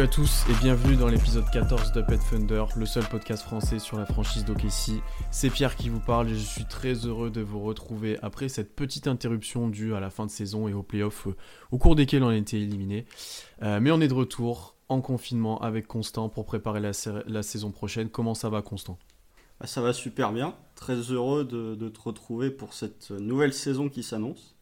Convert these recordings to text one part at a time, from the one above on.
Salut à tous et bienvenue dans l'épisode 14 de Pet Thunder, le seul podcast français sur la franchise d'OKC. C'est Pierre qui vous parle et je suis très heureux de vous retrouver après cette petite interruption due à la fin de saison et aux playoffs euh, au cours desquels on a été éliminé. Euh, mais on est de retour en confinement avec Constant pour préparer la, saison prochaine. Comment ça va Constant? Bah, Ça va super bien, très heureux de te retrouver pour cette nouvelle saison qui s'annonce.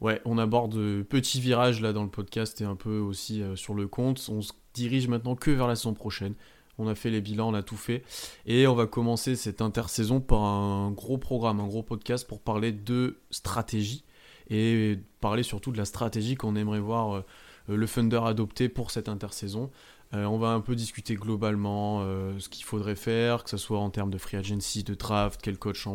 Ouais, on aborde petits virages là dans le podcast et un peu aussi euh, sur le compte. On se dirige maintenant que vers la saison prochaine. On a fait les bilans, on a tout fait. Et on va commencer cette intersaison par un gros programme, un gros podcast pour parler de stratégie et parler surtout de la stratégie qu'on aimerait voir euh, le Thunder adopter pour cette intersaison. Euh, on va un peu discuter globalement ce qu'il faudrait faire, que ce soit en termes de free agency, de draft, quel coach,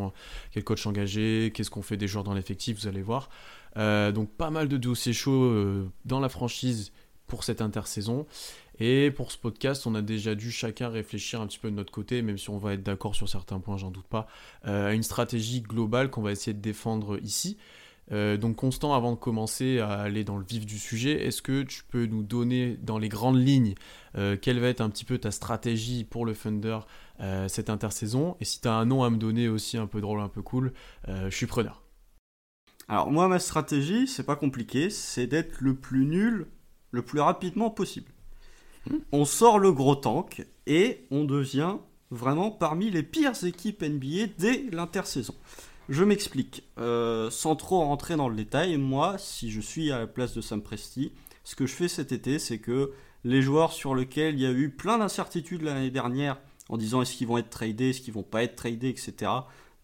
quel coach engagé, qu'est-ce qu'on fait des joueurs dans l'effectif, vous allez voir. Euh, donc pas mal de dossiers chauds euh, dans la franchise pour cette intersaison. Et pour ce podcast, on a déjà dû chacun réfléchir un petit peu de notre côté, même si on va être d'accord sur certains points, j'en doute pas, euh, à une stratégie globale qu'on va essayer de défendre ici. donc Constant, avant de commencer à aller dans le vif du sujet, est-ce que tu peux nous donner dans les grandes lignes quelle va être un petit peu ta stratégie pour le Thunder cette intersaison? Et si tu as un nom à me donner aussi un peu drôle, un peu cool, je suis preneur. Alors moi ma stratégie, c'est pas compliqué, c'est d'être le plus nul le plus rapidement possible. Hmm. On sort le gros tank et on devient vraiment parmi les pires équipes NBA dès l'intersaison. Je m'explique, euh, sans trop rentrer dans le détail, moi, si je suis à la place de Sam Presti, ce que je fais cet été, c'est que les joueurs sur lesquels il y a eu plein d'incertitudes l'année dernière, en disant est-ce qu'ils vont être tradés, est-ce qu'ils vont pas être tradés, etc.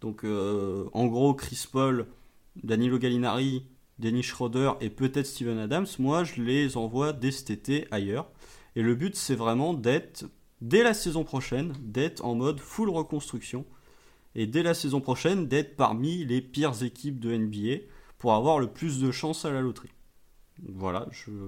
Donc euh, en gros, Chris Paul, Danilo Gallinari, Dennis Schroeder et peut-être Steven Adams, moi je les envoie dès cet été ailleurs. Et le but c'est vraiment d'être, dès la saison prochaine, d'être en mode full reconstruction. Et dès la saison prochaine, d'être parmi les pires équipes de NBA pour avoir le plus de chances à la loterie. Voilà,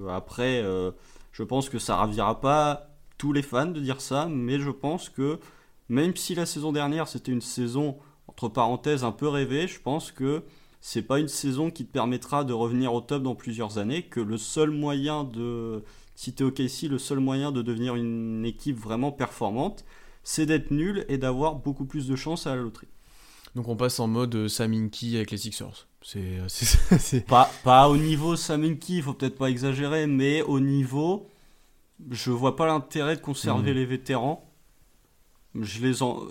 après, euh, je pense que ça ravira pas tous les fans de dire ça, mais je pense que même si la saison dernière c'était une saison entre parenthèses un peu rêvée, je pense que c'est pas une saison qui te permettra de revenir au top dans plusieurs années, que le seul moyen de, si t'es OKC, le seul moyen de devenir une équipe vraiment performante, c'est d'être nul et d'avoir beaucoup plus de chances à la loterie. Donc on passe en mode Saminki avec les Sixers. C'est pas, pas au niveau Saminki, il faut peut-être pas exagérer, mais au niveau, je vois pas l'intérêt de conserver mmh. les vétérans. Je les en,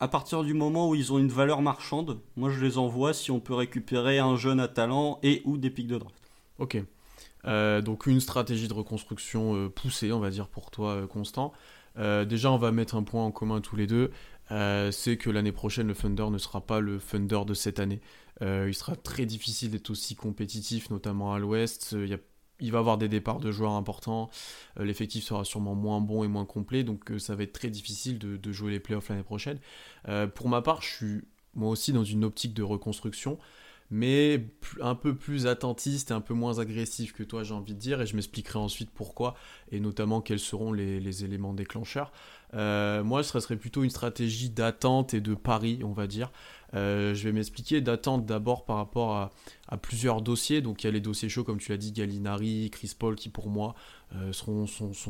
à partir du moment où ils ont une valeur marchande, moi je les envoie si on peut récupérer un jeune à talent et ou des pics de draft. Ok. Euh, donc une stratégie de reconstruction euh, poussée, on va dire pour toi, euh, Constant. déjà, on va mettre un point en commun tous les deux. c'est que l'année prochaine, le Thunder ne sera pas le Thunder de cette année. il sera très difficile d'être aussi compétitif, notamment à l'Ouest. Il y a il va avoir des départs de joueurs importants, euh, l'effectif sera sûrement moins bon et moins complet, donc euh, ça va être très difficile de, jouer les playoffs l'année prochaine. Euh, pour ma part, je suis moi aussi dans une optique de reconstruction, mais un peu plus attentiste et un peu moins agressif que toi, j'ai envie de dire, et je m'expliquerai ensuite pourquoi, et notamment quels seront les, éléments déclencheurs. moi, ce serait plutôt une stratégie d'attente et de pari, on va dire. Euh, je vais m'expliquer d'attente d'abord par rapport à, plusieurs dossiers. Donc il y a les dossiers chauds, comme tu l'as dit, Gallinari, Chris Paul, qui pour moi euh, sont,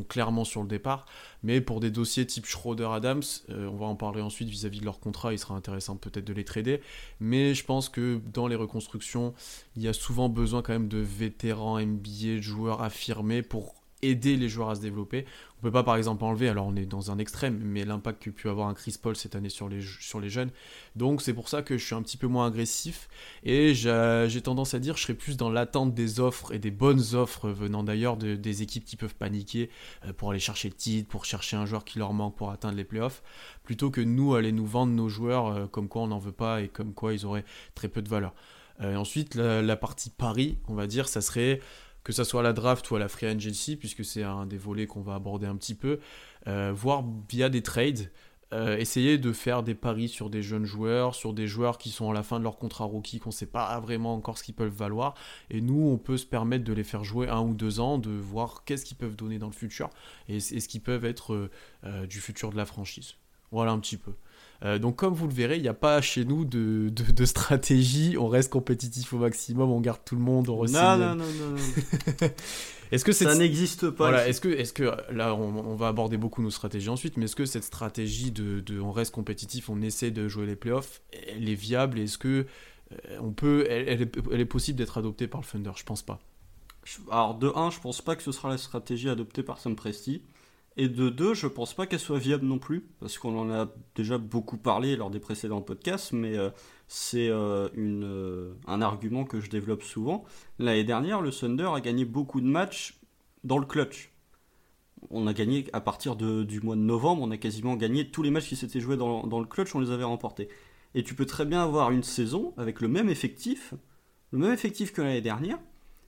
clairement sur le départ. Mais pour des dossiers type Schroeder-Adams, euh, on va en parler ensuite vis-à-vis de leur contrat, il sera intéressant peut-être de les trader. Mais je pense que dans les reconstructions, il y a souvent besoin quand même de vétérans NBA, de joueurs affirmés pour aider les joueurs à se développer. On peut pas par exemple enlever, alors on est dans un extrême, mais l'impact que pu avoir un Chris Paul cette année sur les, sur les jeunes. Donc c'est pour ça que je suis un petit peu moins agressif et j'ai tendance à dire je serais plus dans l'attente des offres et des bonnes offres venant d'ailleurs de, des équipes qui peuvent paniquer euh, pour aller chercher le titre, pour chercher un joueur qui leur manque pour atteindre les playoffs, plutôt que nous aller nous vendre nos joueurs euh, comme quoi on n'en veut pas et comme quoi ils auraient très peu de valeur. Euh, ensuite la, la partie pari, on va dire, ça serait que ce soit à la draft ou à la free agency, puisque c'est un des volets qu'on va aborder un petit peu, euh, voire via des trades, euh, essayer de faire des paris sur des jeunes joueurs, sur des joueurs qui sont à la fin de leur contrat rookie, qu'on ne sait pas vraiment encore ce qu'ils peuvent valoir, et nous, on peut se permettre de les faire jouer un ou deux ans, de voir qu'est-ce qu'ils peuvent donner dans le futur, et, ce qui peuvent être euh, du futur de la franchise. Voilà un petit peu. Euh, donc comme vous le verrez, il n'y a pas chez nous de, de, stratégie, on reste compétitif au maximum, on garde tout le monde, on Non, non, non, non, non. est-ce que ça n'existe pas Voilà, est-ce que, est que là, on, va aborder beaucoup nos stratégies ensuite, mais est-ce que cette stratégie de, de, on reste compétitif, on essaie de jouer les playoffs, elle est viable? Est-ce que euh, on peut, elle, est, elle est possible d'être adoptée par le Thunder? Je pense pas. Alors de 1, je pense pas que ce sera la stratégie adoptée par Sam Presti. Et de deux, je pense pas qu'elle soit viable non plus, parce qu'on en a déjà beaucoup parlé lors des précédents podcasts, mais euh, c'est euh, euh, un argument que je développe souvent. L'année dernière, le Thunder a gagné beaucoup de matchs dans le clutch. On a gagné à partir du mois de novembre, on a quasiment gagné tous les matchs qui s'étaient joués dans, dans, le clutch, on les avait remportés. Et tu peux très bien avoir une saison avec le même effectif, le même effectif que l'année dernière,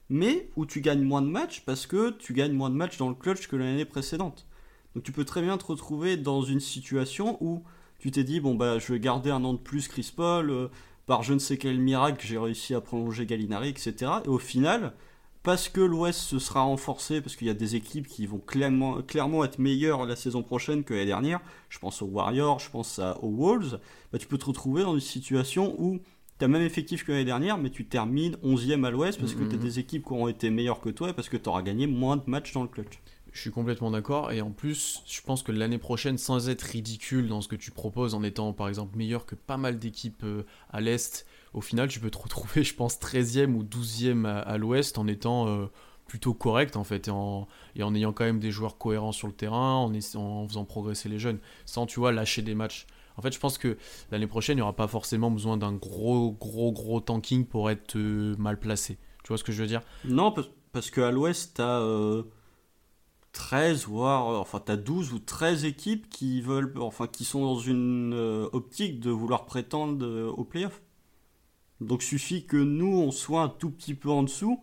mais où tu gagnes moins de matchs parce que tu gagnes moins de matchs dans le clutch que l'année précédente. Donc tu peux très bien te retrouver dans une situation où tu t'es dit, bon bah je vais garder un an de plus Chris Paul, euh, par je ne sais quel miracle j'ai réussi à prolonger Gallinari, etc. Et au final, parce que l'Ouest se sera renforcé, parce qu'il y a des équipes qui vont clairement, clairement être meilleures la saison prochaine que l'année dernière, je pense aux Warriors, je pense aux Wolves, bah, tu peux te retrouver dans une situation où tu as même effectif que l'année dernière, mais tu termines 11e à l'Ouest parce que tu as mm-hmm. des équipes qui auront été meilleures que toi et parce que tu auras gagné moins de matchs dans le clutch. Je suis complètement d'accord. Et en plus, je pense que l'année prochaine, sans être ridicule dans ce que tu proposes, en étant par exemple meilleur que pas mal d'équipes euh, à l'Est, au final, tu peux te retrouver, je pense, 13e ou 12e à, l'Ouest en étant euh, plutôt correct en fait. Et en, ayant quand même des joueurs cohérents sur le terrain, en, faisant progresser les jeunes, sans, tu vois, lâcher des matchs. En fait, je pense que l'année prochaine, il n'y aura pas forcément besoin d'un gros, gros, gros tanking pour être euh, mal placé. Tu vois ce que je veux dire? Non, parce qu'à l'Ouest, tu as 13 voire euh, enfin tu as 12 ou 13 équipes qui veulent enfin qui sont dans une euh, optique de vouloir prétendre euh, au playoff. Donc suffit que nous on soit un tout petit peu en dessous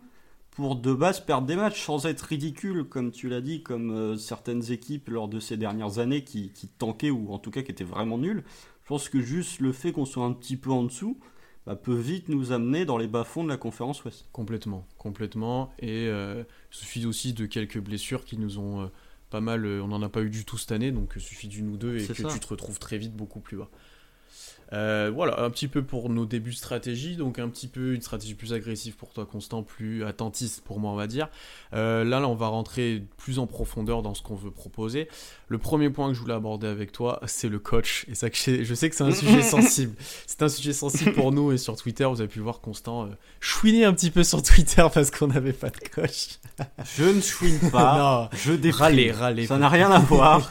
pour de base perdre des matchs sans être ridicule comme tu l'as dit comme certaines équipes lors de ces dernières années qui, qui tankaient ou en tout cas qui étaient vraiment nulles. Je pense que juste le fait qu'on soit un petit peu en dessous, bah, peut vite nous amener dans les bas-fonds de la conférence Ouest. Complètement, complètement. Et euh, il suffit aussi de quelques blessures qui nous ont euh, pas mal. Euh, on n'en a pas eu du tout cette année, donc il suffit d'une ou deux et que tu te retrouves très vite beaucoup plus bas. Euh, voilà, un petit peu pour nos débuts de stratégie, donc un petit peu une stratégie plus agressive pour toi, Constant, plus attentiste pour moi, on va dire. Euh, là, là, on va rentrer plus en profondeur dans ce qu'on veut proposer. Le premier point que je voulais aborder avec toi, c'est le coach. Et ça, je sais que c'est un sujet sensible. C'est un sujet sensible pour nous et sur Twitter, vous avez pu voir Constant euh, chouiner un petit peu sur Twitter parce qu'on n'avait pas de coach. je ne chouine pas, je déprime. Râler, râler. Ça n'a rien à voir.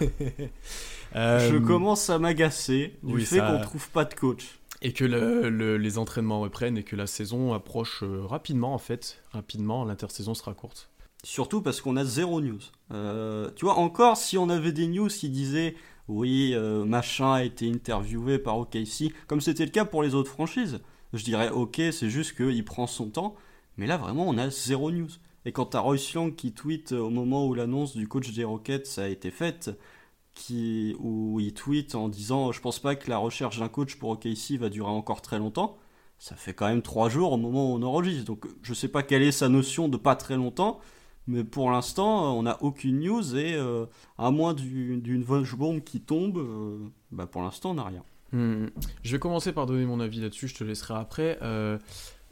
Je euh, commence à m'agacer du fait qu'on trouve pas de coach. Et que les entraînements reprennent et que la saison approche euh, rapidement en fait. Rapidement, l'intersaison sera courte. Surtout parce qu'on a zéro news. Euh, tu vois, encore si on avait des news qui disaient oui, machin a été interviewé par OKC, comme c'était le cas pour les autres franchises, je dirais ok, c'est juste qu'il prend son temps. Mais là, vraiment, on a zéro news. Et quand t'as Royce Young qui tweet au moment où l'annonce du coach des Rockets a été faite, qui, où il tweet en disant Je pense pas que la recherche d'un coach pour OKC va durer encore très longtemps. Ça fait quand même trois jours au moment où on enregistre. Donc je sais pas quelle est sa notion de pas très longtemps. Mais pour l'instant, on n'a aucune news et euh, à moins d'une vache bombe qui tombe, euh, bah pour l'instant, on n'a rien. Hmm. Je vais commencer par donner mon avis là-dessus, je te laisserai après. Euh,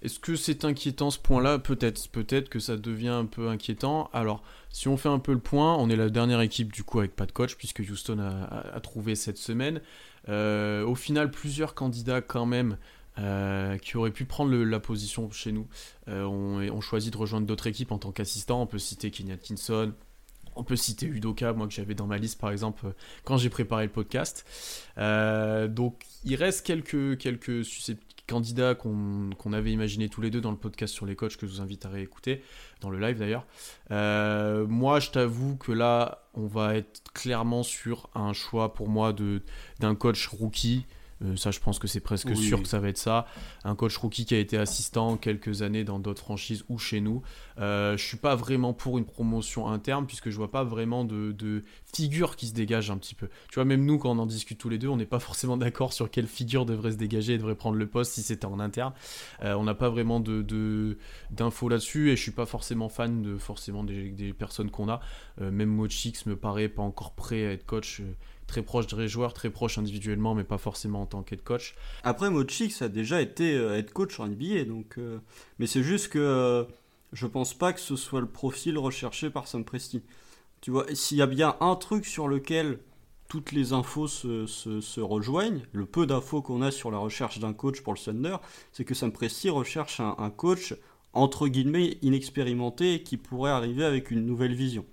est-ce que c'est inquiétant ce point-là? Peut-être, peut-être que ça devient un peu inquiétant. Alors, si on fait un peu le point, on est la dernière équipe du coup avec pas de coach puisque Houston a, trouvé cette semaine. Euh, au final, plusieurs candidats quand même euh, qui auraient pu prendre la position chez nous euh, ont, choisi de rejoindre d'autres équipes en tant qu'assistant. On peut citer Kenny Atkinson, on peut citer Udoka, moi que j'avais dans ma liste par exemple quand j'ai préparé le podcast. donc il reste quelques, quelques candidats qu'on avait imaginé tous les deux dans le podcast sur les coachs que je vous invite à réécouter, dans le live d'ailleurs. Euh, moi, je t'avoue que là, on va être clairement sur un choix pour moi d'un coach rookie euh, ça, je pense que c'est presque sûr que ça va être ça. Un coach rookie qui a été assistant quelques années dans d'autres franchises ou chez nous. Euh, je suis pas vraiment pour une promotion interne puisque je vois pas vraiment de, de, figure qui se dégage un petit peu. Tu vois, même nous, quand on en discute tous les deux, on n'est pas forcément d'accord sur quelle figure devrait se dégager et devrait prendre le poste si c'était en interne. Euh, on n'a pas vraiment de d'infos là-dessus et je suis pas forcément fan de forcément des, des personnes qu'on a. Euh, même Mochix me paraît pas encore prêt à être coach très proche des joueurs, très proche individuellement, mais pas forcément en tant qu'head coach. Après, Mochix a déjà été head coach en NBA, donc, mais c'est juste que je pense pas que ce soit le profil recherché par Sam Presti. Tu vois, s'il y a bien un truc sur lequel toutes les infos se, se, rejoignent, le peu d'infos qu'on a sur la recherche d'un coach pour le Thunder, c'est que Sam Presti recherche un, coach entre guillemets inexpérimenté qui pourrait arriver avec une nouvelle vision.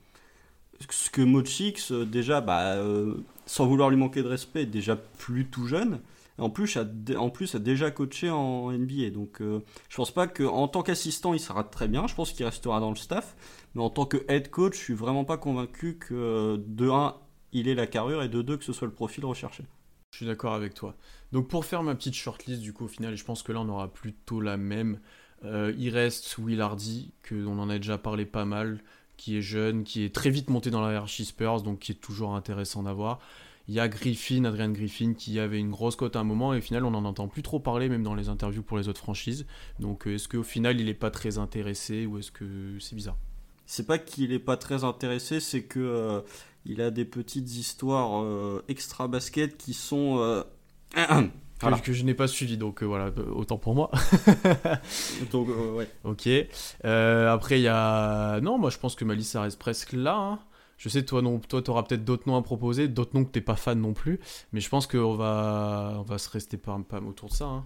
Ce que Mochix, euh, déjà, bah, euh, sans vouloir lui manquer de respect, déjà plus tout jeune. En plus, a, a déjà coaché en NBA. Donc, euh, je pense pas qu'en tant qu'assistant, il sera très bien. Je pense qu'il restera dans le staff. Mais en tant que head coach, je suis vraiment pas convaincu que de 1, il ait la carrure et de 2, que ce soit le profil recherché. Je suis d'accord avec toi. Donc, pour faire ma petite shortlist, du coup, au final, je pense que là, on aura plutôt la même. Euh, il reste Will Hardy, qu'on en a déjà parlé pas mal, qui est jeune, qui est très vite monté dans la hiérarchie Spurs, donc qui est toujours intéressant d'avoir. Il y a Griffin, Adrian Griffin, qui avait une grosse cote à un moment, et au final, on n'en entend plus trop parler, même dans les interviews pour les autres franchises. Donc, euh, est-ce qu'au final, il n'est pas très intéressé, ou est-ce que c'est bizarre? C'est pas qu'il n'est pas très intéressé, c'est que euh, il a des petites histoires euh, extra basket qui sont. Que, je n'ai pas suivi, donc voilà, autant pour moi. donc, ouais. Ok. après, il y a. Non, moi je pense que ma liste ça reste presque là. Hein. Je sais, toi, non, toi, auras peut-être d'autres noms à proposer, d'autres noms que t'es pas fan non plus, mais je pense qu'on va, on va se rester pas, pas autour de ça. Hein.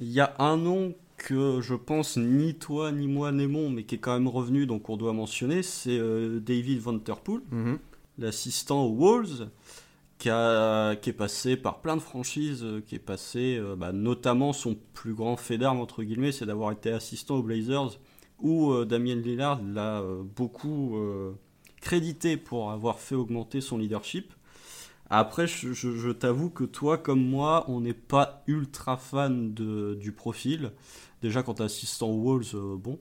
Il y a un nom que je pense ni toi ni moi n'aimons, mais qui est quand même revenu, donc on doit mentionner, c'est euh, David Van mhm. l'assistant aux Wolves, qui, a, qui, est passé par plein de franchises, euh, qui est passé, euh, bah, notamment son plus grand fait d'armes, entre guillemets, c'est d'avoir été assistant aux Blazers, où Damien Lillard l'a beaucoup crédité pour avoir fait augmenter son leadership. Après, je, t'avoue que toi comme moi, on n'est pas ultra fan de, du profil. Déjà, quand t'es assistant aux Wolves, euh, bon.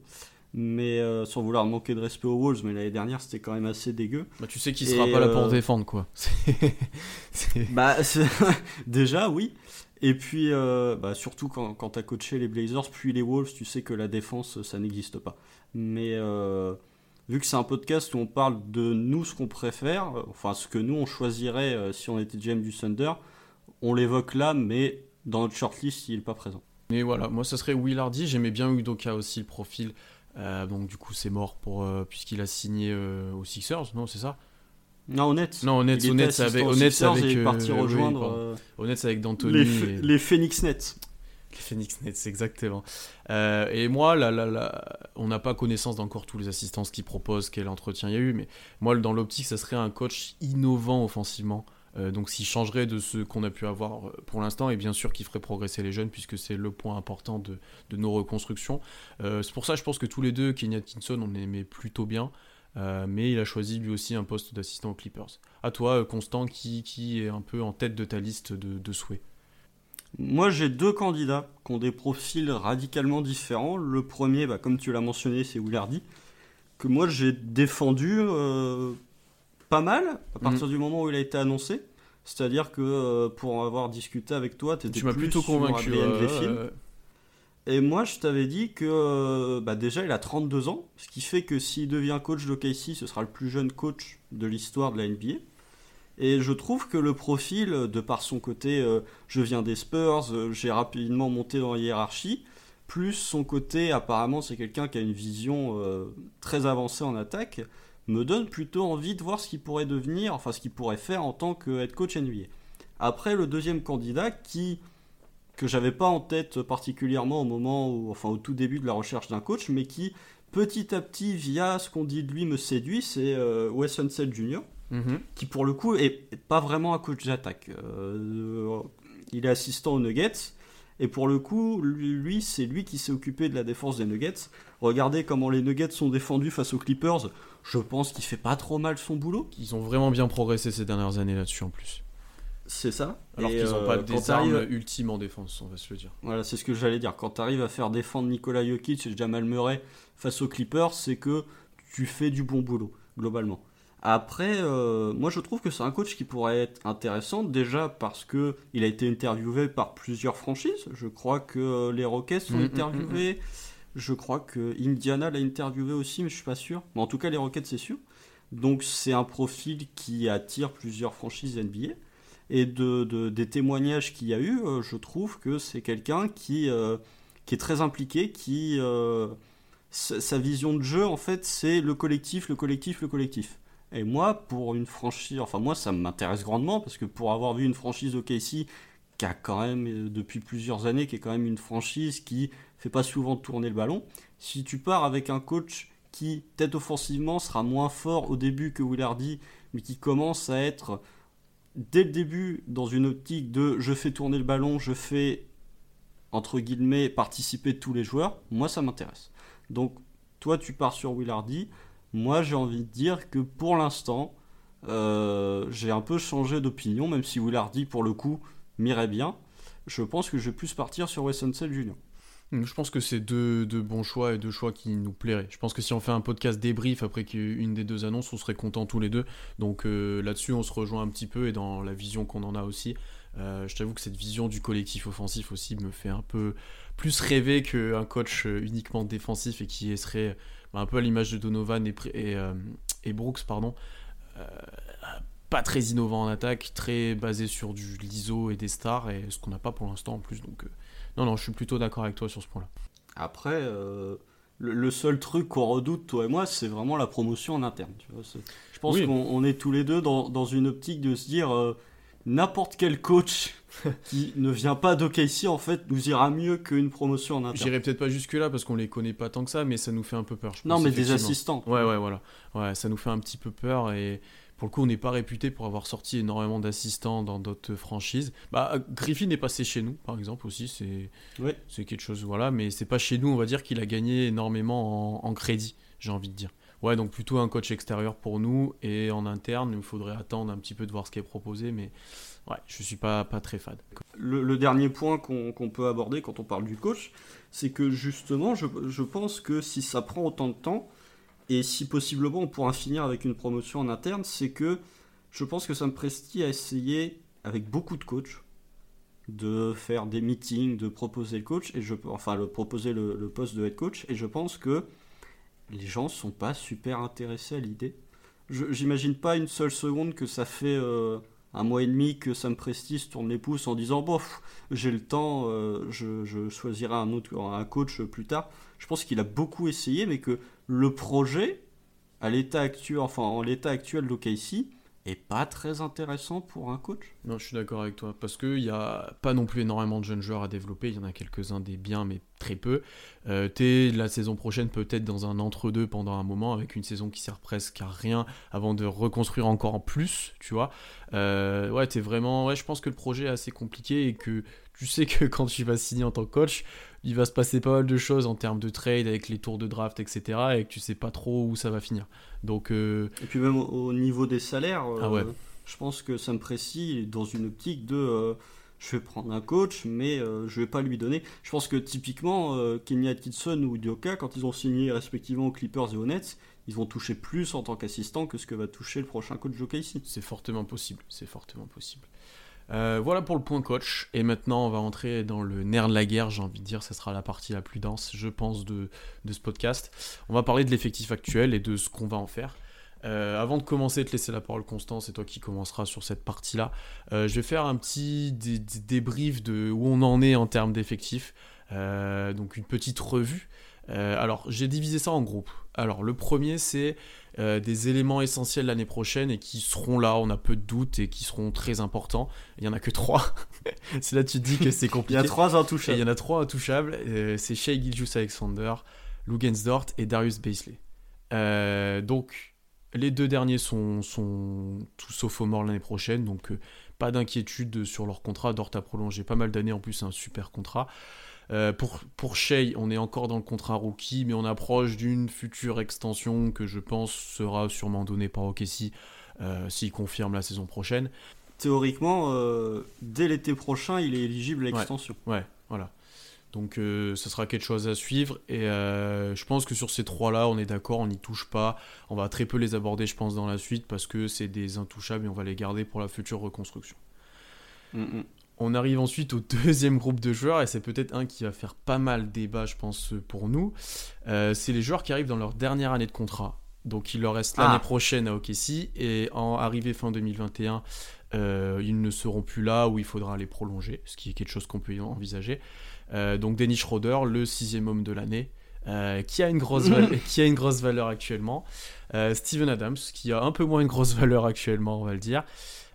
Mais euh, sans vouloir manquer de respect aux Wolves, mais l'année dernière, c'était quand même assez dégueu. Bah, tu sais qu'il sera pas là pour euh, défendre, quoi. bah, déjà, oui. Et puis, bah, surtout quand, quand t'as coaché les Blazers, puis les Wolves, tu sais que la défense, ça n'existe pas. Mais vu que c'est un podcast où on parle de nous ce qu'on préfère, euh, enfin ce que nous on choisirait euh, si on était GM du Thunder, on l'évoque là, mais dans notre shortlist il n'est pas présent. Mais voilà, moi ça serait Will Hardy, j'aimais bien Udoka aussi le profil, euh, donc du coup c'est mort pour puisqu'il a signé aux Sixers, non c'est ça? Non, honnête. Non, honnête, honnête, c'est avec, honnête, avec, parti rejoindre. honnête, avec D'Antoni. Les, les Phoenix Nets. Phoenix Nets, exactement. Euh, et moi, là, là, là on n'a pas connaissance d'encore tous les assistances qu'il propose, quel entretien il y a eu, mais moi, dans l'optique, ça serait un coach innovant offensivement. Euh, donc, s'il changerait de ce qu'on a pu avoir euh, pour l'instant, et bien sûr qu'il ferait progresser les jeunes, puisque c'est le point important de, de nos reconstructions. c'est pour ça, je pense que tous les deux, Kenny Atkinson, on aimait plutôt bien. mais il a choisi lui aussi un poste d'assistant aux Clippers. À toi, Constant, qui, qui est un peu en tête de ta liste de, de souhaits? Moi, j'ai deux candidats qui ont des profils radicalement différents. Le premier, bah, comme tu l'as mentionné, c'est Willardy, que moi j'ai défendu euh, pas mal à partir mhm. du moment où il a été annoncé. C'est-à-dire que euh, pour avoir discuté avec toi, tu étais plus plutôt convaincu films. Et moi, je t'avais dit que euh, bah, déjà, il a 32 ans, ce qui fait que s'il devient coach de KC, ce sera le plus jeune coach de l'histoire de la NBA. Et je trouve que le profil, de par son côté euh, je viens des Spurs, euh, j'ai rapidement monté dans la hiérarchie, plus son côté apparemment c'est quelqu'un qui a une vision euh, très avancée en attaque, me donne plutôt envie de voir ce qu'il pourrait devenir, enfin ce qu'il pourrait faire en tant que head coach NBA. Après le deuxième candidat qui que j'avais pas en tête particulièrement au moment où, enfin au tout début de la recherche d'un coach, mais qui petit à petit via ce qu'on dit de lui me séduit, c'est Wes Unseld Jr. Mhm. qui pour le coup est pas vraiment un coach d'attaque. Euh, il est assistant aux Nuggets. Et pour le coup, lui, c'est lui qui s'est occupé de la défense des Nuggets. Regardez comment les Nuggets sont défendus face aux Clippers. Je pense qu'il fait pas trop mal son boulot. Ils ont vraiment bien progressé ces dernières années là-dessus en plus. C'est ça. Alors qu'ils n'ont pas euh, des armes ultimes en défense, on va se le dire. Voilà, c'est ce que j'allais dire. Quand tu arrives à faire défendre Nikola Jokic et Jamal Murray face aux Clippers, c'est que tu fais du bon boulot, globalement. Après, euh, moi je trouve que c'est un coach qui pourrait être intéressant déjà parce que il a été interviewé par plusieurs franchises. Je crois que les Rockets sont mm, mm, interviewés. Mm, je crois que Indiana l'a interviewé aussi, mais je suis pas sûr. Mais en tout cas, les Rockets c'est sûr. Donc c'est un profil qui attire plusieurs franchises NBA. et de, des témoignages qu'il y a eu, je trouve que c'est quelqu'un qui, qui est très impliqué, qui sa vision de jeu en fait c'est le collectif, le collectif, le collectif. Et moi, pour une franchise, enfin moi ça m'intéresse grandement parce que pour avoir vu une franchise OKC qui a quand même euh, depuis plusieurs années, qui est quand même une franchise qui fait pas souvent tourner le ballon, si tu pars avec un coach qui peut-être offensivement sera moins fort au début que Willardy, mais qui commence à être dès le début dans une optique de je fais tourner le ballon, je fais entre guillemets participer tous les joueurs, moi ça m'intéresse. Donc toi tu pars sur Willardy, moi, j'ai envie de dire que pour l'instant, euh, j'ai un peu changé d'opinion, même si Willardy, pour le coup, m'irait bien. Je pense que je vais plus partir sur Wesson Junior. Je pense que c'est deux, bons choix et deux choix qui nous plairaient. Je pense que si on fait un podcast débrief après une des deux annonces, on serait contents tous les deux. Donc euh, là-dessus, on se rejoint un petit peu et dans la vision qu'on en a aussi. Euh, je t'avoue que cette vision du collectif offensif aussi me fait un peu plus rêver qu'un coach uniquement défensif et qui serait un peu à l'image de Donovan et, euh, Brooks, pardon. Euh, pas très innovant en attaque, très basé sur du l'ISO et des stars, et ce qu'on n'a pas pour l'instant en plus. Euh, non, non, je suis plutôt d'accord avec toi sur ce point-là. Après, le, seul truc qu'on redoute, toi et moi, c'est vraiment la promotion en interne. je pense qu'on est tous les deux dans, dans, une optique de se dire n'importe quel coach qui ne vient pas d'OKC en fait nous ira mieux qu'une promotion en interne. J'irai peut-être pas jusque là parce qu'on les connaît pas tant que ça, mais ça nous fait un peu peur. non, mais des assistants. Ouais, ouais, voilà. Ouais, ça nous fait un petit peu peur et pour le coup, on n'est pas réputé pour avoir sorti énormément d'assistants dans d'autres franchises. Bah, Griffin est passé chez nous, par exemple aussi, c'est quelque chose, voilà, mais c'est pas chez nous, on va dire qu'il a gagné énormément en, en crédit, j'ai envie de dire. Ouais, donc plutôt un coach extérieur pour nous et en interne, il faudrait attendre un petit peu de voir ce qui est proposé, mais ouais, je suis pas, pas très fan. Le, dernier point qu'on peut aborder quand on parle du coach, c'est que justement, je, je, pense que si ça prend autant de temps, et si possiblement on pourra finir avec une promotion en interne, c'est que je pense que ça me prestige à essayer avec beaucoup de coachs de faire des meetings, de proposer le coach, et je, enfin le, proposer le, poste de head coach, et je pense que les gens sont pas super intéressés à l'idée. J'imagine pas une seule seconde que ça fait euh, un mois et demi que Sam Prestige tourne les pouces en disant bof, j'ai le temps, euh, je, choisirai un autre un coach plus tard. Je pense qu'il a beaucoup essayé, mais que le projet, à l'état actuel, enfin en l'état actuel d'OKC, est pas très intéressant pour un coach. Non, je suis d'accord avec toi, parce qu'il n'y a pas non plus énormément de jeunes joueurs à développer, il y en a quelques-uns des biens, mais très peu. Euh, es la saison prochaine peut-être dans un entre-deux pendant un moment, avec une saison qui sert presque à rien, avant de reconstruire encore en plus, tu vois. Euh, ouais, t'es vraiment... Ouais, je pense que le projet est assez compliqué, et que tu sais que quand tu vas signer en tant que coach, il va se passer pas mal de choses en termes de trade avec les tours de draft, etc. et que tu sais pas trop où ça va finir. Donc, euh, Et puis même au niveau des salaires, ah euh, je pense que ça me précise dans une optique de euh, je vais prendre un coach, mais je vais pas lui donner. Je pense que typiquement, Kenny Atkinson ou Dioka, quand ils ont signé respectivement aux Clippers et aux Nets, ils vont toucher plus en tant qu'assistant que ce que va toucher le prochain coach ici. C'est fortement possible, c'est fortement possible. Euh, voilà pour le point coach. Et maintenant, on va entrer dans le nerf de la guerre, j'ai envie de dire. Ce sera la partie la plus dense, je pense, de, ce podcast. On va parler de l'effectif actuel et de ce qu'on va en faire. Euh, avant de commencer, te laisser la parole, Constant, c'est toi qui commenceras sur cette partie-là. Euh, je vais faire un petit débrief de où on en est en termes d'effectifs. donc une petite revue. Alors, j'ai divisé ça en groupes. Alors, le premier, c'est euh, des éléments essentiels l'année prochaine et qui seront là, on a peu de doutes, et qui seront très importants. Il y en a que trois. c'est là que tu te dis que c'est compliqué. il y a trois intouchables. il y en a trois intouchables. Euh, c'est Shea Gilgeous Alexander, Lugensdort et Darius Baisley. Euh, donc, les deux derniers sont, sont tous sauf mort l'année prochaine, donc pas d'inquiétude sur leur contrat. Dort a prolongé pas mal d'années, en plus c'est un super contrat. Euh, pour, pour Shea, on est encore dans le contrat rookie, mais on approche d'une future extension que je pense sera sûrement donnée par OKC euh, s'il confirme la saison prochaine. Théoriquement, euh, dès l'été prochain, il est éligible à l'extension. Ouais, voilà. Donc ce sera quelque chose à suivre. Et je pense que sur ces trois-là, on est d'accord, on n'y touche pas. On va très peu les aborder, je pense, dans la suite, parce que c'est des intouchables et on va les garder pour la future reconstruction. Mm, mm. On arrive ensuite au deuxième groupe de joueurs, et c'est peut-être un qui va faire pas mal débat, je pense, pour nous. Euh, c'est les joueurs qui arrivent dans leur dernière année de contrat. Donc il leur reste l'année ah. prochaine à OKC et en arrivée fin 2021, euh, ils ne seront plus là où il faudra les prolonger, ce qui est quelque chose qu'on peut envisager. Euh, donc Dennis Schroeder, le sixième homme de l'année, euh, qui, a une grosse qui a une grosse valeur actuellement. Steven Adams, qui a un peu moins une grosse valeur actuellement, on va le dire.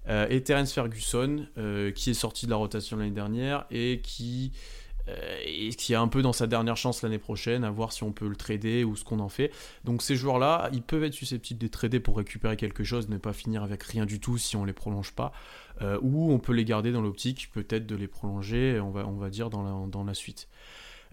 Et Terence Ferguson, qui est sorti de la rotation l'année dernière et qui euh, et qui est un peu dans sa dernière chance l'année prochaine, à voir si on peut le trader ou ce qu'on en fait. Donc ces joueurs-là, ils peuvent être susceptibles de trader pour récupérer quelque chose, ne pas finir avec rien du tout si on les prolonge pas, euh, ou on peut les garder dans l'optique peut-être de les prolonger, on va, on va dire dans la, dans la suite.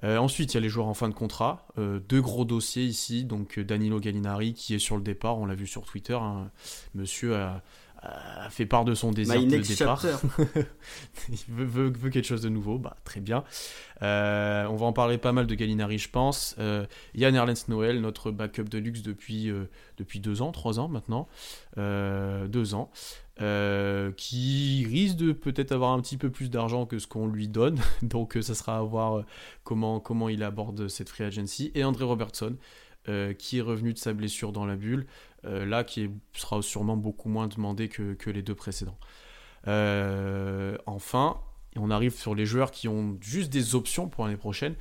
Euh, ensuite, il y a les joueurs en fin de contrat. deux gros dossiers ici. Donc, Danilo Gallinari qui est sur le départ. On l'a vu sur Twitter. Hein. Monsieur a, a fait part de son désir de départ. il veut, quelque chose de nouveau, bah, très bien. Euh, on va en parler pas mal de Gallinari, je pense. Euh, Yann Erlens Noël, notre backup de luxe depuis, euh, depuis deux ans, trois ans maintenant, deux ans, qui risque de peut-être avoir un petit peu plus d'argent que ce qu'on lui donne. Donc ça sera à voir comment, comment il aborde cette free agency. Et André Robertson, qui est revenu de sa blessure dans la bulle. Euh, là qui sera sûrement beaucoup moins demandé que, les deux précédents. Euh, enfin, on arrive sur les joueurs qui ont juste des options pour l'année prochaine.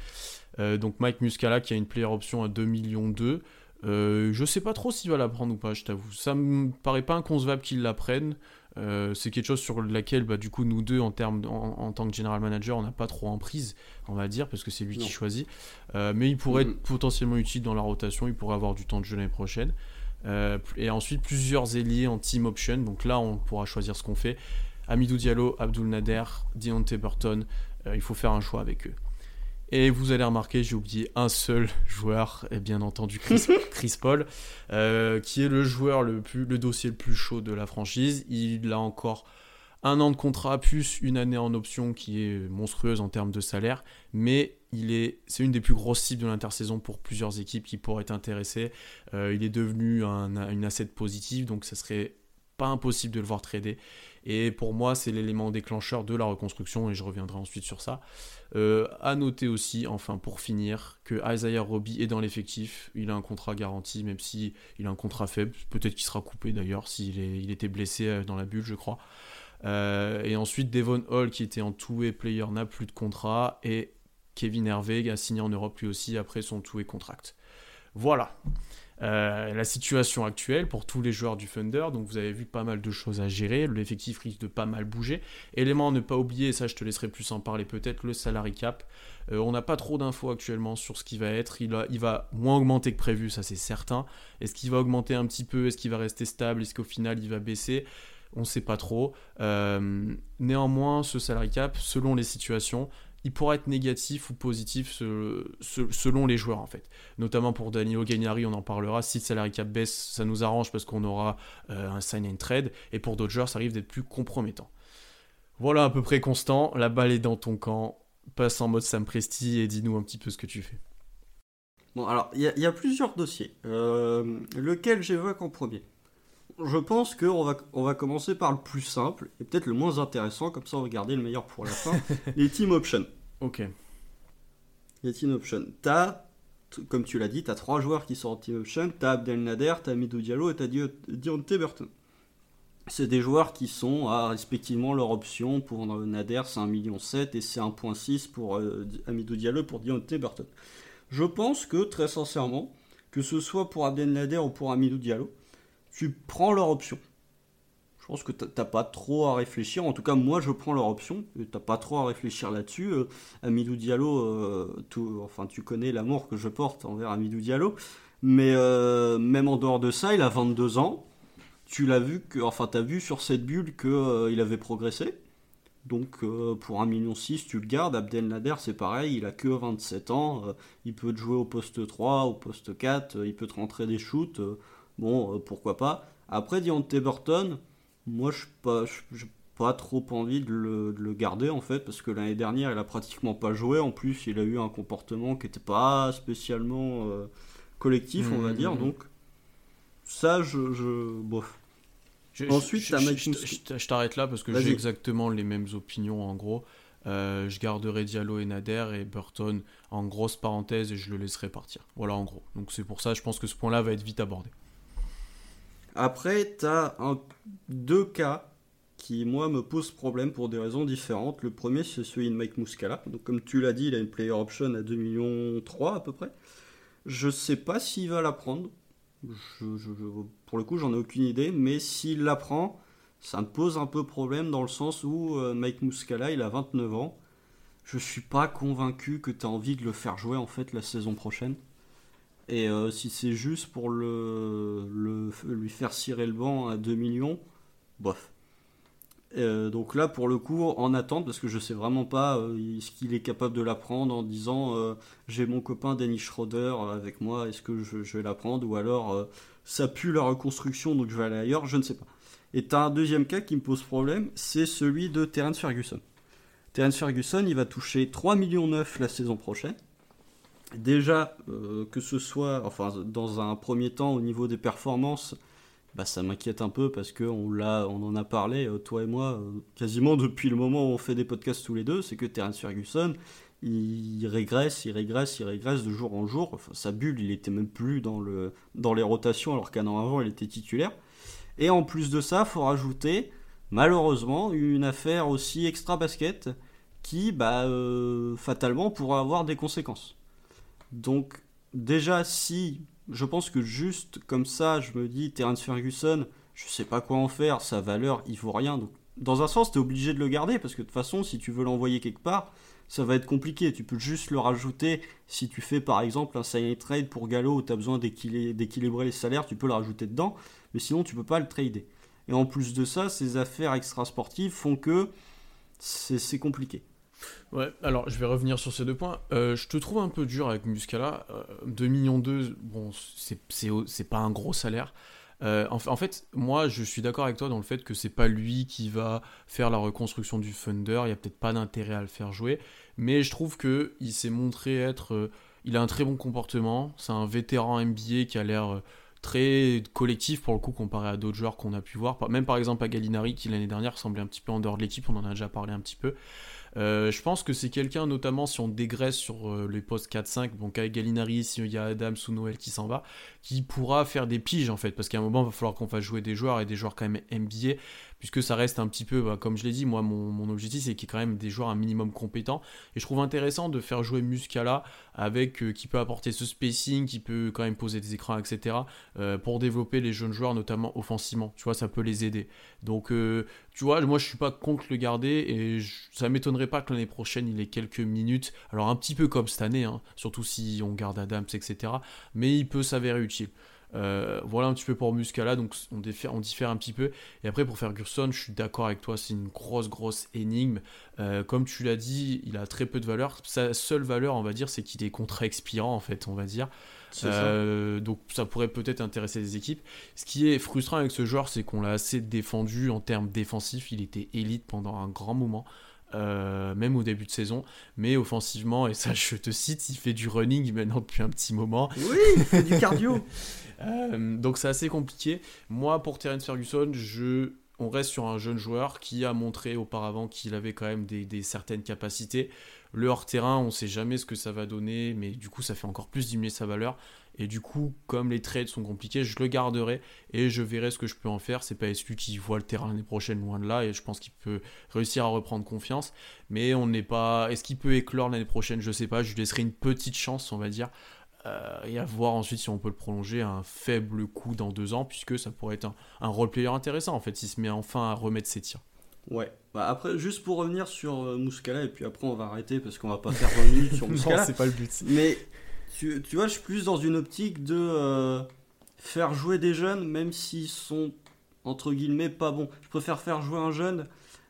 Euh, donc Mike Muscala qui a une player option à 2 millions 2. je sais pas trop s'il va la prendre ou pas, je t'avoue. Ça me paraît pas inconcevable qu'il la prenne. c'est quelque chose sur laquelle, bah, du coup, nous deux, en, termes, en, tant que general manager, on n'a pas trop en prise, on va dire, parce que c'est lui qui choisit. mais il pourrait être potentiellement utile dans la rotation, il pourrait avoir du temps de jeu l'année prochaine. Euh, et ensuite plusieurs ailiers en team option. Donc là, on pourra choisir ce qu'on fait. Amidou Diallo, Abdul Nader, Deontay Burton. Euh, il faut faire un choix avec eux. Et vous allez remarquer, j'ai oublié un seul joueur, et bien entendu Chris, Chris Paul, euh, qui est le joueur le, plus, le dossier le plus chaud de la franchise. Il a encore un an de contrat plus une année en option qui est monstrueuse en termes de salaire, mais c'est une des plus grosses cibles de l'intersaison pour plusieurs équipes qui pourraient être intéressées. Euh, il est devenu un, une asset positive, donc ça serait pas impossible de le voir trader. Et pour moi, c'est l'élément déclencheur de la reconstruction, et je reviendrai ensuite sur ça. Euh, à noter aussi, enfin pour finir, que Isaiah Roby est dans l'effectif. Il a un contrat garanti, même si a un contrat faible. Peut-être qu'il sera coupé d'ailleurs s'il il était blessé euh, dans la bulle, je crois. Euh, et ensuite, Devon Hall, qui était en two-way player, n'a plus de contrat. Et Kevin Hervé a signé en Europe lui aussi après son two-way contract. Voilà. Euh, la situation actuelle pour tous les joueurs du Thunder. Donc vous avez vu pas mal de choses à gérer. L'effectif risque de pas mal bouger. Élément à ne pas oublier, ça je te laisserai plus en parler peut-être, le salary cap. Euh, on n'a pas trop d'infos actuellement sur ce qui va être. Il, il va moins augmenter que prévu, ça c'est certain. Est-ce qu'il va augmenter un petit peu? Est-ce qu'il va rester stable? Est-ce qu'au final il va baisser? On ne sait pas trop. Euh, néanmoins, ce salary cap, selon les situations, il pourra être négatif ou positif selon les joueurs en fait. Notamment pour Danilo Gagnari, on en parlera. Si le salary cap baisse, ça nous arrange parce qu'on aura euh, un sign and trade. Et pour d'autres joueurs, ça arrive d'être plus compromettant. Voilà à peu près constant. La balle est dans ton camp. Passe en mode Sam Presti et dis-nous un petit peu ce que tu fais. Bon, alors, il y, a plusieurs dossiers. Euh, lequel j'évoque en premier? Je pense qu'on va, on va commencer par le plus simple et peut-être le moins intéressant, comme ça on va garder le meilleur pour la fin. les team options. Ok. Les team options. T'as, comme tu l'as dit, t'as trois joueurs qui sont en team option. T'as Abdel Nader, t'as Midou Diallo et t'as Dionte Burton. C'est des joueurs qui sont à respectivement leur option. Pour Nader, c'est 1,7 million et c'est 1,6 pour euh, Amidou Diallo pour Dionte Burton. Je pense que, très sincèrement, que ce soit pour Abdel Nader ou pour Amidou Diallo, tu prends leur option. Je pense que t'as pas trop à réfléchir. En tout cas, moi, je prends leur option. T'as pas trop à réfléchir là-dessus. Euh, Amidou Diallo, euh, enfin, tu connais l'amour que je porte envers Amidou Diallo. Mais euh, même en dehors de ça, il a 22 ans. Tu l'as vu que, enfin, t'as vu sur cette bulle que il avait progressé. Donc pour 1,6 million, tu le gardes. Abdel Nader, c'est pareil, il a que 27 ans. il peut te jouer au poste 3, au poste 4, il peut te rentrer des shoots. Bon, euh, pourquoi pas. Après, Deontay Burton, moi, je n'ai pas, trop envie de le, garder, en fait, parce que l'année dernière, il a pratiquement pas joué. En plus, il a eu un comportement qui n'était pas spécialement euh, collectif, on va mmh, dire. Mmh. Donc, ça, je... je bof. Ensuite, je, t'arrête là parce que j'ai exactement les mêmes opinions en gros. Euh, je garderai Diallo et Nader et Burton en grosse parenthèse et je le laisserai partir. Voilà en gros. Donc c'est pour ça, je pense que ce point-là va être vite abordé. Après, tu as deux cas qui, moi, me posent problème pour des raisons différentes. Le premier, c'est celui de Mike Muscala. Donc, comme tu l'as dit, il a une player option à 2 millions 3 à peu près. Je sais pas s'il va la prendre. pour le coup, j'en ai aucune idée. Mais s'il la prend, ça me pose un peu problème dans le sens où euh, Mike Muscala, il a 29 ans. Je suis pas convaincu que tu as envie de le faire jouer en fait la saison prochaine. Et euh, si c'est juste pour le, lui faire cirer le banc à 2 millions, bof. Euh, donc là, pour le coup, en attente, parce que je sais vraiment pas ce qu'il est capable de l'apprendre en disant j'ai mon copain Danny Schroeder avec moi, est-ce que je, vais l'apprendre Ou alors ça pue la reconstruction, donc je vais aller ailleurs, je ne sais pas. Et tu as un deuxième cas qui me pose problème, c'est celui de Terence Ferguson. Terence Ferguson, il va toucher 3 millions 9 la saison prochaine. Déjà, euh, que ce soit, enfin, dans un premier temps, au niveau des performances, bah, ça m'inquiète un peu parce qu'on on en a parlé, euh, toi et moi, euh, quasiment depuis le moment où on fait des podcasts tous les deux, c'est que Terence Ferguson, il régresse, il régresse, il régresse de jour en jour. Enfin, sa bulle, il était même plus dans, le, dans les rotations alors qu'un an avant, il était titulaire. Et en plus de ça, faut rajouter, malheureusement, une affaire aussi extra basket qui, bah, fatalement, pourra avoir des conséquences. Donc, déjà, si je pense que juste comme ça, je me dis, Terence Ferguson, je sais pas quoi en faire, sa valeur, il vaut rien. Donc, dans un sens, tu es obligé de le garder parce que de toute façon, si tu veux l'envoyer quelque part, ça va être compliqué. Tu peux juste le rajouter si tu fais par exemple un sign trade pour Gallo où tu as besoin d'équilibrer les salaires, tu peux le rajouter dedans mais sinon tu peux pas le trader. Et en plus de ça, ces affaires extra-sportives font que c'est compliqué. Ouais, alors je vais revenir sur ces deux points. Euh, je te trouve un peu dur avec Muscala. 2 euh, millions 2, bon, c'est pas un gros salaire. Euh, en, fait, moi, je suis d'accord avec toi dans le fait que c'est pas lui qui va faire la reconstruction du Thunder. Il y a peut-être pas d'intérêt à le faire jouer, mais je trouve que il s'est montré être. il a un très bon comportement. C'est un vétéran NBA qui a l'air très collectif pour le coup comparé à d'autres joueurs qu'on a pu voir. Même par exemple à Gallinari qui l'année dernière semblait un petit peu en dehors de l'équipe, on en a déjà parlé un petit peu. Euh, je pense que c'est quelqu'un, notamment si on dégraisse sur euh, les postes 4-5, donc avec Gallinari, s'il y a Adams ou Noël qui s'en va, qui pourra faire des piges en fait, parce qu'à un moment il va falloir qu'on fasse jouer des joueurs et des joueurs quand même NBA puisque ça reste un petit peu, bah, comme je l'ai dit, moi, mon, objectif, c'est qu'il y ait quand même des joueurs un minimum compétents. Et je trouve intéressant de faire jouer Muscala avec euh, qui peut apporter ce spacing, qui peut quand même poser des écrans, etc. Euh, pour développer les jeunes joueurs, notamment offensivement. Tu vois, ça peut les aider. Donc, euh, tu vois, moi, je suis pas contre le garder et ça m'étonnerait pas que l'année prochaine, il ait quelques minutes. Alors, un petit peu comme cette année, hein, surtout si on garde Adams, etc. Mais il peut s'avérer utile. Euh, voilà un petit peu pour Muscala, donc on diffère, on diffère un petit peu. Et après pour Ferguson, je suis d'accord avec toi, c'est une grosse grosse énigme. Euh, comme tu l'as dit, il a très peu de valeur. Sa seule valeur, on va dire, c'est qu'il est contrat expirant en fait, on va dire. Euh, donc ça pourrait peut-être intéresser les équipes. Ce qui est frustrant avec ce joueur, c'est qu'on l'a assez défendu en termes défensifs. Il était élite pendant un grand moment. même au début de saison, mais offensivement, et ça je te cite, il fait du running maintenant depuis un petit moment. Oui, il fait du cardio. Euh, donc c'est assez compliqué. Moi, pour Terence Ferguson, on reste sur un jeune joueur qui a montré auparavant qu'il avait quand même des, certaines capacités. Le hors-terrain, on ne sait jamais ce que ça va donner, mais du coup, ça fait encore plus diminuer sa valeur. Et du coup, comme les trades sont compliqués, je le garderai et je verrai ce que je peux en faire. C'est pas SQ qui voit le terrain l'année prochaine, loin de là, et je pense qu'il peut réussir à reprendre confiance. Mais on n'est pas. Est-ce qu'il peut éclore l'année prochaine? Je sais pas. Je lui laisserai une petite chance, on va dire. Euh, et à voir ensuite si on peut le prolonger à un faible coût dans deux ans, puisque ça pourrait être un, un role-player intéressant en fait, s'il se met enfin à remettre ses tirs. Ouais, bah après, juste pour revenir sur euh, Muscala, et puis après on va arrêter parce qu'on va pas faire 20 minutes sur Muscala. c'est pas le but. Mais tu, tu, vois, je suis plus dans une optique de euh, faire jouer des jeunes, même s'ils sont entre guillemets pas bons. Je préfère faire jouer un jeune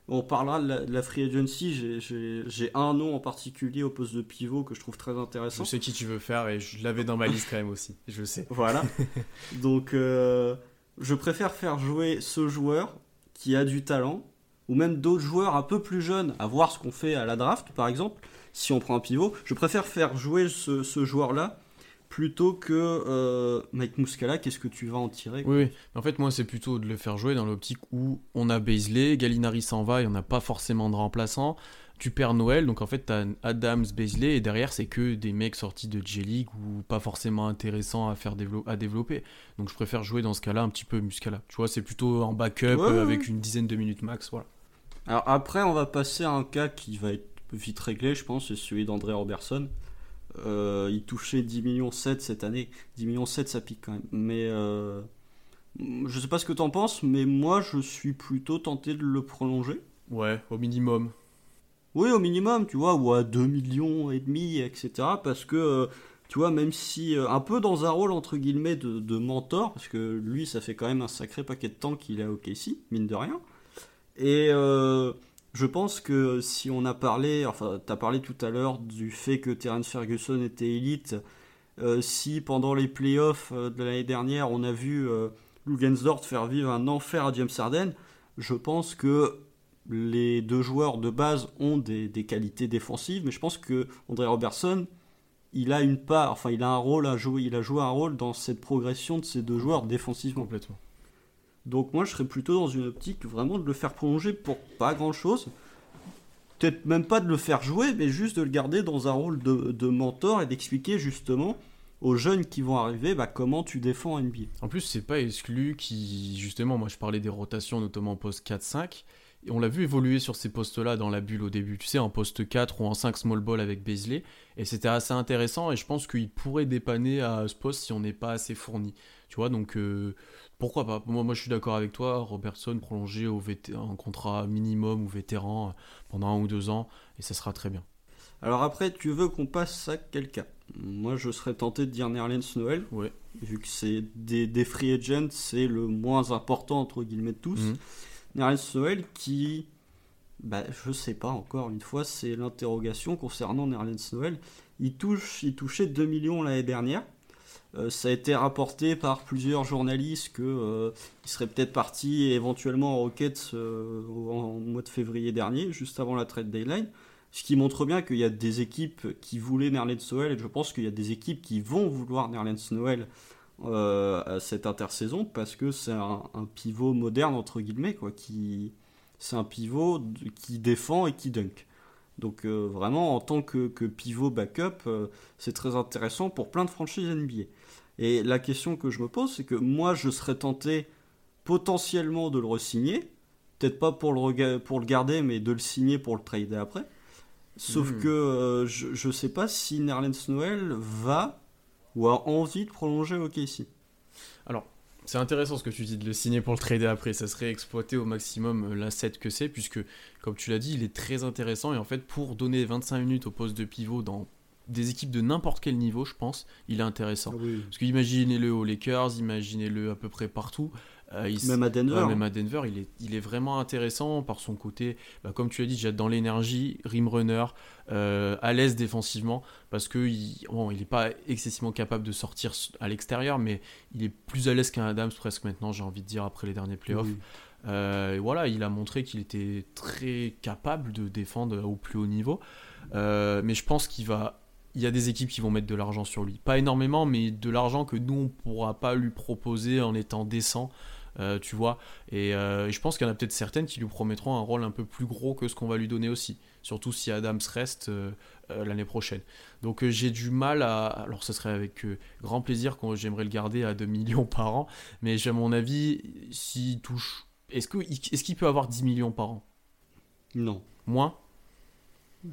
on parlera de la, free agency. J'ai un nom en particulier au poste de pivot que je trouve très intéressant. Je sais qui tu veux faire et je l'avais dans ma liste quand même aussi. Je sais. Voilà. Donc, euh, je préfère faire jouer ce joueur qui a du talent ou même d'autres joueurs un peu plus jeunes à voir ce qu'on fait à la draft, par exemple. Si on prend un pivot, je préfère faire jouer ce joueur-là plutôt que euh, Mike Muscala, qu'est-ce que tu vas en tirer Oui, oui. En fait, moi, c'est plutôt de le faire jouer dans l'optique où on a Baisley, Gallinari s'en va et on n'a pas forcément de remplaçant. tu perds Noël, donc en fait, tu as Adams, Beasley, et derrière, c'est que des mecs sortis de J-League ou pas forcément intéressants à, faire à développer. Donc je préfère jouer dans ce cas-là un petit peu Muscala. Tu vois, c'est plutôt en backup avec une dizaine de minutes max. Voilà. Alors après, on va passer à un cas qui va être vite réglé, je pense, c'est celui d'André Robertson. Euh, il touchait 10 millions 7 cette année. 10 millions 7, ça pique quand même. Mais euh, je sais pas ce que t'en penses, mais moi, je suis plutôt tenté de le prolonger. Ouais, au minimum. Oui, au minimum, tu vois, ou à 2 millions et demi, etc. Parce que, euh, tu vois, même si euh, un peu dans un rôle entre guillemets de, mentor, parce que lui, ça fait quand même un sacré paquet de temps qu'il est à OKC, mine de rien. Et euh, je pense que si on a parlé, enfin, tu as parlé tout à l'heure du fait que Terence Ferguson était élite, si pendant les playoffs de l'année dernière, on a vu Lugensdorf faire vivre un enfer à James Harden, je pense que les deux joueurs de base ont des, qualités défensives, mais je pense que André Robertson, il a une part, enfin il a un rôle à jouer, il a joué un rôle dans cette progression de ces deux joueurs défensivement. Complètement. Donc moi je serais plutôt dans une optique vraiment de le faire prolonger pour pas grand chose. Peut-être même pas de le faire jouer, mais juste de le garder dans un rôle de, mentor et d'expliquer justement aux jeunes qui vont arriver bah, comment tu défends en NBA. En plus, c'est pas exclu qui, justement, moi je parlais des rotations, notamment en poste 4-5 on l'a vu évoluer sur ces postes-là dans la bulle au début, tu sais, en poste 4 ou en 5 small ball avec Beasley. Et c'était assez intéressant et je pense qu'il pourrait dépanner à ce poste si on n'est pas assez fourni. Tu vois, donc euh, pourquoi pas? Moi, moi, je suis d'accord avec toi, Robertson prolongé au en contrat minimum ou vétéran euh, pendant un ou deux ans et ça sera très bien. Alors après, tu veux qu'on passe à quelqu'un Moi, je serais tenté de dire Nerlens Noël. Ouais. Vu que c'est des, free agents, c'est le moins important entre guillemets de tous. Mhm. Nerlens Noël qui, bah, je sais pas encore une fois, c'est l'interrogation concernant Nerlens Noël. Il, touche, il touchait 2 millions l'année dernière. Euh, ça a été rapporté par plusieurs journalistes qu'il euh, serait peut-être parti éventuellement en Rockets euh, en, mois de février dernier, juste avant la trade deadline. Ce qui montre bien qu'il y a des équipes qui voulaient Nerlens Noël et je pense qu'il y a des équipes qui vont vouloir Nerlens Noël euh, cette intersaison parce que c'est un, pivot moderne entre guillemets quoi qui c'est un pivot qui défend et qui dunk donc euh, vraiment en tant que, pivot backup c'est très intéressant pour plein de franchises NBA et la question que je me pose c'est que moi je serais tenté potentiellement de le re-signer peut-être pas pour le, pour le garder mais de le signer pour le trader après sauf hmm. que je, ne sais pas si Nerlens Noël va ou a envie de prolonger OKC Alors, c'est intéressant ce que tu dis de le signer pour le trader après. Ça serait exploiter au maximum euh, l'asset que c'est, puisque, comme tu l'as dit, il est très intéressant. Et en fait, pour donner 25 minutes au poste de pivot dans des équipes de n'importe quel niveau, je pense, il est intéressant. Ah Parce qu'imaginez-le aux Lakers, imaginez-le à peu près partout. Euh, même à Denver. même à Denver, il est, il est vraiment intéressant par son côté, bah, comme tu l'as dit, déjà dans l'énergie, rim runner, euh, à l'aise défensivement, parce que il, bon, il n'est pas excessivement capable de sortir à l'extérieur, mais il est plus à l'aise qu'un Adams presque maintenant, j'ai envie de dire, après les derniers playoffs. Euh, et voilà, il a montré qu'il était très capable de défendre au plus haut niveau. mais je pense qu'il va il y a des équipes qui vont mettre de l'argent sur lui. Pas énormément, mais de l'argent que nous, on ne pourra pas lui proposer en étant décent. Euh, tu vois. Euh, et, je pense qu'il y en a peut-être certaines qui lui promettront un rôle un peu plus gros que ce qu'on va lui donner aussi. Surtout si Adams reste euh, l'année prochaine. Donc j'ai du mal à. Alors ce serait avec grand plaisir que j'aimerais le garder à 2 millions par an. Mais à mon avis, s'il touche. Est-ce qu'il peut avoir 10 millions par an? Non. Moins?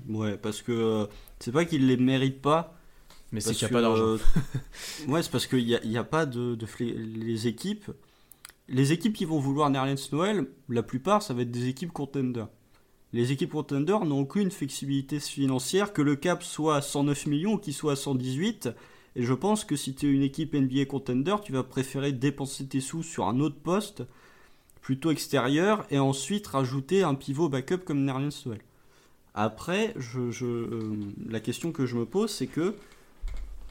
Ouais, parce que c'est pas qu'il les mérite pas. Mais c'est qu'il n'y a pas d'argent. ouais, c'est parce qu'il n'y a, a, pas de, de, Les équipes les équipes qui vont vouloir Nerlens Noël, la plupart, ça va être des équipes contenders. Les équipes contenders n'ont aucune flexibilité financière, que le cap soit à 109 millions ou qu'il soit à 118. Et je pense que si tu es une équipe NBA contender, tu vas préférer dépenser tes sous sur un autre poste, plutôt extérieur, et ensuite rajouter un pivot backup comme Nerlens Noël. Après, euh, la question que je me pose, c'est que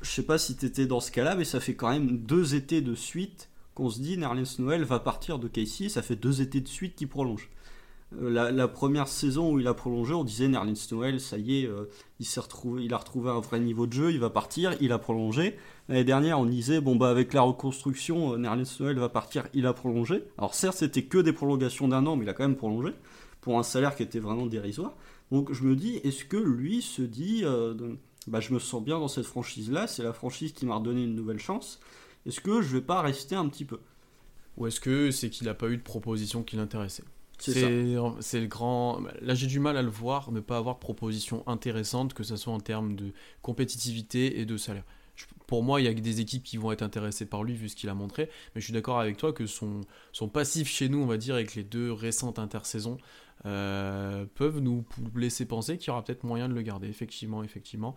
je sais pas si tu étais dans ce cas-là, mais ça fait quand même deux étés de suite qu'on se dit Nerlens Noël va partir de Casey, ça fait deux étés de suite qu'il prolonge. Euh, la, première saison où il a prolongé, on disait Nerlens Noël, ça y est, euh, il s'est retrouvé, il a retrouvé un vrai niveau de jeu, il va partir, il a prolongé. L'année dernière, on disait bon bah avec la reconstruction, euh, Nerlens Noël va partir, il a prolongé. Alors certes, c'était que des prolongations d'un an, mais il a quand même prolongé pour un salaire qui était vraiment dérisoire. Donc je me dis, est-ce que lui se dit, euh, bah, je me sens bien dans cette franchise-là, c'est la franchise qui m'a redonné une nouvelle chance, est-ce que je vais pas rester un petit peu? Ou est-ce que c'est qu'il n'a pas eu de proposition qui l'intéressait? C'est c'est le grand. Là, j'ai du mal à le voir, ne pas avoir de proposition intéressante, que ce soit en termes de compétitivité et de salaire. Je- Pour moi, il y a que des équipes qui vont être intéressées par lui vu ce qu'il a montré, mais je suis d'accord avec toi que son, son passif chez nous, on va dire, avec les deux récentes intersaisons, euh, peuvent nous laisser penser qu'il y aura peut-être moyen de le garder, effectivement, effectivement.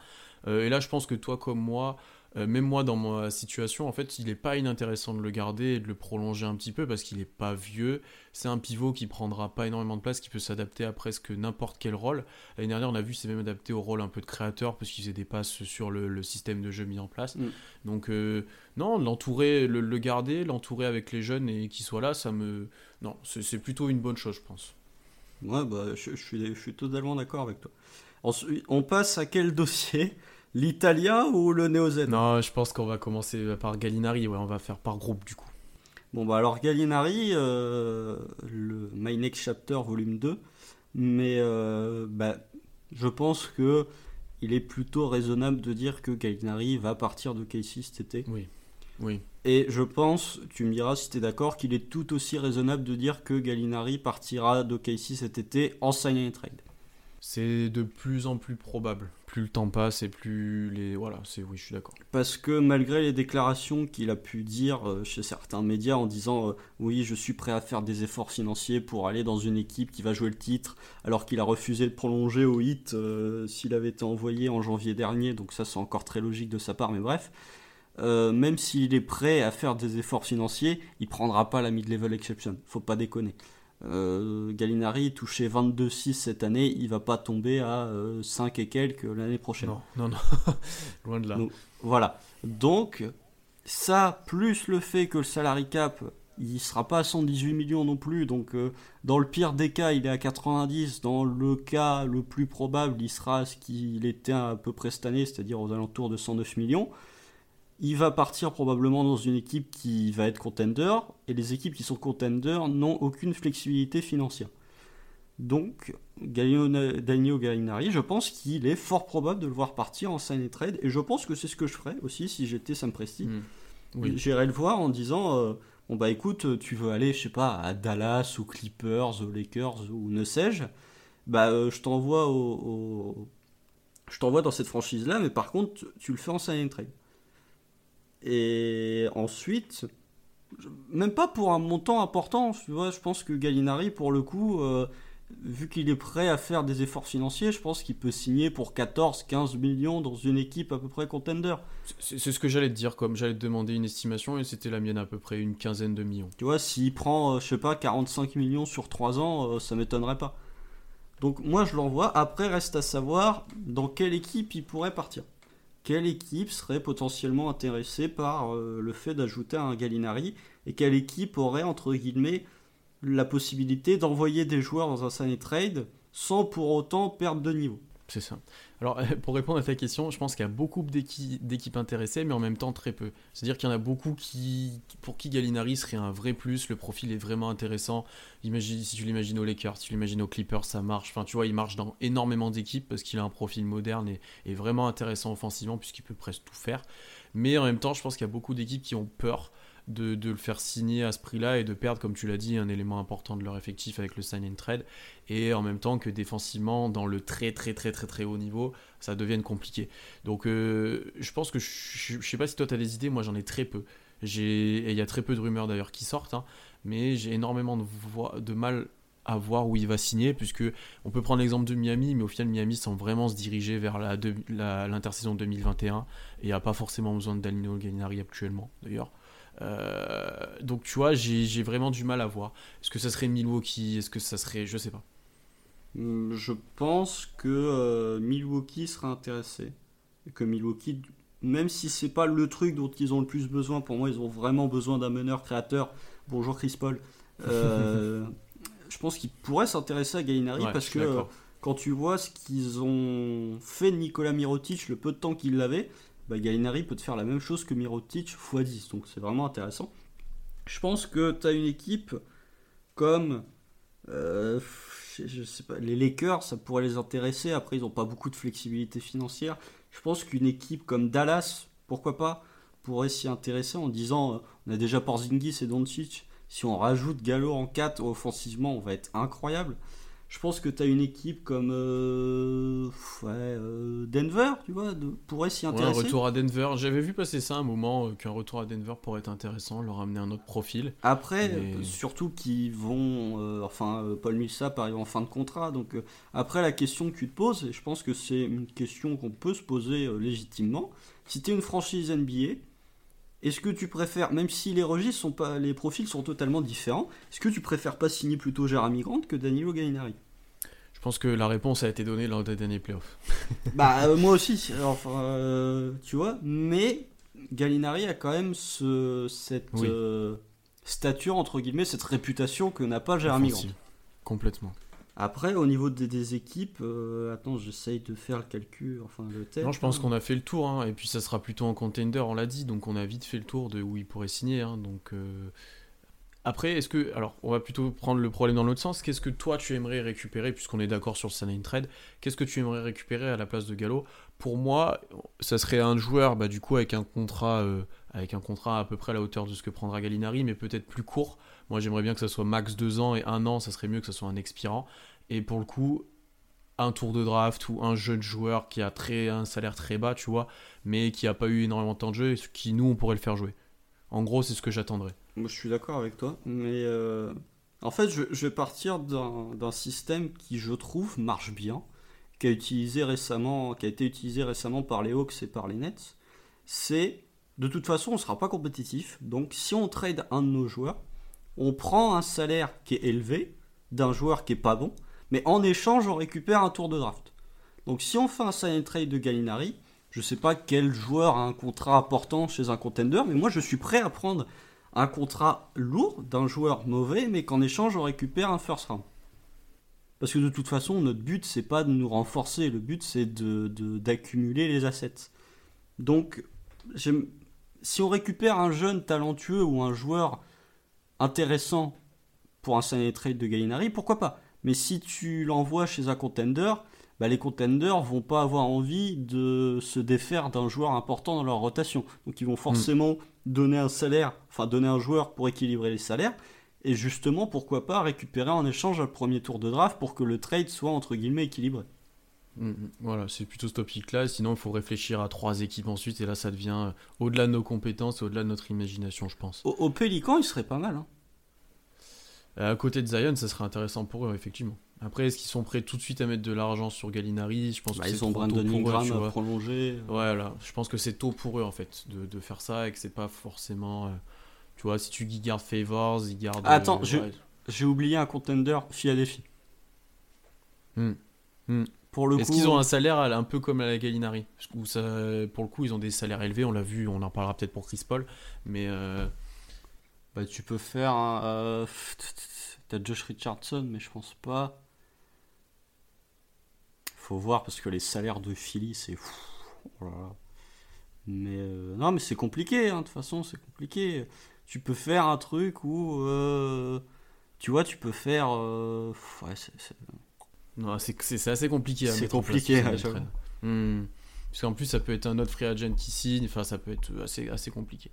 Euh, et là, je pense que toi comme moi, euh, même moi dans ma situation, en fait, il n'est pas inintéressant de le garder et de le prolonger un petit peu parce qu'il n'est pas vieux. C'est un pivot qui prendra pas énormément de place, qui peut s'adapter à presque n'importe quel rôle. L'année dernière, on a vu, c'est même adapté au rôle un peu de créateur parce qu'il faisait des passes sur le, le système de jeu mis en place. Mm. Donc, euh, non, l'entourer, le, le garder, l'entourer avec les jeunes et qu'il soit là, ça me. Non, c'est plutôt une bonne chose, je pense. Ouais, bah, je, je suis, je suis totalement d'accord avec toi. Ensuite, on passe à quel dossier? L'Italia ou le Néo-Z Non, je pense qu'on va commencer par Gallinari, ouais, on va faire par groupe du coup. Bon, bah alors Gallinari, euh, le My Next Chapter volume 2, mais euh, bah, je pense que il est plutôt raisonnable de dire que Gallinari va partir de Casey cet été. Oui, oui. Et je pense, tu me diras si tu es d'accord, qu'il est tout aussi raisonnable de dire que Gallinari partira Casey cet été en sign and trade. C'est de plus en plus probable. Plus le temps passe et plus les. Voilà, c'est oui, je suis d'accord. Parce que malgré les déclarations qu'il a pu dire euh, chez certains médias en disant euh, oui je suis prêt à faire des efforts financiers pour aller dans une équipe qui va jouer le titre, alors qu'il a refusé de prolonger au hit euh, s'il avait été envoyé en janvier dernier, donc ça c'est encore très logique de sa part, mais bref. Euh, même s'il est prêt à faire des efforts financiers, il prendra pas la mid-level exception, faut pas déconner. Euh, Gallinari touchait 22-6 cette année, il va pas tomber à euh, 5 et quelques l'année prochaine. Non, non, non. Loin de là. Voilà. Donc, ça, plus le fait que le salary cap, il sera pas à 118 millions non plus. Donc, euh, dans le pire des cas, il est à 90. Dans le cas le plus probable, il sera ce qu'il était à peu près cette année, c'est-à-dire aux alentours de 109 millions. Il va partir probablement dans une équipe qui va être contender, et les équipes qui sont contender n'ont aucune flexibilité financière. Donc, Danilo Gallinari, je pense qu'il est fort probable de le voir partir en sign and trade, et je pense que c'est ce que je ferais aussi si j'étais Sam Presti. Mm. Oui. J'irais le voir en disant euh, Bon, bah écoute, tu veux aller, je sais pas, à Dallas ou Clippers, aux Lakers ou ne sais-je, bah euh, je t'envoie au, au- Je t'envoie dans cette franchise-là, mais par contre, tu le fais en sign and trade. Et ensuite, même pas pour un montant important, tu vois, je pense que Gallinari, pour le coup, euh, vu qu'il est prêt à faire des efforts financiers, je pense qu'il peut signer pour 14-15 millions dans une équipe à peu près contender. C'est c'est ce que j'allais te dire, comme j'allais te demander une estimation et c'était la mienne à peu près une quinzaine de millions. Tu vois, s'il prend, euh, je sais pas, 45 millions sur 3 ans, euh, ça m'étonnerait pas. Donc moi je l'envoie. Après reste à savoir dans quelle équipe il pourrait partir. Quelle équipe serait potentiellement intéressée par euh, le fait d'ajouter un Gallinari et quelle équipe aurait entre guillemets la possibilité d'envoyer des joueurs dans un sign trade sans pour autant perdre de niveau? C'est ça. Alors, pour répondre à ta question, je pense qu'il y a beaucoup d'équi- d'équipes intéressées, mais en même temps très peu. C'est-à-dire qu'il y en a beaucoup qui, pour qui Gallinari serait un vrai plus, le profil est vraiment intéressant. Imagine, si tu l'imagines aux Lakers, si tu l'imagines aux Clippers, ça marche. Enfin, tu vois, il marche dans énormément d'équipes parce qu'il a un profil moderne et, et vraiment intéressant offensivement puisqu'il peut presque tout faire. Mais en même temps, je pense qu'il y a beaucoup d'équipes qui ont peur de, le faire signer à ce prix-là et de perdre, comme tu l'as dit, un élément important de leur effectif avec le sign and trade. Et en même temps que défensivement, dans le très très très très très haut niveau, ça devienne compliqué. Donc euh, je pense que je, je, sais pas si toi tu as des idées, moi j'en ai très peu. J'ai et il y a très peu de rumeurs d'ailleurs qui sortent, hein, mais j'ai énormément de, mal à voir où il va signer, puisque on peut prendre l'exemple de Miami, mais au final Miami semble vraiment se diriger vers la l'intersaison 2021 et a pas forcément besoin de Danilo Gallinari actuellement d'ailleurs. Euh, donc tu vois, j'ai vraiment du mal à voir. Est-ce que ça serait Milwaukee? Est-ce que ça serait, je sais pas. Hum, Je pense que euh, Milwaukee sera intéressé. Et que Milwaukee, même si c'est pas le truc dont ils ont le plus besoin, pour moi ils ont vraiment besoin d'un meneur créateur. Bonjour Chris Paul. Euh, je pense qu'ils pourraient s'intéresser à Gallinari Ouais, parce que quand tu vois ce qu'ils ont fait de Nicolas Mirotic le peu de temps qu'il l'avait, bah peut te faire la même chose que Mirotic x 10. Donc c'est vraiment intéressant. Je pense que tu as une équipe comme. euh, je, sais pas, les Lakers, ça pourrait les intéresser. Après, ils n'ont pas beaucoup de flexibilité financière. Je pense qu'une équipe comme Dallas, pourquoi pas, pourrait s'y intéresser en disant euh, on a déjà Porzingis et Doncic. Si on rajoute Gallo en 4 offensivement, on va être incroyable. Je pense que tu as une équipe comme euh, euh, Denver, tu vois, pourrait s'y intéresser. un retour à Denver. J'avais vu passer ça un moment, qu'un retour à Denver pourrait être intéressant, leur amener un autre profil. Après, surtout qu'ils vont, enfin, Paul Millsap arrive en fin de contrat. Donc, après, la question que tu te poses, et je pense que c'est une question qu'on peut se poser légitimement, si tu es une franchise NBA, est-ce que tu préfères, même si les registres sont pas, les profils sont totalement différents, est-ce que tu préfères pas signer plutôt Jeremy Grant que Danilo Gallinari? Je pense que la réponse a été donnée lors des derniers playoffs. bah euh, moi aussi, enfin euh, tu vois, mais Gallinari a quand même ce, cette euh, stature entre guillemets, cette réputation que n'a pas Jeremy Grant. Complètement. Après, au niveau des, équipes, euh, attends, j'essaye de faire le calcul, enfin le test. Non, je pense qu'on a fait le tour, hein, et puis ça sera plutôt en contender, on l'a dit, donc on a vite fait le tour de où il pourrait signer. Hein, donc euh, après, est-ce que, alors, on va plutôt prendre le problème dans l'autre sens. Qu'est-ce que toi tu aimerais récupérer, puisqu'on est d'accord sur le sign trade Qu'est-ce que tu aimerais récupérer à la place de Gallo? Pour moi, ça serait un joueur, bah, du coup, avec un contrat, euh, avec un contrat à peu près à la hauteur de ce que prendra Gallinari, mais peut-être plus court. Moi, j'aimerais bien que ça soit max 2 ans et un an, ça serait mieux que ça soit un expirant. Et pour le coup, un tour de draft ou un jeune joueur qui a très, un salaire très bas, tu vois, mais qui n'a pas eu énormément de temps de jeu, et qui nous, on pourrait le faire jouer. En gros, c'est ce que j'attendrais. Moi, je suis d'accord avec toi, mais euh, en fait, je, vais partir d'un système qui, je trouve, marche bien, qui a, utilisé récemment, qui a été utilisé récemment par les Hawks et par les Nets. C'est, de toute façon, on ne sera pas compétitif, donc si on trade un de nos joueurs, on prend un salaire qui est élevé d'un joueur qui est pas bon, mais en échange, on récupère un tour de draft. Donc si on fait un sign trade de Gallinari, je sais pas quel joueur a un contrat important chez un contender, mais moi je suis prêt à prendre un contrat lourd d'un joueur mauvais, mais qu'en échange on récupère un first round. Parce que de toute façon, notre but c'est pas de nous renforcer, le but c'est d'accumuler de, d'accumuler les assets. Donc, si on récupère un jeune talentueux ou un joueur intéressant pour un sign trade de Gallinari, pourquoi pas? Mais si tu l'envoies chez un contender, bah, les contenders vont pas avoir envie de se défaire d'un joueur important dans leur rotation. Donc ils vont forcément donner un salaire, enfin donner un joueur pour équilibrer les salaires. Et justement, pourquoi pas récupérer en échange un premier tour de draft pour que le trade soit entre guillemets équilibré. Mm, mm. Voilà, c'est plutôt ce topic-là. Sinon, il faut réfléchir à trois équipes ensuite. Et là, ça devient euh, au-delà de nos compétences au-delà de notre imagination, je pense. Au, au Pélican, il serait pas mal. Hein. À côté de Zion, ça serait intéressant pour eux, effectivement. Après, est-ce qu'ils sont prêts tout de suite à mettre de l'argent sur Gallinari? Je pense bah, que c'est trop tôt pour eux, prolonger. Voilà, je pense que c'est tôt pour eux en fait de, de faire ça et que c'est pas forcément. Euh, tu vois, si tu gardes Favors, ils gardent. Attends, j'ai oublié un contender Philadelphie. Hmm. Hmm. Pour le Est-ce qu'ils ont un salaire un peu comme la Gallinari? Ça, Pour le coup, ils ont des salaires élevés, on l'a vu, on en parlera peut-être pour Chris Paul, mais. Euh, bah, tu peux faire un. Euh, T'as Josh Richardson, mais je pense pas. Faut voir parce que les salaires de Philly, c'est. Oh mais euh, non, mais c'est compliqué, hein, de toute façon, c'est compliqué. Tu peux faire un truc où. Euh, tu vois, tu peux faire. Euh, ouais, c'est assez compliqué à C'est compliqué, hmm. Parce qu'en plus, ça peut être un autre free agent qui signe, enfin, ça peut être assez, assez compliqué.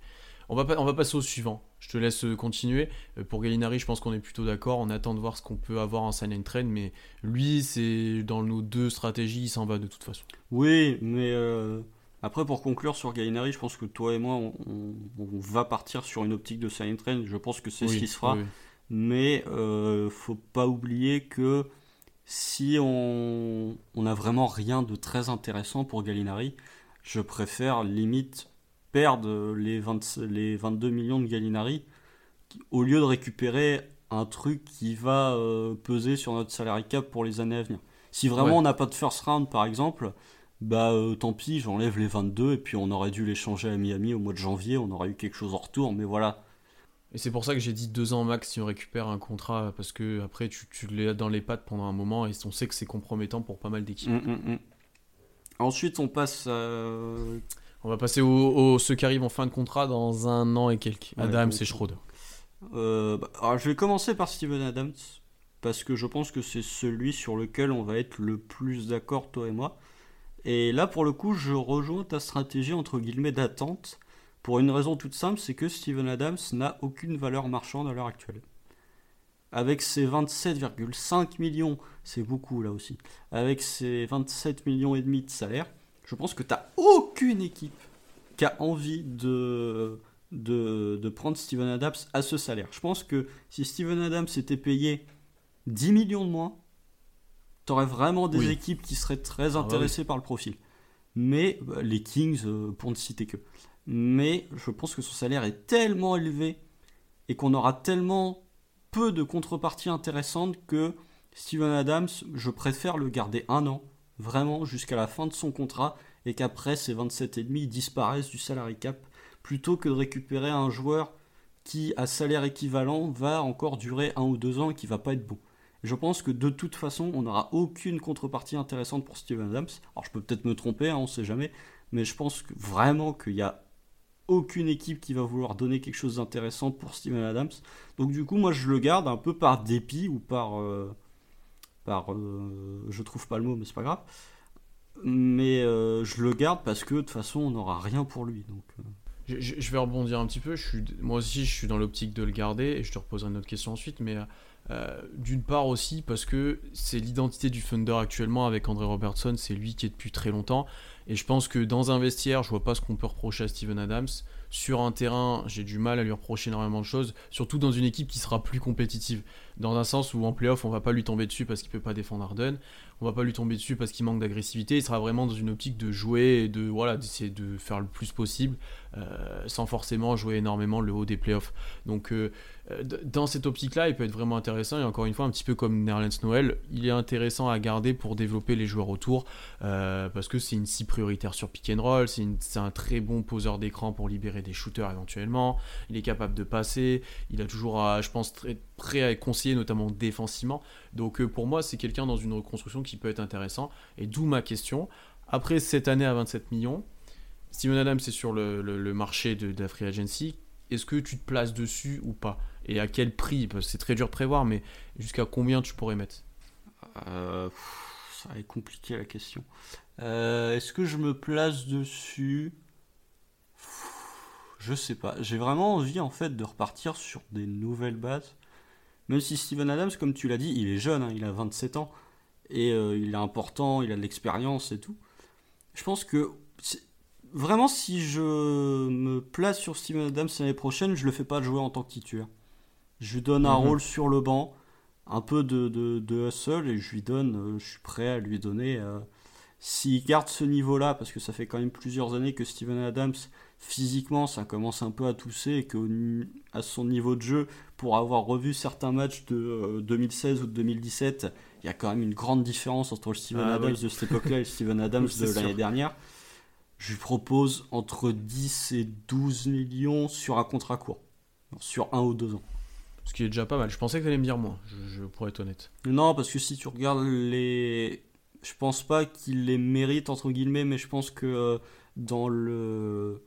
On va, on va passer au suivant. Je te laisse continuer. Euh, pour Gallinari, je pense qu'on est plutôt d'accord. On attend de voir ce qu'on peut avoir en sign and trade, mais lui, c'est dans nos deux stratégies, il s'en va de toute façon. Oui, mais euh, après, pour conclure sur Gallinari, je pense que toi et moi, on, va partir sur une optique de sign and trade. Je pense que c'est ce qui se fera. Mais euh, faut pas oublier que si on, on a vraiment rien de très intéressant pour Gallinari, je préfère limite perdre les, les 22 millions de Gallinari au lieu de récupérer un truc qui va euh, peser sur notre salary cap pour les années à venir. Si vraiment on n'a pas de first round par exemple, bah euh, tant pis, j'enlève les 22 et puis on aurait dû les changer à Miami au mois de janvier, on aurait eu quelque chose en retour, mais voilà. Et c'est pour ça que j'ai dit deux ans max si on récupère un contrat, parce que après tu, tu l'as dans les pattes pendant un moment et on sait que c'est compromettant pour pas mal d'équipes. Hum, hum, hum. Ensuite on passe à on va passer au, ceux qui arrivent en fin de contrat dans un an et quelques. Adams et Schroeder. Euh, bah, je vais commencer par Steven Adams. parce que je pense que c'est celui sur lequel on va être le plus d'accord, toi et moi. Et là, pour le coup, je rejoins ta stratégie entre guillemets d'attente pour une raison toute simple, c'est que Steven Adams n'a aucune valeur marchande à l'heure actuelle. Avec ses 27,5 millions, c'est beaucoup là aussi, avec ses 27 millions et demi de salaire, je pense que tu n'as aucune équipe qui a envie de, de, de, prendre Steven Adams à ce salaire. Je pense que si Steven Adams était payé 10 millions de moins, tu aurais vraiment des équipes qui seraient très ah bah intéressées par le profil. Mais bah, les Kings, euh, pour ne citer que mais je pense que son salaire est tellement élevé et qu'on aura tellement peu de contreparties intéressantes que Steven Adams, je préfère le garder un an, vraiment jusqu'à la fin de son contrat, et qu'après ses 27,5 disparaissent du salary cap, plutôt que de récupérer un joueur qui, à salaire équivalent, va encore durer un ou deux ans et qui va pas être bon. je pense que de toute façon, on n'aura aucune contrepartie intéressante pour Steven Adams. Alors je peux peut-être me tromper, hein, on ne sait jamais, mais je pense vraiment qu'il y a aucune équipe qui va vouloir donner quelque chose d'intéressant pour Steven Adams. Donc du coup, moi je le garde un peu par dépit ou par... Euh, par euh, je trouve pas le mot, mais c'est pas grave. Mais euh, je le garde parce que de toute façon, on n'aura rien pour lui. Donc, je, vais rebondir un petit peu. Moi aussi, je suis dans l'optique de le garder et je te reposerai une autre question ensuite. Mais d'une part aussi parce que c'est l'identité du Thunder actuellement avec André Robertson. C'est lui qui est depuis très longtemps. Et je pense que dans un vestiaire, je vois pas ce qu'on peut reprocher à Steven Adams. Sur un terrain, j'ai du mal à lui reprocher énormément de choses, surtout dans une équipe qui sera plus compétitive. Dans un sens où en playoff, on va pas lui tomber dessus parce qu'il peut pas défendre Harden, on va pas lui tomber dessus parce qu'il manque d'agressivité. Il sera vraiment dans une optique de jouer et de voilà d'essayer de faire le plus possible, euh, sans forcément jouer énormément le haut des playoffs. Donc euh, dans cette optique-là, il peut être vraiment intéressant. Et encore une fois, un petit peu comme Nerlens Noël, il est intéressant à garder pour développer les joueurs autour, parce que c'est une si prioritaire sur pick and roll, c'est un très bon poseur d'écran pour libérer des shooters éventuellement. Il est capable de passer, il a toujours, je pense, très prêt à conseiller, notamment défensivement. Donc pour moi, c'est quelqu'un dans une reconstruction qui peut être intéressant. Et d'où ma question. Après cette année à 27 millions, Steven Adams est sur le, marché de, la free agency. Est-ce que tu te places dessus ou pas? Et à quel prix C'est très dur de prévoir, mais jusqu'à combien tu pourrais mettre euh, Ça être compliqué la question. Euh, est-ce que je me place dessus? Je sais pas. J'ai vraiment envie en fait de repartir sur des nouvelles bases. Même si Steven Adams, comme tu l'as dit, il est jeune, hein, il a 27 ans et euh, il est important, il a de l'expérience et tout. Je pense que vraiment, si je me place sur Steven Adams l'année prochaine, je le fais pas jouer en tant que titulaire. Je lui donne un mhm. rôle sur le banc, un peu de, de, hustle, et je lui donne, euh, je suis prêt à lui donner. Euh, s'il garde ce niveau-là, parce que ça fait quand même plusieurs années que Steven Adams, physiquement, ça commence un peu à tousser, et qu'à son niveau de jeu, pour avoir revu certains matchs de 2016 ou de 2017, il y a quand même une grande différence entre le Steven ah Adams de cette époque-là et le Steven Adams de l'année dernière. Je lui propose entre 10 et 12 millions sur un contrat court, sur un ou deux ans. Ce qui est déjà pas mal. Je pensais que tu allais me dire moins, je, pourrais être honnête. Non, parce que si tu regardes les. Je pense pas qu'il les mérite, entre guillemets, mais je pense que euh, dans le,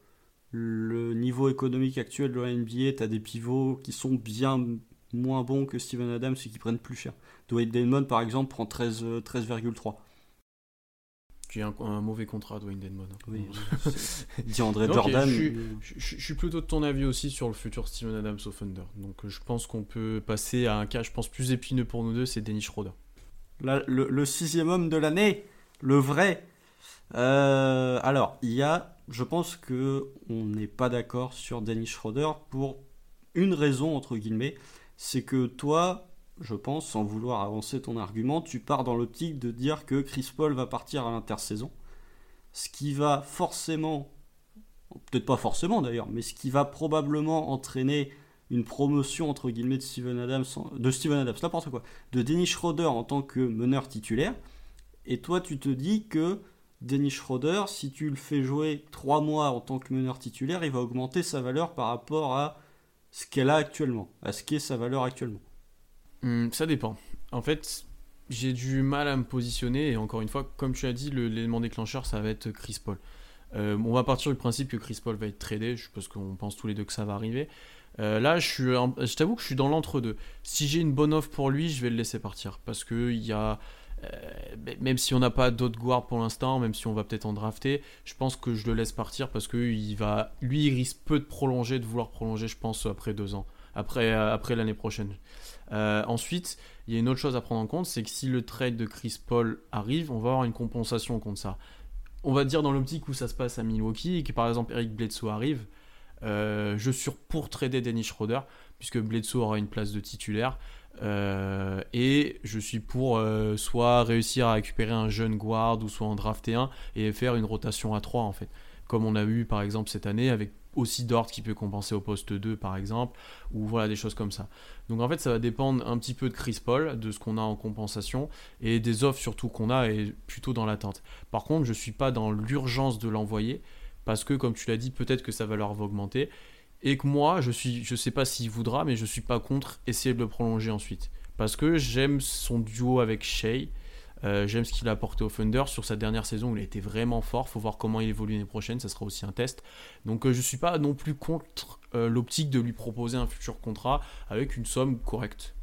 niveau économique actuel de la NBA, tu des pivots qui sont bien moins bons que Steven Adams et qui prennent plus cher. Dwayne Damon, par exemple, prend 13,3. 13, qui est un, mauvais contrat, Dwayne Damon. Oui, dit André Jordan. Je, suis plutôt de ton avis aussi sur le futur Steven Adams au Thunder. Donc je pense qu'on peut passer à un cas, je pense, plus épineux pour nous deux, c'est Dennis Schroeder. le, sixième homme de l'année, le vrai. Euh, alors, il y a, je pense que on n'est pas d'accord sur Dennis Schroeder pour une raison, entre guillemets, c'est que toi, je pense, sans vouloir avancer ton argument, tu pars dans l'optique de dire que Chris Paul va partir à l'intersaison. Ce qui va forcément, peut-être pas forcément d'ailleurs, mais ce qui va probablement entraîner une promotion entre guillemets de Steven Adams, de Steven Adams, n'importe quoi, de Dennis Schroeder en tant que meneur titulaire. Et toi, tu te dis que Dennis Schroeder, si tu le fais jouer trois mois en tant que meneur titulaire, il va augmenter sa valeur par rapport à ce qu'elle a actuellement, à ce qu'est sa valeur actuellement. Hmm, ça dépend. En fait, j'ai du mal à me positionner et encore une fois, comme tu as dit, l'élément déclencheur, ça va être Chris Paul. Euh, on va partir du principe que Chris Paul va être tradé, parce qu'on pense tous les deux que ça va arriver. Euh, là, je, suis, je t'avoue que je suis dans l'entre-deux. Si j'ai une bonne offre pour lui, je vais le laisser partir. Parce que il y a. Euh, même si on n'a pas d'autres guards pour l'instant, même si on va peut-être en drafter, je pense que je le laisse partir parce que il va, lui, il risque peu de prolonger, de vouloir prolonger, je pense, après deux ans, après, après l'année prochaine. Ensuite, il y a une autre chose à prendre en compte, c'est que si le trade de Chris Paul arrive, on va avoir une compensation contre ça. On va dire dans l'optique où ça se passe à Milwaukee et que par exemple Eric Bledsoe arrive, euh, je suis pour trader Dennis Schroeder puisque Bledsoe aura une place de titulaire euh, et je suis pour euh, soit réussir à récupérer un jeune guard ou soit en drafter un et faire une rotation à 3 en fait. Comme on a eu par exemple cette année avec aussi Dort qui peut compenser au poste 2 par exemple, ou voilà des choses comme ça. Donc en fait ça va dépendre un petit peu de Chris Paul, de ce qu'on a en compensation, et des offres surtout qu'on a et plutôt dans l'attente. Par contre je suis pas dans l'urgence de l'envoyer, parce que comme tu l'as dit, peut-être que sa valeur va augmenter, et que moi je suis, je sais pas s'il voudra, mais je suis pas contre essayer de le prolonger ensuite. Parce que j'aime son duo avec Shea, euh, j'aime ce qu'il a apporté au Thunder sur sa dernière saison où il a été vraiment fort. Faut voir comment il évolue l'année prochaine, ça sera aussi un test. Donc je euh, je suis pas non plus contre euh, l'optique de lui proposer un futur contrat avec une somme correcte.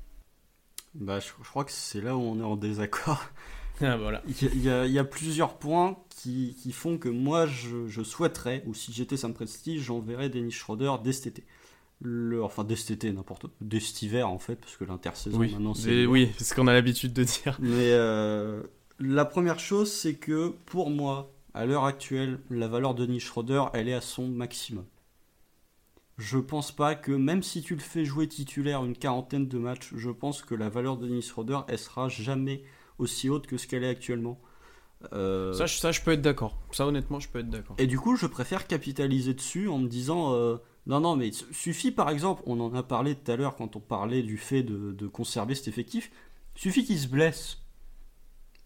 Bah, je, crois que c'est là où on est en désaccord. Ah, voilà. il, y a, il, y a, plusieurs points qui, qui font que moi je, je souhaiterais, ou si j'étais Sam Prestige, j'enverrais Dennis Schroeder dès cet été le, enfin d'estété n'importe hiver en fait parce que l'intersaison oui, maintenant c'est oui c'est ce qu'on a l'habitude de dire. Mais euh, la première chose c'est que pour moi à l'heure actuelle la valeur de Dennis Schroeder elle est à son maximum. Je pense pas que même si tu le fais jouer titulaire une quarantaine de matchs je pense que la valeur de Dennis Schroeder elle sera jamais aussi haute que ce qu'elle est actuellement. Euh, ça, ça, je peux être d'accord. Ça, honnêtement, je peux être d'accord. Et du coup, je préfère capitaliser dessus en me disant euh, non, non, mais suffit par exemple, on en a parlé tout à l'heure quand on parlait du fait de, conserver cet effectif, suffit qu'il se blesse.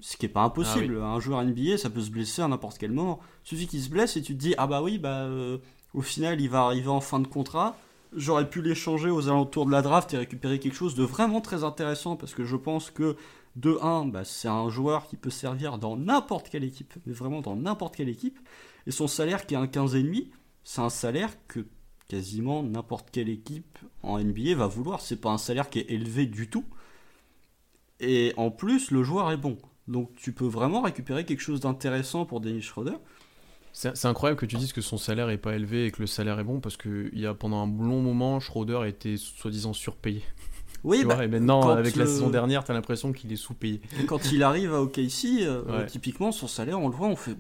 Ce qui n'est pas impossible. Ah Un joueur NBA, ça peut se blesser à n'importe quel moment. Suffit qu'il se blesse et tu te dis, ah bah oui, bah euh, au final, il va arriver en fin de contrat. J'aurais pu l'échanger aux alentours de la draft et récupérer quelque chose de vraiment très intéressant parce que je pense que de 1, bah, c'est un joueur qui peut servir dans n'importe quelle équipe, mais vraiment dans n'importe quelle équipe. Et son salaire qui est un 15,5, c'est un salaire que quasiment n'importe quelle équipe en NBA va vouloir. C'est pas un salaire qui est élevé du tout. Et en plus, le joueur est bon. Donc tu peux vraiment récupérer quelque chose d'intéressant pour Dennis Schroeder. C'est incroyable que tu dises que son salaire est pas élevé et que le salaire est bon parce que il y a pendant un long moment, Schroeder était soi-disant surpayé. Oui, bah, et maintenant, avec la saison dernière, tu as l'impression qu'il est sous-payé. Quand il arrive à OKC, euh, typiquement, son salaire, on le voit, on fait,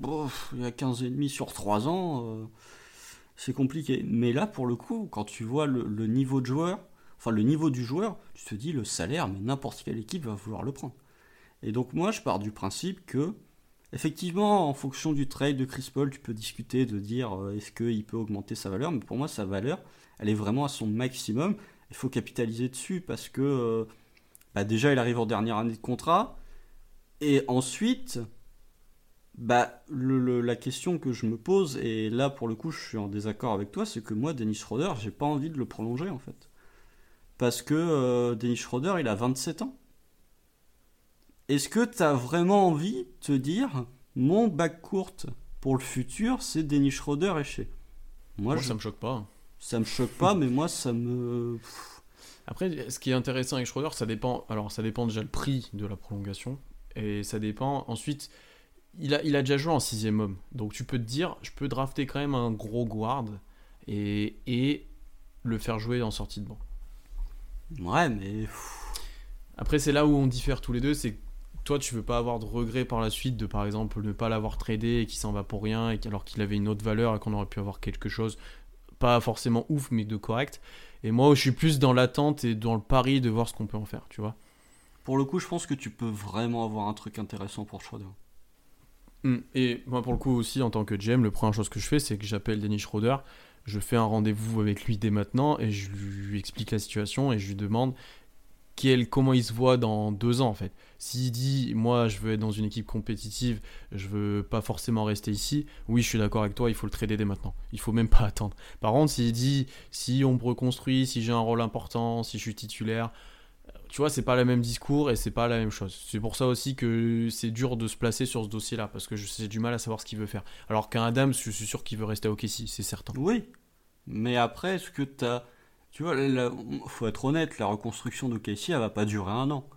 il y a 15,5 sur 3 ans. Euh, c'est compliqué. Mais là, pour le coup, quand tu vois le, niveau de joueur, enfin le niveau du joueur, tu te dis le salaire, mais n'importe quelle équipe va vouloir le prendre. Et donc moi, je pars du principe que, effectivement, en fonction du trade de Chris Paul, tu peux discuter de dire euh, est-ce qu'il peut augmenter sa valeur, mais pour moi, sa valeur, elle est vraiment à son maximum. Il faut capitaliser dessus parce que, euh, bah, déjà, il arrive en dernière année de contrat, et ensuite, bah, la question que je me pose, et là pour le coup je suis en désaccord avec toi, c'est que moi, Dennis Schroeder, j'ai pas envie de le prolonger en fait. Parce que euh, Dennis Schroeder, il a 27 ans. Est-ce que tu as vraiment envie de te dire, mon bac courte pour le futur, c'est Dennis Schroeder et chez Moi, ça me choque pas. Ça me choque pas, mais moi, ça me. Après, ce qui est intéressant avec Schroeder, ça dépend. Alors, ça dépend déjà le prix de la prolongation. Et ça dépend ensuite il a, il a déjà joué en sixième homme. Donc tu peux te dire, je peux drafter quand même un gros guard et, et le faire jouer en sortie de banc. Ouais, mais. Après, c'est là où on diffère tous les deux. C'est que toi, tu veux pas avoir de regrets par la suite de, par exemple, ne pas l'avoir tradé et qu'il s'en va pour rien, et alors qu'il avait une autre valeur et qu'on aurait pu avoir quelque chose, pas forcément ouf, mais de correct. Et moi, je suis plus dans l'attente et dans le pari de voir ce qu'on peut en faire, tu vois. Pour le coup, je pense que tu peux vraiment avoir un truc intéressant pour Schroeder. Mm. Et moi, pour le coup, aussi, en tant que GM, le première chose que je fais, c'est que j'appelle Denis Schroeder, je fais un rendez-vous avec lui dès maintenant et je lui explique la situation et je lui demande quel, comment il se voit dans deux ans, en fait. S'il dit, moi, je veux être dans une équipe compétitive, je veux pas forcément rester ici, oui, je suis d'accord avec toi, il faut le trader dès maintenant. Il faut même pas attendre. Par contre, s'il dit, si on me reconstruit, si j'ai un rôle important, si je suis titulaire, tu vois, c'est pas le même discours et c'est pas la même chose. C'est pour ça aussi que c'est dur de se placer sur ce dossier-là, parce que j'ai du mal à savoir ce qu'il veut faire. Alors qu'un Adams, je suis sûr qu'il veut rester au KC, c'est certain. Oui, mais après, est-ce que tu as. Tu vois, il faut être honnête, la reconstruction de Casey, elle va pas durer un an.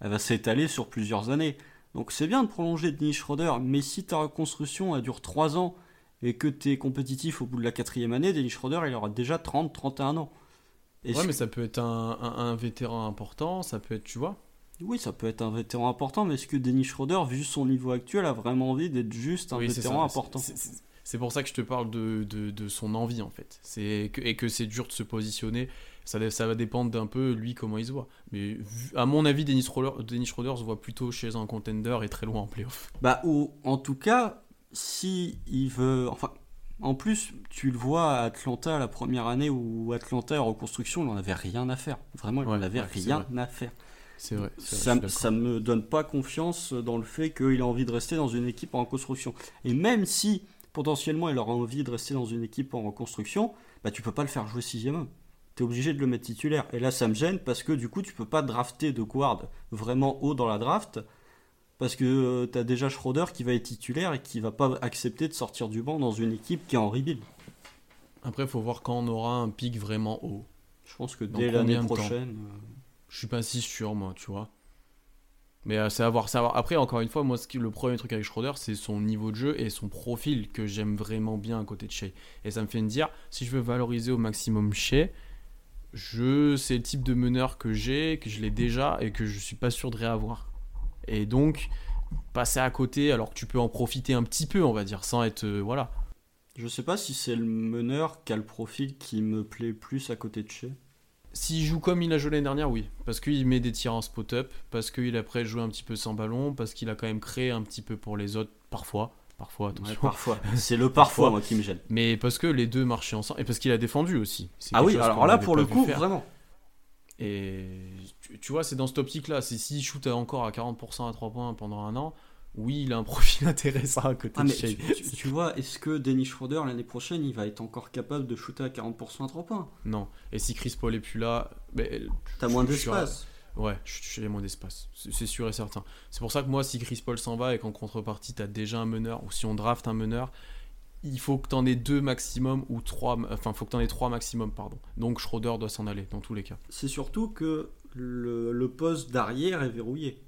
Elle va s'étaler sur plusieurs années. Donc c'est bien de prolonger Dennis Schroeder, mais si ta reconstruction elle dure 3 ans et que tu es compétitif au bout de la quatrième année, Dennis Schroeder il aura déjà 30-31 ans. Ouais, mais ça peut être un, un, vétéran important, ça peut être, tu vois. Oui, ça peut être un vétéran important, mais est-ce que Dennis Schroeder, vu son niveau actuel, a vraiment envie d'être juste un vétéran important c'est pour ça que je te parle de, de, son envie en fait. C'est et que c'est dur de se positionner. Ça, ça va dépendre d'un peu lui comment il se voit. Mais à mon avis, Dennis, Schroeder se voit plutôt chez un contender et très loin en playoff. Bah ou en tout cas, si il veut, enfin, en plus tu le vois à Atlanta la première année où Atlanta en reconstruction, il n'en avait rien à faire. Vraiment, il n'en avait rien à faire. C'est vrai. ça, ça me donne pas confiance dans le fait qu'il a envie de rester dans une équipe en reconstruction. Et même si potentiellement il aura envie de rester dans une équipe en reconstruction, bah tu peux pas le faire jouer sixième homme. Tu es obligé de le mettre titulaire. Et là, ça me gêne parce que du coup, tu peux pas drafter de guard vraiment haut dans la draft parce que euh, tu as déjà Schroeder qui va être titulaire et qui va pas accepter de sortir du banc dans une équipe qui est en rebuild. Après, il faut voir quand on aura un pic vraiment haut. Je pense que dès l'année prochaine. Euh, Je suis pas si sûr, moi, tu vois. Mais euh, c'est à voir, Après, encore une fois, moi, ce qui, le premier truc avec Schroeder, c'est son niveau de jeu et son profil que j'aime vraiment bien à côté de Shea. Et ça me fait me dire, si je veux valoriser au maximum Shea, je, c'est le type de meneur que j'ai, que je l'ai déjà et que je suis pas sûr de réavoir. Et donc, passer à côté alors que tu peux en profiter un petit peu, on va dire, sans être. Euh, voilà. Je sais pas si c'est le meneur qui a le profil qui me plaît plus à côté de Shea. S'il joue comme il a joué l'année dernière, oui. Parce qu'il met des tirs en spot-up, parce qu'il a après joué un petit peu sans ballon, parce qu'il a quand même créé un petit peu pour les autres, parfois. Parfois, attention. parfois. C'est le parfois, moi, qui me gêne. Mais parce que les deux marchaient ensemble, et parce qu'il a défendu aussi. Ah oui, alors là, pour le coup, vraiment. Et tu, vois, c'est dans cette optique-là. C'est s'il shoot encore à 40% à 3 points pendant un an, oui, il a un profil intéressant à côté ah, de Tu, vois, est-ce que Dennis Schroeder l'année prochaine, il va être encore capable de shooter à 40% à 3 points? Non. Et si Chris Paul est plus là, ben, t'as moins d'espace. Ouais, j'ai moins d'espace, c'est sûr et certain. C'est pour ça que moi, si Chris Paul s'en va et qu'en contrepartie, t'as déjà un meneur, ou si on draft un meneur, il faut que t'en aies deux maximum, ou trois, enfin, faut que t'en aies trois maximum, pardon. Donc Schroeder doit s'en aller, dans tous les cas. C'est surtout que le poste d'arrière est verrouillé.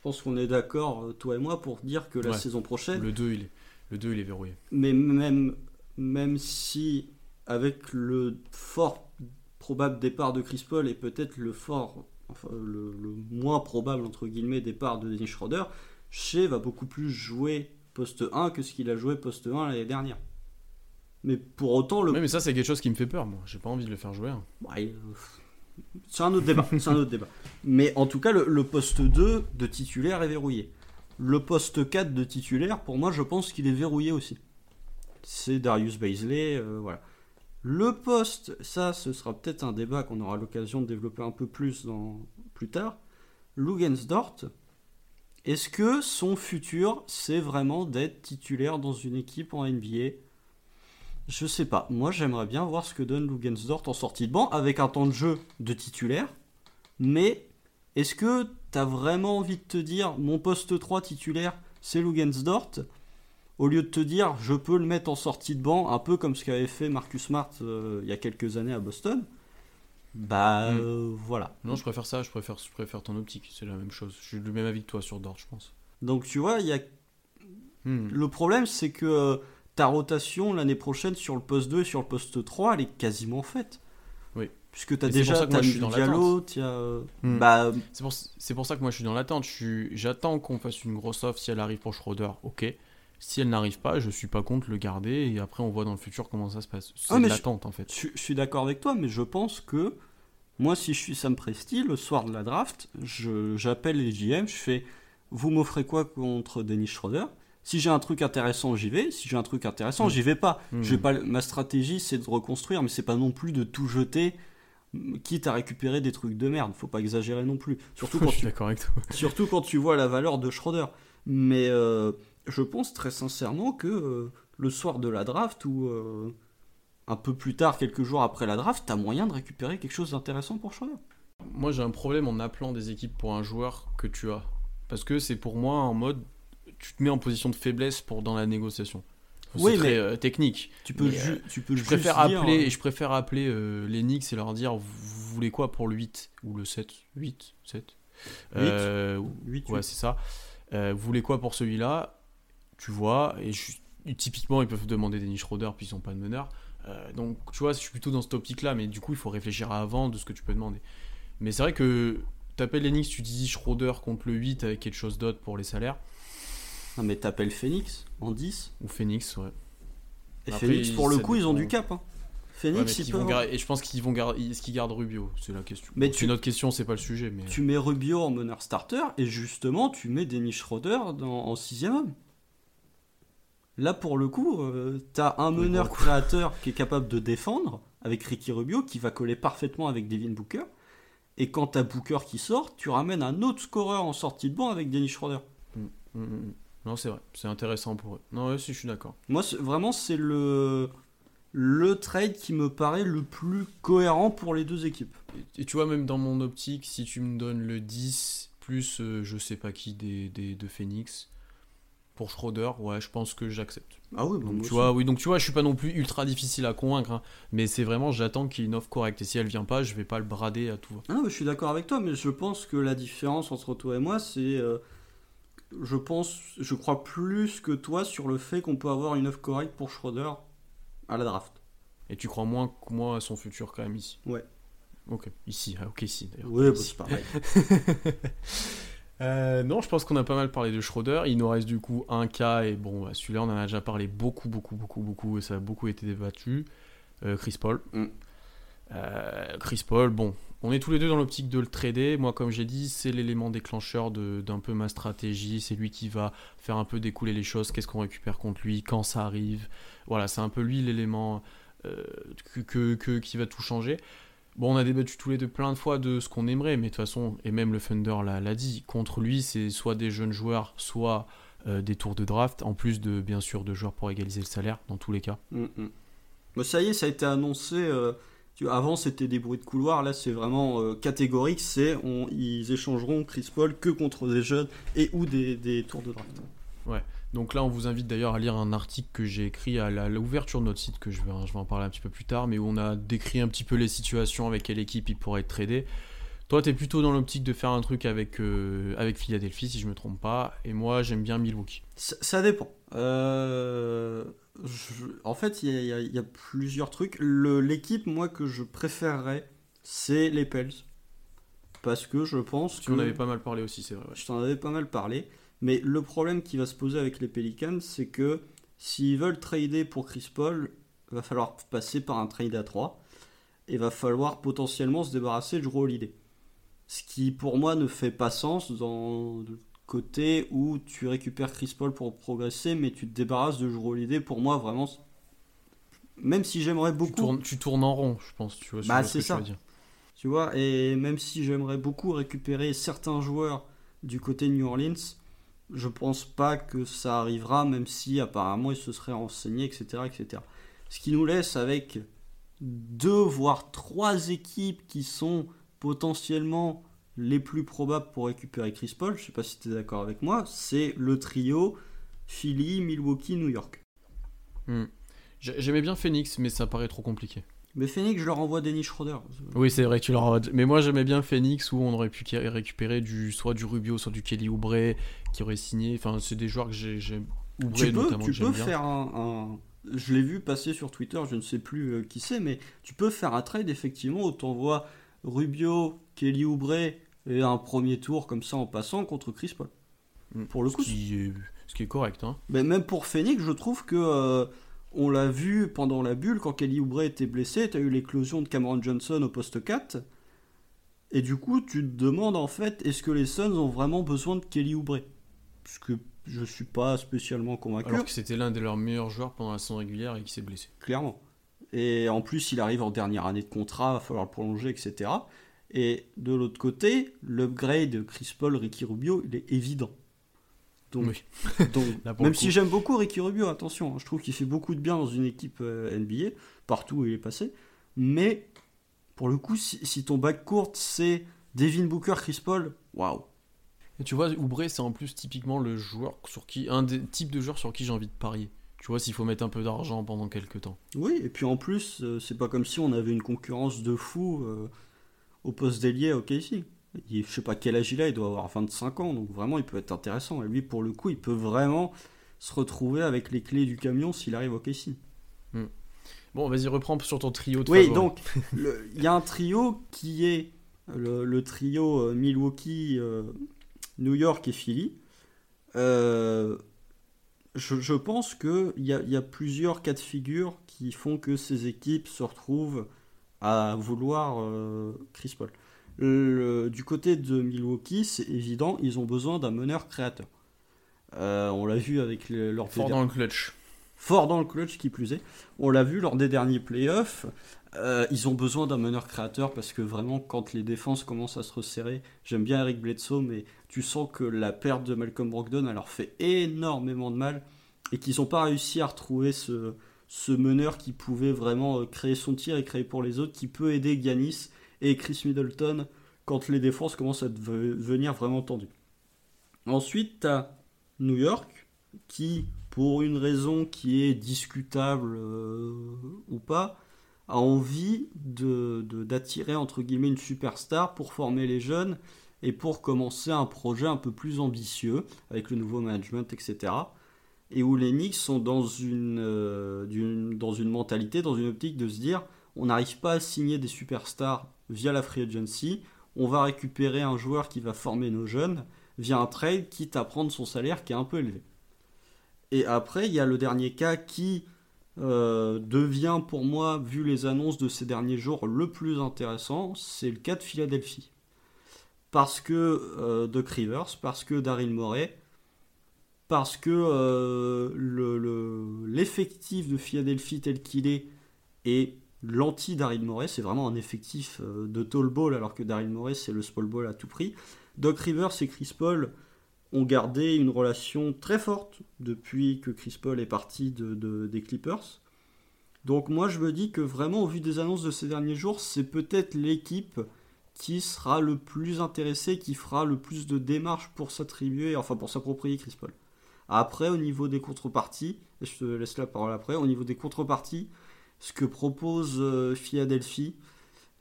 Je pense qu'on est d'accord, euh, toi et moi, pour dire que la saison prochaine. Le 2, il est, le 2, il est verrouillé. Mais même, même si, avec le fort probable départ de Chris Paul et peut-être le fort, enfin, le, moins probable, entre guillemets, départ de Dennis Schroeder, Shea va beaucoup plus jouer poste 1 que ce qu'il a joué poste 1 l'année dernière. Mais pour autant, le. mais ça, c'est quelque chose qui me fait peur, moi. J'ai pas envie de le faire jouer. Hein. C'est un autre débat. c'est un autre débat. Mais en tout cas, le, poste 2 de titulaire est verrouillé. Le poste 4 de titulaire, pour moi, je pense qu'il est verrouillé aussi. C'est Darius Baisley, euh, voilà. Le poste, ça, ce sera peut-être un débat qu'on aura l'occasion de développer un peu plus dans, plus tard. Lugensdort, est-ce que son futur, c'est vraiment d'être titulaire dans une équipe en NBA je sais pas. Moi, j'aimerais bien voir ce que donne Lugensdort en sortie de banc avec un temps de jeu de titulaire. Mais est-ce que t'as vraiment envie de te dire mon poste 3 titulaire, c'est Lugensdort au lieu de te dire je peux le mettre en sortie de banc, un peu comme ce qu'avait fait Marcus Smart euh, il y a quelques années à Boston. Bah hmm. euh, voilà. Non, je préfère ça, je préfère, je préfère ton optique, c'est la même chose. Je suis du même avis que toi sur Dort, je pense. Donc tu vois, il y a. Hmm. Le problème, c'est que euh, ta rotation l'année prochaine sur le poste 2 et sur le poste 3, elle est quasiment faite. Oui. Puisque tu as déjà as je Diallo, as... Hmm. Bah... C'est pour, pour, ça que moi je suis dans l'attente. J'attends qu'on fasse une grosse offre si elle arrive pour Schroeder, ok. Si elle n'arrive pas, je suis pas contre le garder et après on voit dans le futur comment ça se passe. C'est ah, l'attente en fait. Je, suis d'accord avec toi, mais je pense que moi si je suis Sam Presti, le soir de la draft, j'appelle les GM, je fais vous m'offrez quoi contre Dennis Schroeder? Si j'ai un truc intéressant, j'y vais. Si j'ai un truc intéressant, mm. j'y vais pas. Mm. Je vais pas. Ma stratégie, c'est de reconstruire, mais c'est pas non plus de tout jeter, quitte à récupérer des trucs de merde. Faut pas exagérer non plus. Surtout quand, tu... Surtout quand tu vois la valeur de Schroeder. Mais euh, je pense très sincèrement que euh, le soir de la draft ou euh, un peu plus tard, quelques jours après la draft, t'as moyen de récupérer quelque chose d'intéressant pour Schroeder. Moi, j'ai un problème en appelant des équipes pour un joueur que tu as. Parce que c'est pour moi en mode, tu te mets en position de faiblesse pour dans la négociation. Oui, c'est très mais euh, technique. Tu peux, Mais, euh, tu peux Je juste préfère dire, appeler, je préfère appeler euh, les Knicks et leur dire vous, vous voulez quoi pour le 8 ou le 7 8 7 Euh, ou- huit, Ouais, huit. c'est ça. Vous voulez quoi pour celui-là? Tu vois, et je- typiquement, ils peuvent demander Denis Schroeder, puis ils n'ont pas de meneur. Euh, donc, tu vois, je suis plutôt dans cette optique-là, mais du coup, il faut réfléchir à avant de ce que tu peux demander. Mais c'est vrai que t'appelles les Knicks, tu dis Schroeder contre le 8 avec quelque chose d'autre pour les salaires, Non, mais t'appelles Phoenix en 10. ou Phoenix, ouais. Et Après, Phoenix, pour le coup, ils ont du cap. hein. Ouais, Phoenix, est-ce ils vont peuvent- gar- Et je pense qu'ils vont garder. Est-ce qu'ils gardent Rubio? C'est la question. Mais tu- C'est une autre question, c'est pas le sujet. Mais... Tu mets Rubio en meneur starter et justement tu mets Dennis Schroeder dans, en sixième homme. Là pour le coup, euh, t'as un Oui, meneur créateur qui est capable de défendre avec Ricky Rubio qui va coller parfaitement avec Devin Booker. Et quand t'as Booker qui sort, tu ramènes un autre scoreur en sortie de banc avec Dennis Schroeder. Mm, mm, mm. Non, c'est vrai. C'est intéressant pour eux. Non, ouais, si, je suis d'accord. Moi vraiment c'est le le trade qui me paraît le plus cohérent pour les deux équipes. Et, et tu vois, même dans mon optique, si tu me donnes le 10 plus euh, je sais pas qui des, des- de Phoenix pour Schroeder, ouais, je pense que j'accepte. Ah oui, Donc, tu vois, oui, donc tu vois, je suis pas non plus ultra difficile à convaincre, hein, mais c'est vraiment, j'attends qu'il y ait une offre correcte. Et si elle vient pas, je vais pas le brader à tout va. Ah je suis d'accord avec toi, mais je pense que la différence entre toi et moi, c'est. euh, je pense, je crois plus que toi sur le fait qu'on peut avoir une offre correcte pour Schroeder à la draft. Et tu crois moins que moi à son futur quand même ici? Ouais. Ok, ici, ok, ici d'ailleurs. Oui, bah, c'est pareil. Euh, non, je pense qu'on a pas mal parlé de Schroeder. Il nous reste du coup un cas, et bon, bah, celui-là, on en a déjà parlé beaucoup, beaucoup, beaucoup, beaucoup, et ça a beaucoup été débattu. Euh, Chris Paul. Mm. Euh, Chris Paul, bon, on est tous les deux dans l'optique de le trader. Moi, comme j'ai dit, c'est l'élément déclencheur d'un peu ma stratégie. C'est lui qui va faire un peu découler les choses. Qu'est-ce qu'on récupère contre lui, quand ça arrive? Voilà, c'est un peu lui l'élément que, que- que- qui va tout changer. Bon, on a débattu tous les deux plein de fois de ce qu'on aimerait, mais de toute façon, et même le Thunder l'a l'a dit, contre lui, c'est soit des jeunes joueurs, soit euh, des tours de draft, en plus de, bien sûr, de joueurs pour égaliser le salaire, dans tous les cas. Mm, mm. Bah, ça y est, ça a été annoncé. euh, tu vois, avant, c'était des bruits de couloir. Là, c'est vraiment euh, catégorique. C'est on- ils échangeront Chris Paul que contre des jeunes et ou des, des tours de draft. Donc là, on vous invite d'ailleurs à lire un article que j'ai écrit à l'ouverture de notre site, que je vais, je vais en parler un petit peu plus tard, mais où on a décrit un petit peu les situations avec quelle équipe il pourrait être tradé. Toi, tu es plutôt dans l'optique de faire un truc avec, euh, avec Philadelphie, si je me trompe pas, et moi, j'aime bien Milwaukee. Ça, ça dépend. Euh, je- en fait, il y, a- y y plusieurs trucs. L'équipe, moi, que je préférerais, c'est les Pels. Parce que je pense Tu que. en avais pas mal parlé aussi, c'est vrai. ouais. Je t'en avais pas mal parlé. Mais le problème qui va se poser avec les Pelicans, c'est que s'ils veulent trader pour Chris Paul, il va falloir passer par un trade à 3. Et va falloir potentiellement se débarrasser de Drew Holiday. Ce qui, pour moi, ne fait pas sens dans le côté où tu récupères Chris Paul pour progresser, mais tu te débarrasses de Drew Holiday. Pour moi, vraiment, même si j'aimerais Tu beaucoup. tournes, tu tournes en rond, je pense. Tu vois, Bah, ce c'est tu ça. dire. Tu vois, et même si j'aimerais beaucoup récupérer certains joueurs du côté New Orleans, je pense pas que ça arrivera, même si apparemment ils se seraient renseignés, etc. etc. Ce qui nous laisse avec deux voire trois équipes qui sont potentiellement les plus probables pour récupérer Chris Paul. Je sais pas si tu es d'accord avec moi. C'est le trio Philly, Milwaukee, New York. Hmm. J'ai- J'aimais bien Phoenix, mais ça paraît trop compliqué. Mais Phoenix, je leur envoie Dennis Schroeder. Oui, c'est vrai que tu leur as- Mais moi, j'aimais bien Phoenix, où on aurait pu récupérer du, soit du Rubio, soit du Kelly Oubre, qui aurait signé. Enfin, c'est des joueurs que j'ai. Oubre, tu peux, notamment, tu que peux bien. faire un, un- Je l'ai vu passer sur Twitter, je ne sais plus euh, qui c'est, mais tu peux faire un trade effectivement où tu envoies Rubio, Kelly Oubre et un premier tour comme ça en passant contre Chris Paul. Hmm. Pour le Ce coup, qui est, ce qui est correct, hein. mais même pour Phoenix, je trouve que euh, on l'a vu pendant la bulle quand Kelly Oubre était blessé, tu as eu l'éclosion de Cameron Johnson au poste 4. Et du coup, tu te demandes en fait, est-ce que les Suns ont vraiment besoin de Kelly Oubre? Parce que je suis pas spécialement convaincu. Alors que c'était l'un de leurs meilleurs joueurs pendant la saison régulière et qui s'est blessé. clairement. Et en plus, il arrive en dernière année de contrat, va falloir le prolonger, etc. Et de l'autre côté, l'upgrade de Chris Paul, Ricky Rubio, il est évident. Donc, Oui. donc même si j'aime beaucoup Ricky Rubio, attention, hein, je trouve qu'il fait beaucoup de bien dans une équipe euh, NBA, partout où il est passé. Mais pour le coup, si, si ton backcourt c'est Devin Booker, Chris Paul, waouh. Et tu vois, Oubre, c'est en plus typiquement le joueur sur qui, un des types de joueurs sur qui j'ai envie de parier. Tu vois, s'il faut mettre un peu d'argent pendant quelques temps. Oui, et puis en plus, euh, c'est pas comme si on avait une concurrence de fou euh, au poste d'ailier au KC. Il, je sais pas quel âge il a, il doit avoir 25 ans, donc vraiment il peut être intéressant. Et lui, pour le coup, il peut vraiment se retrouver avec les clés du camion s'il arrive au KC. Bon, vas-y, reprends sur ton trio de Oui, favoris. donc il y a un trio qui est le, le trio euh, Milwaukee, euh, New York et Philly. Euh, je, je pense qu'il y a, y a plusieurs cas de figure qui font que ces équipes se retrouvent à vouloir Chris Paul. Le- du côté de Milwaukee, c'est évident, ils ont besoin d'un meneur créateur. Euh, on l'a vu avec le- leur Fort dans le clutch. fort dans le clutch qui plus est. On l'a vu lors des derniers playoffs. Euh, ils ont besoin d'un meneur créateur parce que vraiment, quand les défenses commencent à se resserrer, j'aime bien Eric Bledsoe, mais tu sens que la perte de Malcolm Brogdon elle leur fait énormément de mal et qu'ils n'ont pas réussi à retrouver ce, ce meneur qui pouvait vraiment euh, créer son tir et créer pour les autres, qui peut aider Giannis et Chris Middleton quand les défenses commencent à deve- devenir vraiment tendues. Ensuite, tu as New York qui, pour une raison qui est discutable euh, ou pas, a envie de, de- d'attirer entre guillemets une superstar pour former les jeunes et pour commencer un projet un peu plus ambitieux avec le nouveau management, etc. Et où les Knicks sont dans une, euh, dans une mentalité, dans une optique de se dire on n'arrive pas à signer des superstars via la free agency, on va récupérer un joueur qui va former nos jeunes via un trade, quitte à prendre son salaire qui est un peu élevé. Et après, il y a le dernier cas qui euh, devient pour moi, vu les annonces de ces derniers jours, le plus intéressant, c'est le cas de Philadelphie. Parce que euh, Doc Rivers, parce que Daryl Morey, parce que euh, le- le- l'effectif de Philadelphie tel qu'il est est l'anti-Daryl Morey, c'est vraiment un effectif euh, de tall ball alors que Daryl Morey c'est le small ball à tout prix. Doc Rivers et Chris Paul ont gardé une relation très forte depuis que Chris Paul est parti de- des Clippers. Donc moi je me dis que vraiment au vu des annonces de ces derniers jours, c'est peut-être l'équipe qui sera le plus intéressée, qui fera le plus de démarches pour s'attribuer, enfin pour s'approprier Chris Paul. Après au niveau des contreparties, et je te laisse la parole après, au niveau des contreparties, ce que propose euh, Philadelphie,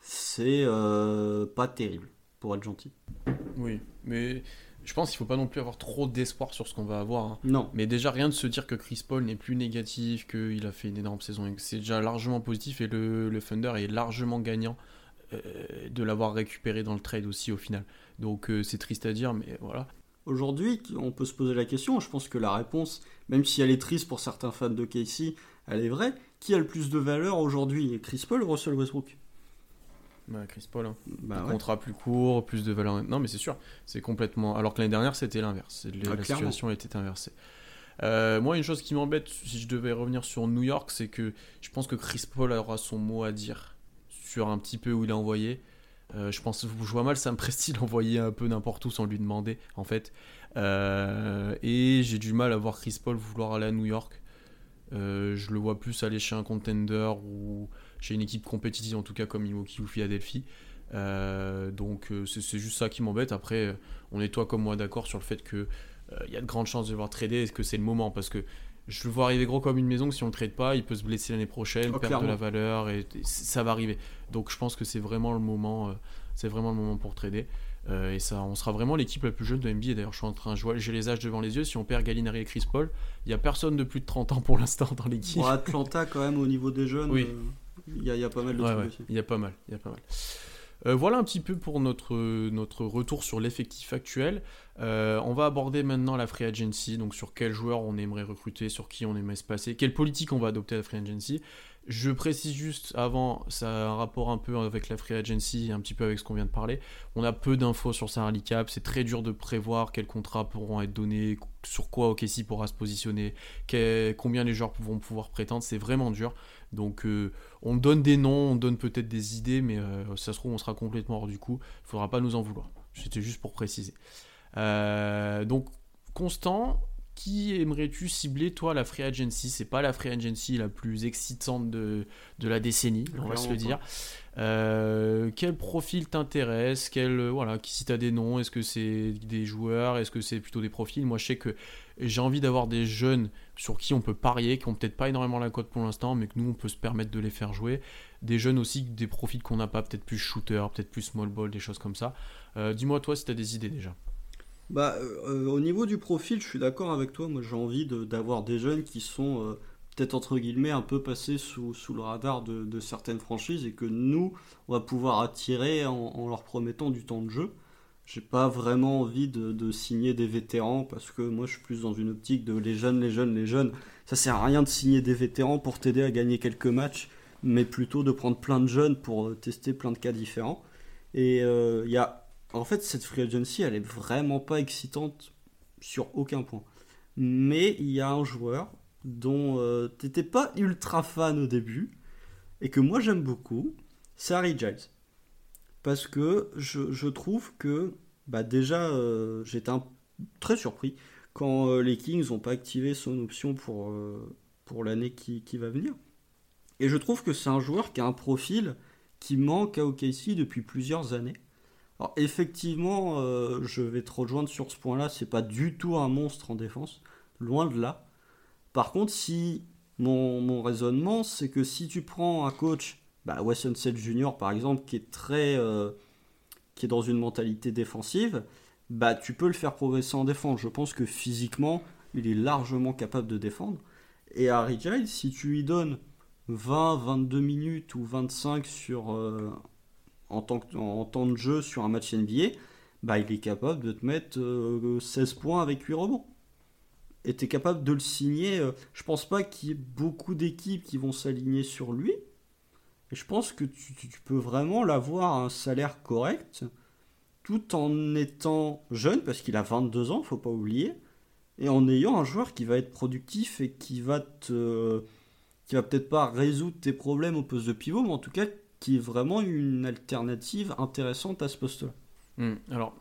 c'est euh, pas terrible, pour être gentil. Oui, mais je pense qu'il faut pas non plus avoir trop d'espoir sur ce qu'on va avoir. hein. Non, Mais déjà, rien de se dire que Chris Paul n'est plus négatif, qu'il a fait une énorme saison, c'est déjà largement positif et le, le Thunder est largement gagnant euh, de l'avoir récupéré dans le trade aussi au final. Donc euh, c'est triste à dire, mais voilà. Aujourd'hui, on peut se poser la question, je pense que la réponse, même si elle est triste pour certains fans de Casey, elle est vraie. Qui a le plus de valeur aujourd'hui? Chris Paul ou Russell Westbrook? Ouais, Chris Paul, hein. Bah ouais. contrat plus court, plus de valeur. Non, mais c'est sûr, c'est complètement. Alors que l'année dernière, c'était l'inverse. Ah, la clairement. situation était inversée. Euh, moi, une chose qui m'embête, si je devais revenir sur New York, c'est que je pense que Chris Paul aura son mot à dire sur un petit peu où il a envoyé. Euh, je pense, je vois mal Sam Presti l'envoyer un peu n'importe où sans lui demander, en fait. Euh, et j'ai du mal à voir Chris Paul vouloir aller à New York. Euh, je le vois plus aller chez un contender ou chez une équipe compétitive, en tout cas comme Milwaukee ou Philadelphie. Euh, donc euh, c'est juste ça qui m'embête. Après, on est toi comme moi d'accord sur le fait que il y a de grandes chances de le voir trader et que c'est le moment parce que je le vois arriver gros comme une maison que si on le trade pas, il peut se blesser l'année prochaine, Oh, perdre de la valeur et, ça va arriver. Donc je pense que c'est vraiment le moment, c'est vraiment le moment pour trader. Euh, et ça, on sera vraiment l'équipe la plus jeune de NBA. D'ailleurs, je suis en train, j'ai les âges devant les yeux. Si on perd Gallinari et Chris Paul, il y a personne de plus de 30 ans pour l'instant dans l'équipe. Bon, Atlanta, quand même, au niveau des jeunes, Oui. euh, il y, a- il y a pas mal de Ouais, trucs ouais, aussi. il y a pas mal, il y a pas mal. Euh, voilà un petit peu pour notre, notre retour sur l'effectif actuel. Euh, on va aborder maintenant la free agency, donc sur quels joueurs on aimerait recruter, sur qui on aimerait se passer, quelle politique on va adopter à la free agency. Je précise juste avant, ça a un rapport un peu avec la free agency un petit peu avec ce qu'on vient de parler. On a peu d'infos sur salary cap, c'est très dur de prévoir quels contrats pourront être donnés, sur quoi OKC pourra se positionner, combien les joueurs vont pouvoir prétendre, c'est vraiment dur. Donc euh, on donne des noms, on donne peut-être des idées, mais euh, ça se trouve on sera complètement hors du coup. Il faudra pas nous en vouloir. C'était juste pour préciser. Euh, donc Constant, qui aimerais-tu cibler toi la free agency? C'est pas la free agency la plus excitante de, de la décennie, on va se le dire. Quel profil t'intéresse? Quel, voilà, Si tu as des noms, est-ce que c'est des joueurs? Est-ce que c'est plutôt des profils? Moi, je sais que j'ai envie d'avoir des jeunes sur qui on peut parier, qui ont peut-être pas énormément la cote pour l'instant, mais que nous, on peut se permettre de les faire jouer. Des jeunes aussi, des profils qu'on n'a pas, peut-être plus shooter, peut-être plus small ball, des choses comme ça. Euh, dis-moi, toi, si tu as des idées déjà. Bah, euh, au niveau du profil, je suis d'accord avec toi. Moi, j'ai envie d'avoir des jeunes qui sont euh, peut-être entre guillemets un peu passés sous, sous le radar de, certaines franchises et que nous, on va pouvoir attirer en, leur promettant du temps de jeu. J'ai pas vraiment envie de, signer des vétérans parce que moi, je suis plus dans une optique de les jeunes, les jeunes, les jeunes. Ça sert à rien de signer des vétérans pour t'aider à gagner quelques matchs, mais plutôt de prendre plein de jeunes pour tester plein de cas différents. Et il y a en fait, cette free agency, elle est vraiment pas excitante sur aucun point. Mais il y a un joueur dont euh, t'étais pas ultra fan au début et que moi j'aime beaucoup, c'est Harry Giles. Parce que je, trouve que bah déjà euh, j'étais très surpris quand euh, les Kings n'ont pas activé son option pour, pour l'année qui, qui, va venir. Et je trouve que c'est un joueur qui a un profil qui manque à OKC depuis plusieurs années. Alors effectivement, euh, je vais te rejoindre sur ce point-là, c'est pas du tout un monstre en défense, loin de là. Par contre, si mon, raisonnement, c'est que si tu prends un coach, bah, Wesson Jr. par exemple, qui est très, euh, qui est dans une mentalité défensive, bah tu peux le faire progresser en défense. Je pense que physiquement, il est largement capable de défendre. Et Harry Giles, si tu lui donnes 20, 22 minutes ou 25 sur euh, en, tant en temps de jeu sur un match NBA, bah, il est capable de te mettre 16 euh, points avec 8 rebonds. Et tu es capable de le signer. Je pense pas qu'il y ait beaucoup d'équipes qui vont s'aligner sur lui. Et je pense que tu, peux vraiment l'avoir à un salaire correct, tout en étant jeune, parce qu'il a 22 ans, faut pas oublier, et en ayant un joueur qui va être productif et qui va te. qui va peut-être pas résoudre tes problèmes au poste de pivot, mais en tout cas qui est vraiment une alternative intéressante à ce poste-là. Hmm. alors,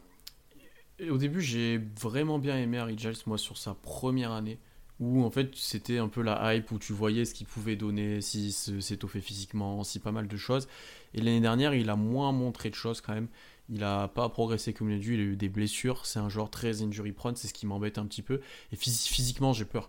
au début, j'ai vraiment bien aimé Harry Giles, moi, sur sa première année, où en fait, c'était un peu la hype, où tu voyais ce qu'il pouvait donner, s'il s'étoffait physiquement, si pas mal de choses. Et l'année dernière, il a moins montré de choses quand même. Il n'a pas progressé comme il a dû, il a eu des blessures. C'est un joueur très injury prone, c'est ce qui m'embête un petit peu. Et physiquement, j'ai peur.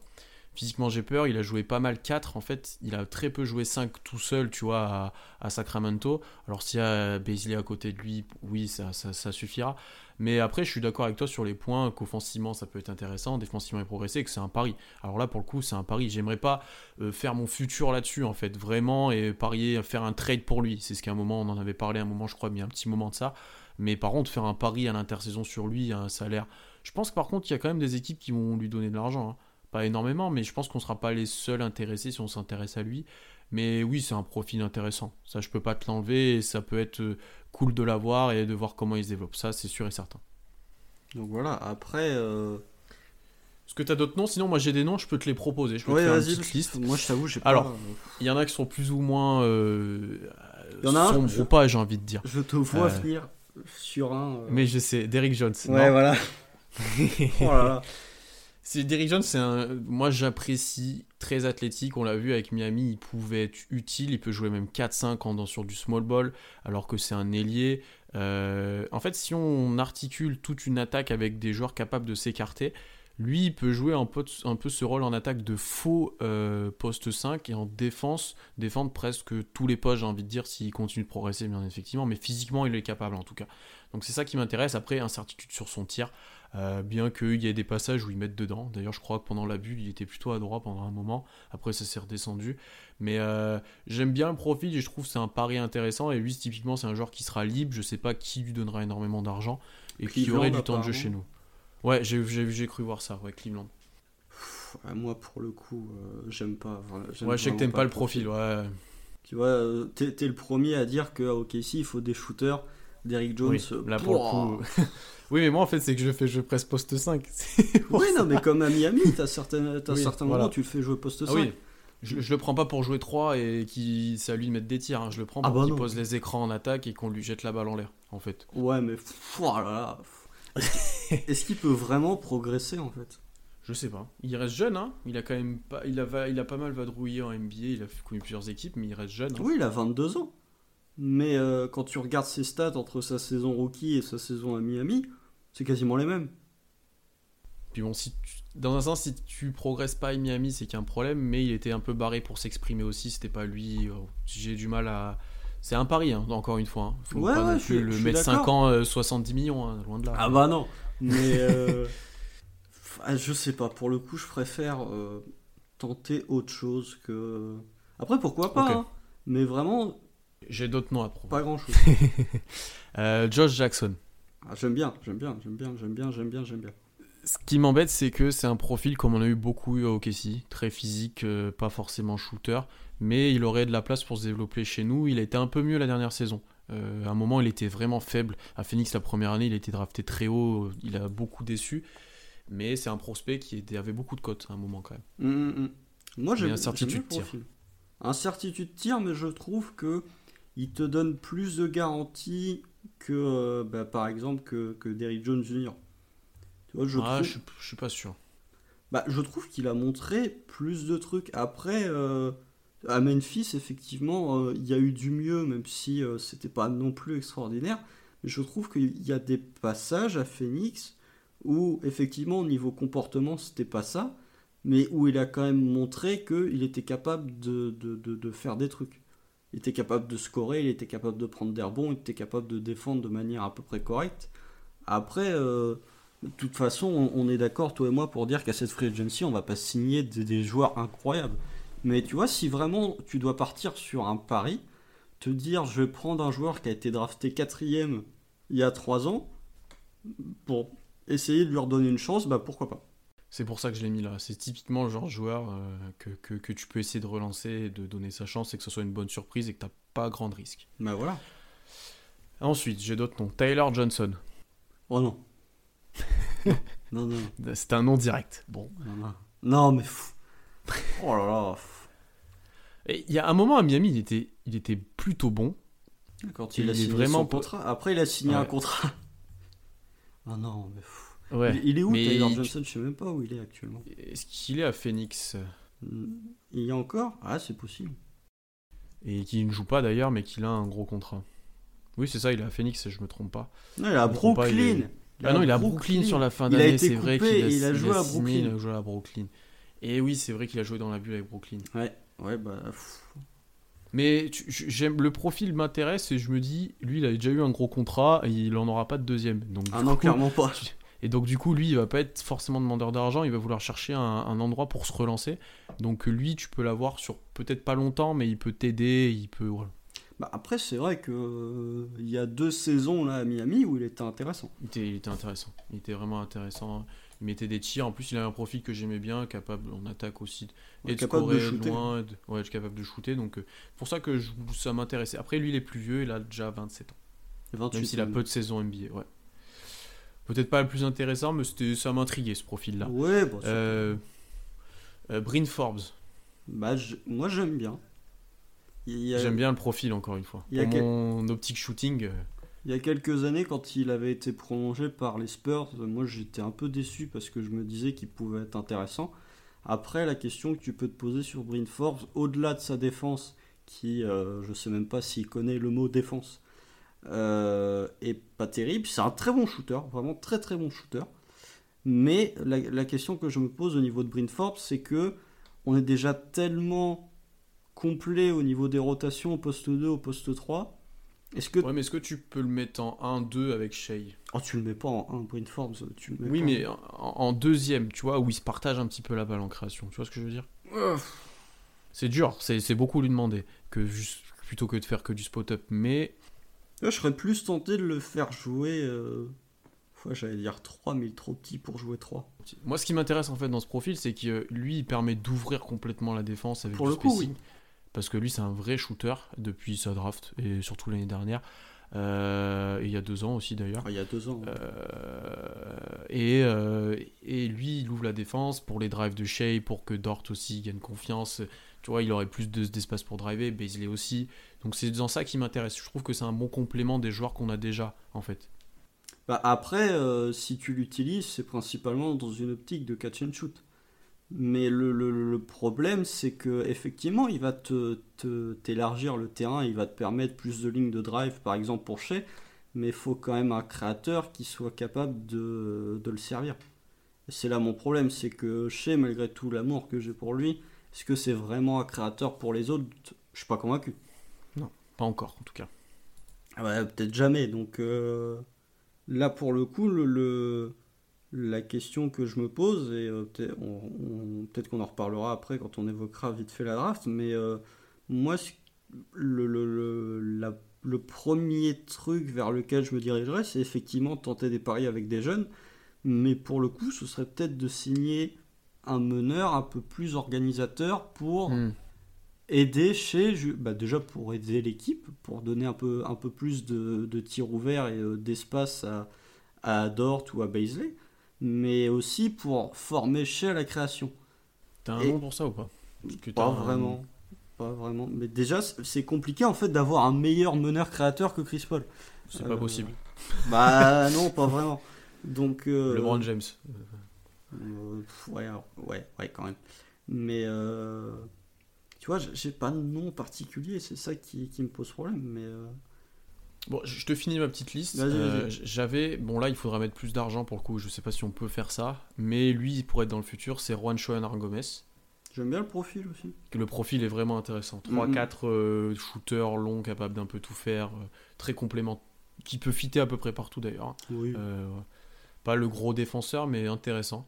Physiquement, j'ai peur. Il a joué pas mal 4. En fait, il a très peu joué 5 tout seul, tu vois, à, Sacramento. Alors, s'il y a Beasley à côté de lui, oui, ça, ça, suffira. Mais après, je suis d'accord avec toi sur les points qu'offensivement, ça peut être intéressant, défensivement, il progresser, que c'est un pari. Alors là, pour le coup, c'est un pari. J'aimerais pas euh, faire mon futur là-dessus, en fait, vraiment, et parier, faire un trade pour lui. C'est ce qu'à un moment, on en avait parlé, un moment, je crois, mais un petit moment de ça. Mais par contre, faire un pari à l'intersaison sur lui, à un salaire. Je pense que par contre, il y a quand même des équipes qui vont lui donner de l'argent. Hein pas énormément, mais je pense qu'on sera pas les seuls intéressés si on s'intéresse à lui. Mais oui, c'est un profil intéressant. Ça, je peux pas te l'enlever et ça peut être euh, cool de l'avoir et de voir comment il se développe. Ça, c'est sûr et certain. Donc voilà, après. Euh... Est-ce que tu as d'autres noms? Sinon, moi j'ai des noms, je peux te les proposer. Je peux te faire une petite liste. Moi, je t'avoue, j'ai pas. Alors, il y en a qui sont plus ou moins. Euh, il y en a un. Je... pas, j'ai envie de dire. Je te vois euh, venir sur un. Euh, mais je sais, Derrick Jones. Ouais, voilà. oh là là. C'est Derrick c'est un. Moi, j'apprécie très athlétique. On l'a vu avec Miami, il pouvait être utile. Il peut jouer même 4-5 en sur du small ball, alors que c'est un ailier. Euh, en fait, si on articule toute une attaque avec des joueurs capables de s'écarter, lui, il peut jouer un peu, un peu ce rôle en attaque de faux euh, poste 5 et en défense, défendre presque tous les postes, j'ai envie de dire, s'il continue de progresser, bien effectivement. Mais physiquement, il est capable en tout cas. Donc c'est ça qui m'intéresse. Après, incertitude sur son tir. Euh, bien qu'il y ait des passages où ils mettent dedans. D'ailleurs, je crois que pendant la bulle, il était plutôt à droite pendant un moment. Après, ça s'est redescendu. Mais euh, j'aime bien le profil et je trouve que c'est un pari intéressant. Et lui, typiquement, c'est un joueur qui sera libre. Je sais pas qui lui donnera énormément d'argent et qui aurait du temps de jeu chez nous. Ouais, j'ai cru voir ça, ouais, Cleveland. moi, pour le coup, euh, j'aime pas. Ouais, je sais que t'aimes pas, le profil, ouais. Tu vois, t'es es le premier à dire qu'à OKC, il faut des shooters. Derrick Jones. là, pour le coup. Oui, mais moi, en fait, c'est que je fais jeu presse poste 5. Oui, non, mais comme à Miami, t'as certains, as certains moments tu le fais jouer poste 5. Ah oui. Je, je, le prends pas pour jouer 3 et qui c'est à lui de mettre des tirs. Hein. Je le prends ah pour bah qu'il pose les écrans en attaque et qu'on lui jette la balle en l'air, en fait. Ouais, mais voilà. Oh Est-ce qu'il peut vraiment progresser, en fait? Je sais pas. Il reste jeune, hein. Il a quand même pas, il a, il a pas mal vadrouillé en NBA. Il a connu plusieurs équipes, mais il reste jeune. Hein. Oui, il a 22 ans. Mais euh, quand tu regardes ses stats entre sa saison rookie et sa saison à Miami, c'est quasiment les mêmes. Puis bon, si tu- dans un sens, si tu progresses pas à Miami, c'est qu'il y a un problème, mais il était un peu barré pour s'exprimer aussi, c'était pas lui. euh, J'ai du mal à. C'est un pari, hein, encore une fois. hein. Faut Ouais, pas ouais, non plus le mettre d'accord. 5 ans, euh, 70 millions, hein, loin de là. Ah bah non, mais euh, ah, je sais pas, pour le coup, je préfère euh, tenter autre chose que. Après, pourquoi pas, hein, mais vraiment J'ai d'autres noms à prendre. pas grand chose. Euh, Josh Jackson. Ah, j'aime bien, j'aime bien, j'aime bien, j'aime bien, j'aime bien, j'aime bien. Ce qui m'embête, c'est que c'est un profil comme on a eu beaucoup eu au OKC, très physique, euh, pas forcément shooter, mais il aurait de la place pour se développer chez nous. Il a été un peu mieux la dernière saison. Euh, à un moment, il était vraiment faible. À Phoenix, la première année, il a été drafté très haut, il a beaucoup déçu, mais c'est un prospect qui était- avait beaucoup de cotes à un moment quand même. Hum, hum, hum. Moi, j'aime incertitude bien le tir. profil. Incertitude tir, mais je trouve que il te donne plus de garanties que, euh, bah, par exemple, que, que Derrick Jones Jr. Tu vois, je ah, trouve, je, suis- je suis pas sûr. bah, je trouve qu'il a montré plus de trucs. Après, euh, à Memphis, effectivement, euh, il y a eu du mieux, même si euh, c'était pas non plus extraordinaire. Mais je trouve qu'il y a des passages à Phoenix où, effectivement, au niveau comportement, c'était pas ça, mais où il a quand même montré qu'il était capable de, de, de, de faire des trucs. Il était capable de scorer, il était capable de prendre des rebonds, il était capable de défendre de manière à peu près correcte. Après, euh, de toute façon, on, est d'accord, toi et moi, pour dire qu'à cette free agency, on va pas signer des, des joueurs incroyables. Mais tu vois, si vraiment tu dois partir sur un pari, te dire je vais prendre un joueur qui a été drafté quatrième il y a trois ans, pour essayer de lui redonner une chance, bah pourquoi pas. C'est pour ça que je l'ai mis là. C'est typiquement le genre de joueur euh, que, que, que tu peux essayer de relancer, et de donner sa chance et que ce soit une bonne surprise et que tu pas grand risque. Bah voilà. Ensuite, j'ai d'autres noms. Tyler Johnson. Oh non. non, non, non. C'est un nom direct. Bon. Non, non. Non, mais fou. Oh là là. Il y a un moment à Miami, il était, il était plutôt bon. Quand Il il, a signé vraiment son contrat. Après, il a signé un contrat. Oh non, mais fou. Ouais. Il, il est où mais Taylor il- Johnson? Je sais même pas où il est actuellement. Est-ce qu'il est à Phoenix? Il y a encore? Ah, c'est possible. Et qui ne joue pas d'ailleurs, mais qu'il a un gros contrat. Oui, c'est ça, il est à Phoenix, je me trompe pas. Non, il est à Brooklyn. Ah non, il est à Brooklyn sur la fin Il a d'année, été c'est vrai coupé qu'il a, il a joué à signé, Brooklyn. il a joué à Brooklyn. Et oui, c'est vrai qu'il a joué dans la bulle avec Brooklyn. Ouais, ouais, bah. pff. Mais j'aime le profil m'intéresse et je me dis, lui, il a déjà eu un gros contrat et il en aura pas de deuxième. Donc, Ah non, coup- clairement pas. Et donc du coup, lui, il va pas être forcément demandeur d'argent, il va vouloir chercher un, un endroit pour se relancer. Donc lui, tu peux l'avoir sur peut-être pas longtemps, mais il peut t'aider, il peut... Voilà. Bah, après, c'est vrai que euh, y a deux saisons là à Miami où il était intéressant. Il, était, il était intéressant, il était vraiment intéressant. Il mettait des tirs, en plus il a un profil que j'aimais bien, capable en attaque aussi, Ouais, et de capable de scorer shooter. loin, de- ouais, capable de shooter. Donc euh, pour ça que je- ça m'intéressait. Après lui, il est plus vieux, il a déjà 27 ans. 28 Même s'il a peu de saisons NBA, ouais. Peut-être pas le plus intéressant, mais ça m'intriguait ce profil-là. Ouais, c'est- Euh, euh, Bryn Forbes, bah, je- moi j'aime bien. A- j'aime bien le profil encore une fois. il y a Pour quel- mon optique shooting, euh, Il y a quelques années, quand il avait été prolongé par les Spurs, moi j'étais un peu déçu parce que je me disais qu'il pouvait être intéressant. Après, la question que tu peux te poser sur Bryn Forbes, au-delà de sa défense, qui euh, je sais même pas s'il connaît le mot défense, euh, est pas terrible. C'est un très bon shooter, vraiment très très bon shooter. Mais la, la question que je me pose au niveau de Bryn Forbes, c'est que on est déjà tellement complet au niveau des rotations au poste 2, au poste 3. Est-ce que Ouais, mais est-ce que tu peux le mettre en 1-2 avec Shea? Oh, tu le mets pas en 1, Bryn Forbes, tu le mets Oui, pas mais en, en deuxième, tu vois, où il se partage un petit peu la balle en création. Tu vois ce que je veux dire? C'est dur, c'est c'est beaucoup lui demander, que juste, plutôt que de faire que du spot-up. Mais Là, je serais plus tenté de le faire jouer. Euh... ouais, J'allais dire 3, mais il est trop petit pour jouer 3. moi, ce qui m'intéresse en fait dans ce profil, c'est que lui, il permet d'ouvrir complètement la défense avec Pour du le coup, spacing. Parce que lui, c'est un vrai shooter depuis sa draft, et surtout l'année dernière. Euh, et il y a deux ans aussi d'ailleurs. Ah, il y a deux ans. Euh, et, euh, et lui, il ouvre la défense pour les drives de Shea, pour que Dort aussi gagne confiance. Tu vois, il aurait plus de- d'espace pour driver, Baisley aussi. Donc c'est dans ça qui m'intéresse. Je trouve que c'est un bon complément des joueurs qu'on a déjà, en fait. Bah, après, euh, si tu l'utilises, c'est principalement dans une optique de catch and shoot. Mais le, problème, c'est que effectivement, il va te, t'élargir le terrain, il va te permettre plus de lignes de drive, par exemple pour Shea, mais il faut quand même un créateur qui soit capable de, le servir. C'est là mon problème, c'est que Shea, malgré tout l'amour que j'ai pour lui, est-ce que c'est vraiment un créateur pour les autres? Je suis pas convaincu. Pas encore, en tout cas. Ah Ouais, peut-être jamais. Donc euh, là, pour le coup, le, le- la question que je me pose, et euh, peut-être on- on- peut-être qu'on en reparlera après quand on évoquera vite fait la draft, mais euh, moi, ce- le, le, le, la- le premier truc vers lequel je me dirigerais, c'est effectivement tenter des paris avec des jeunes, mais pour le coup, ce serait peut-être de signer un meneur un peu plus organisateur pour Hmm. Aider chez bah déjà pour aider l'équipe pour donner un peu un peu plus de, de tirs ouverts et euh, d'espace à, à Dort ou à Baisley mais aussi pour former chez à la création T'as un Et- nom pour ça ou pas? Pas vraiment pas vraiment mais déjà c'est compliqué en fait d'avoir un meilleur meneur créateur que Chris Paul C'est Euh, pas possible. bah non pas vraiment donc euh, LeBron James. Euh, ouais, ouais, ouais, quand même. Mais euh, vois, j'ai- pas de nom particulier, c'est ça qui, qui me pose problème. Mais euh, Bon, je te finis ma petite liste. Euh, J'avais, bon là, il faudra mettre plus d'argent pour le coup. Je sais pas si on peut faire ça, mais lui, pour être dans le futur, c'est Juan Schoenard Gomez. j'aime bien le profil aussi. Le profil est vraiment intéressant. Mhm. 3-4 euh, shooters longs, capables d'un peu tout faire, très complément, qui peut fitter à peu près partout d'ailleurs. Oui. Euh, pas le gros défenseur, mais intéressant.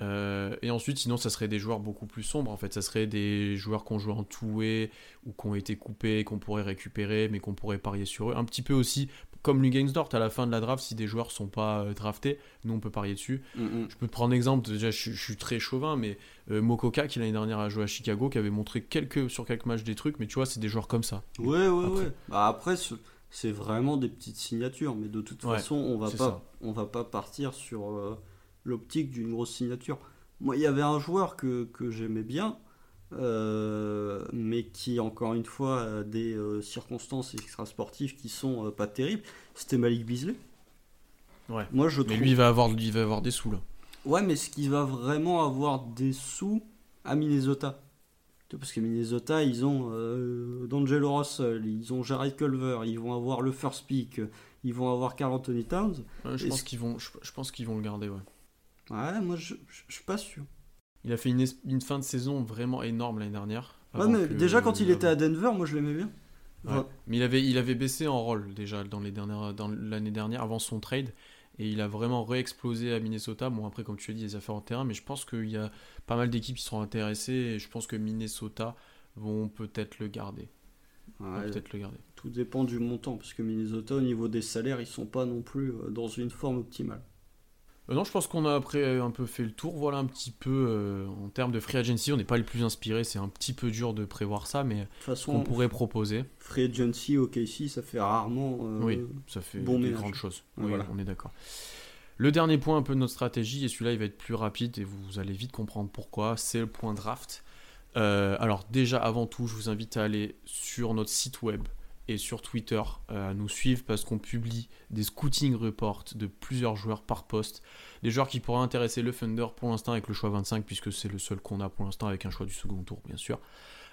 Euh, et ensuite, sinon, ça serait des joueurs beaucoup plus sombres. En fait, ça serait des joueurs qu'on joue en two-way ou qui ont été coupés, qu'on pourrait récupérer, mais qu'on pourrait parier sur eux. Un petit peu aussi comme Lugensdort à la fin de la draft, si des joueurs sont pas euh, draftés, nous on peut parier dessus. Mm, Je peux te prendre exemple. Déjà, je, suis- je suis très chauvin, mais euh, Mokoka qui l'année dernière a joué à Chicago, qui avait montré quelques sur quelques matchs des trucs, mais tu vois, c'est des joueurs comme ça. mm. Ouais, ouais, Après. ouais. Bah, après, ce- c'est vraiment des petites signatures, mais de toute Ouais, façon, on va pas, ça. on va pas partir sur euh, l'optique d'une grosse signature. Moi, il y avait un joueur que, que j'aimais bien, euh, mais qui, encore une fois, a des euh, circonstances extrasportives qui sont euh, pas terribles. C'était Malik Beasley. Ouais. Moi, je Mais trouve. lui, il va avoir, il va avoir des sous là. Ouais, mais ce qui va vraiment avoir des sous à Minnesota. Parce que Minnesota, ils ont euh, D'Angelo Russell, ils ont Jared Culver, ils vont avoir le first pick, ils vont avoir Carl Anthony Towns. Ouais, je pense qu'ils vont, je, je pense qu'ils vont le garder. Ouais. Ouais, moi, je, je, je suis pas sûr. Il a fait une, fin de saison vraiment énorme l'année dernière. Ouais, avant mais que- déjà, quand il était à Denver, moi, je l'aimais bien. Ouais. Mais il avait, il avait baissé en rôle déjà dans les dernières, dans l'année dernière avant son trade et il a vraiment réexplosé à Minnesota. Bon après comme tu as dit les affaires en terrain, mais je pense qu'il y a pas mal d'équipes qui seront intéressées et je pense que Minnesota vont peut-être le garder. Ouais, peut-être le garder. tout dépend du montant, parce que Minnesota, au niveau des salaires, ils sont pas non plus euh, dans une forme optimale. Euh, non, je pense qu'on a après un peu fait le tour. Voilà un petit peu euh, en termes de free agency, on n'est pas les plus inspirés. C'est un petit peu dur de prévoir ça, mais De toute qu'on façon, pourrait proposer. Free Agency au KC, ça fait rarement. euh, Oui, ça fait bon des grandes choses. Ouais, Oui, voilà. on est d'accord. Le dernier point un peu de notre stratégie, et celui-là il va être plus rapide et vous allez vite comprendre pourquoi, c'est le point draft. Euh, alors déjà avant tout, je vous invite à aller sur notre site web et sur Twitter euh, à nous suivre parce qu'on publie des scouting reports de plusieurs joueurs par poste. Des joueurs qui pourraient intéresser le Thunder pour l'instant avec le choix 25 puisque c'est le seul qu'on a pour l'instant avec un choix du second tour bien sûr.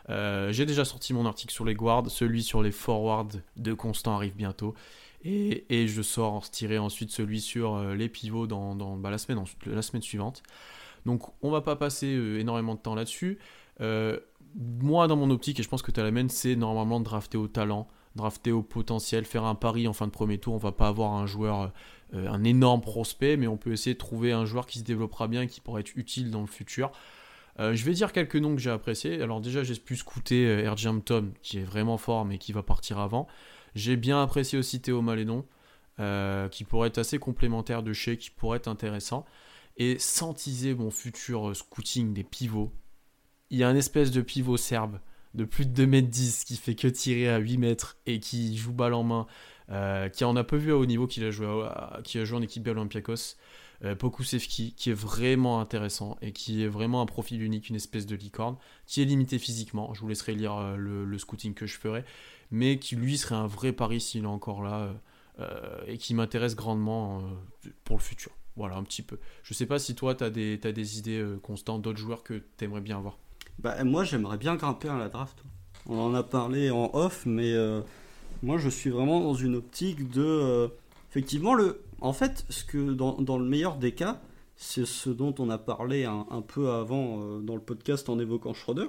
Euh, J'ai déjà sorti mon article sur les guards, celui sur les forwards de Constant arrive bientôt. Et, je sors en tirer ensuite celui sur euh, les pivots dans, bah, la, semaine, ensuite, la semaine suivante. Donc on va pas passer énormément de temps là-dessus. Moi, dans mon optique, et je pense que tu as la même, c'est normalement de drafter au talent, drafter au potentiel, faire un pari en fin de premier tour. On va pas avoir un joueur, euh, un énorme prospect, mais on peut essayer de trouver un joueur qui se développera bien et qui pourrait être utile dans le futur. Euh, je vais dire quelques noms que j'ai appréciés. Alors déjà, j'ai pu scouter euh. Hampton, qui est vraiment fort, mais qui va partir avant. J'ai bien apprécié aussi Théo Malédon, euh, qui pourrait être assez complémentaire de chez, qui pourrait être intéressant. Et sans teaser mon futur scouting des pivots, il y a un espèce de pivot serbe de plus de 2m10 qui fait que tirer à 8 mètres et qui joue balle en main, euh, qui en a peu vu à haut niveau, qui a joué, a joué en équipe Olympiakos, euh, Pokusevski, qui est vraiment intéressant et qui est vraiment un profil unique, une espèce de licorne, qui est limité physiquement. Je vous laisserai lire euh, le, scouting que je ferai, mais qui lui serait un vrai pari s'il est encore là euh, et qui m'intéresse grandement pour le futur. Voilà, un petit peu. Je sais pas si toi, tu as des, idées constantes, d'autres joueurs que tu aimerais bien voir. Bah, moi, j'aimerais bien grimper à la draft. On en a parlé en off, mais moi, je suis vraiment dans une optique de. effectivement, le, en fait, ce que dans, dans le meilleur des cas, c'est ce dont on a parlé un, peu avant dans le podcast en évoquant Schroeder,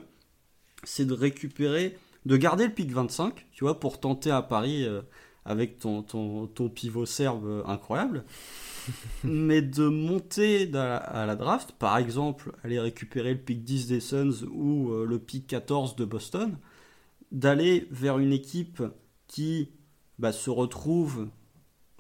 c'est de récupérer, de garder le pic 25, tu vois, pour tenter à Paris avec ton, ton, ton pivot serve incroyable. mais de monter à la draft, par exemple, aller récupérer le pick 10 des Suns ou euh, le pick 14 de Boston, d'aller vers une équipe qui bah, se retrouve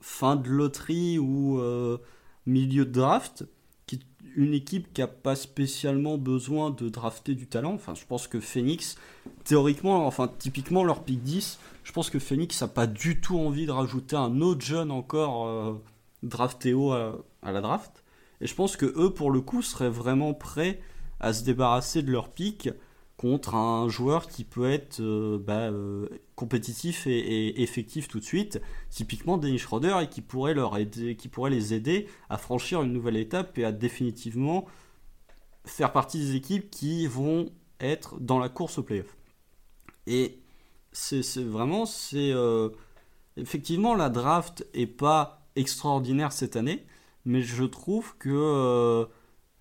fin de loterie ou euh, milieu de draft, qui, une équipe qui n'a pas spécialement besoin de drafter du talent. Enfin, je pense que Phoenix, théoriquement, enfin typiquement leur pick 10, je pense que Phoenix n'a pas du tout envie de rajouter un autre jeune encore euh, drafté haut à, la draft. Et je pense que eux, pour le coup, seraient vraiment prêts à se débarrasser de leur pick contre un joueur qui peut être euh, bah, euh, compétitif et, effectif tout de suite, typiquement Dennis Schroeder, et qui pourrait, leur aider, qui pourrait les aider à franchir une nouvelle étape et à définitivement faire partie des équipes qui vont être dans la course au playoff. Et c'est vraiment, c'est euh, effectivement la draft est pas extraordinaire cette année, mais je trouve que euh,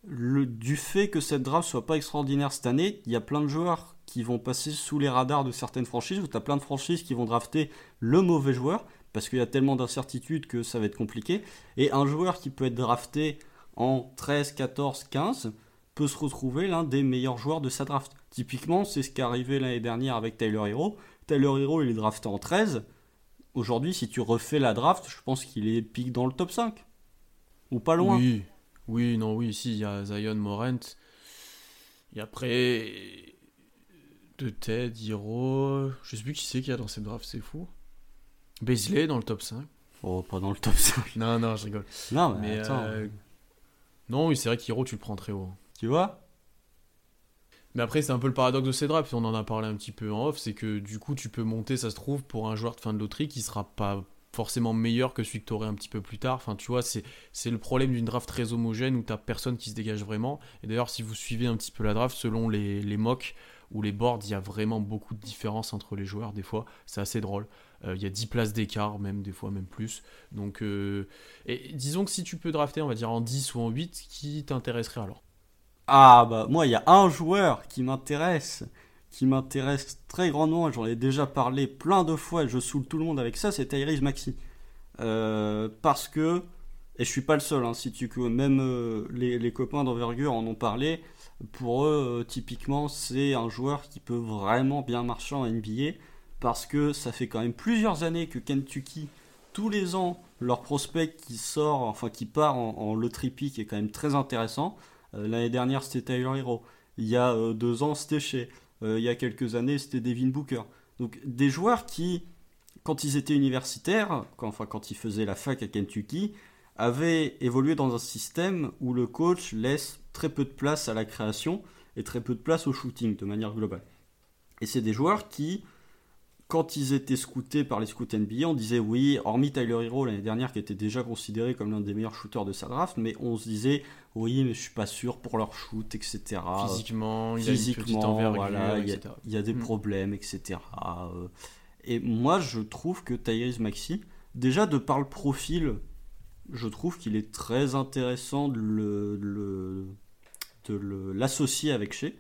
du fait que cette draft soit pas extraordinaire cette année, il y a plein de joueurs qui vont passer sous les radars de certaines franchises, ou tu as plein de franchises qui vont drafter le mauvais joueur, parce qu'il y a tellement d'incertitudes que ça va être compliqué, et un joueur qui peut être drafté en 13, 14, 15 peut se retrouver l'un des meilleurs joueurs de sa draft. Typiquement, c'est ce qui est arrivé l'année dernière avec Tyler Hero. Tyler Hero, il est drafté en 13. Aujourd'hui, si tu refais la draft, je pense qu'il est pique dans le top 5. Ou pas loin. Oui, oui, non, oui, ici, il y a Zion Morant. Et après, de Ted, Hero, je sais plus qui c'est qu'il y a dans cette draft, c'est fou. Beasley dans le top 5. Oh, pas dans le top 5. non, non, je rigole. Non, mais, attends. Euh, non, oui, c'est vrai qu'Hero, tu le prends très haut. Tu vois? Mais après, c'est un peu le paradoxe de ces drafts, on en a parlé un petit peu en off, c'est que du coup, tu peux monter, ça se trouve, pour un joueur de fin de loterie qui sera pas forcément meilleur que celui que tu aurais un petit peu plus tard. Enfin, tu vois, c'est, le problème d'une draft très homogène où tu personne qui se dégage vraiment. Et d'ailleurs, si vous suivez un petit peu la draft, selon les, les mocks ou les boards, il y a vraiment beaucoup de différences entre les joueurs, des fois. C'est assez drôle. Euh, il y a 10 places d'écart, même des fois, même plus. Donc, euh, et disons que si tu peux drafter, on va dire en 10 ou en 8, qui t'intéresserait alors? Ah bah moi il y a un joueur qui m'intéresse, qui m'intéresse très grandement, j'en ai déjà parlé plein de fois, je saoule tout le monde avec ça, c'est Tyrese Maxi. Euh, parce que, et je suis pas le seul, hein, si tu même euh, les, copains d'envergure en ont parlé, pour eux euh, typiquement c'est un joueur qui peut vraiment bien marcher en NBA, parce que ça fait quand même plusieurs années que Kentucky, tous les ans, leur prospect qui sort, enfin qui part en, en loterie pick est quand même très intéressant. Euh, l'année dernière, c'était Tyler Hero. Il y a euh, deux ans, c'était chez. Euh, il y a quelques années, c'était Devin Booker. Donc des joueurs qui, quand ils étaient universitaires, quand, enfin quand ils faisaient la fac à Kentucky, avaient évolué dans un système où le coach laisse très peu de place à la création et très peu de place au shooting de manière globale. Et c'est des joueurs qui quand ils étaient scoutés par les scouts NBA, on disait oui, hormis Tyler Hero l'année dernière qui était déjà considéré comme l'un des meilleurs shooters de sa draft, mais on se disait oui, mais je suis pas sûr pour leur shoot, etc. Physiquement, il y a une petite voilà, il, y a, des hmm. problèmes, etc. Et moi, je trouve que Tyrese Maxi, déjà de par le profil, je trouve qu'il est très intéressant de le, de l'associer avec Shea.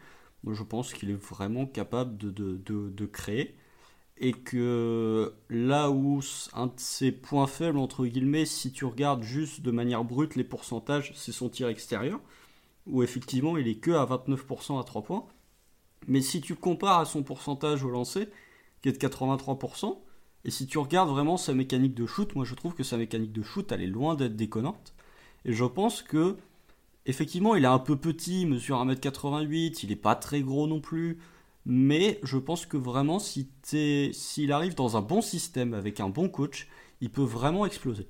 Moi, je pense qu'il est vraiment capable de, de, de créer et que là où un de ses points faibles, entre guillemets, si tu regardes juste de manière brute les pourcentages, c'est son tir extérieur, où effectivement il est que à 29% à 3 points. Mais si tu compares à son pourcentage au lancer, qui est de 83%, et si tu regardes vraiment sa mécanique de shoot, moi je trouve que sa mécanique de shoot, elle est loin d'être déconnante. Et je pense que, effectivement, il est un peu petit, il mesure 1m88, il est pas très gros non plus. Mais je pense que vraiment, s'il arrive dans un bon système, avec un bon coach, il peut vraiment exploser.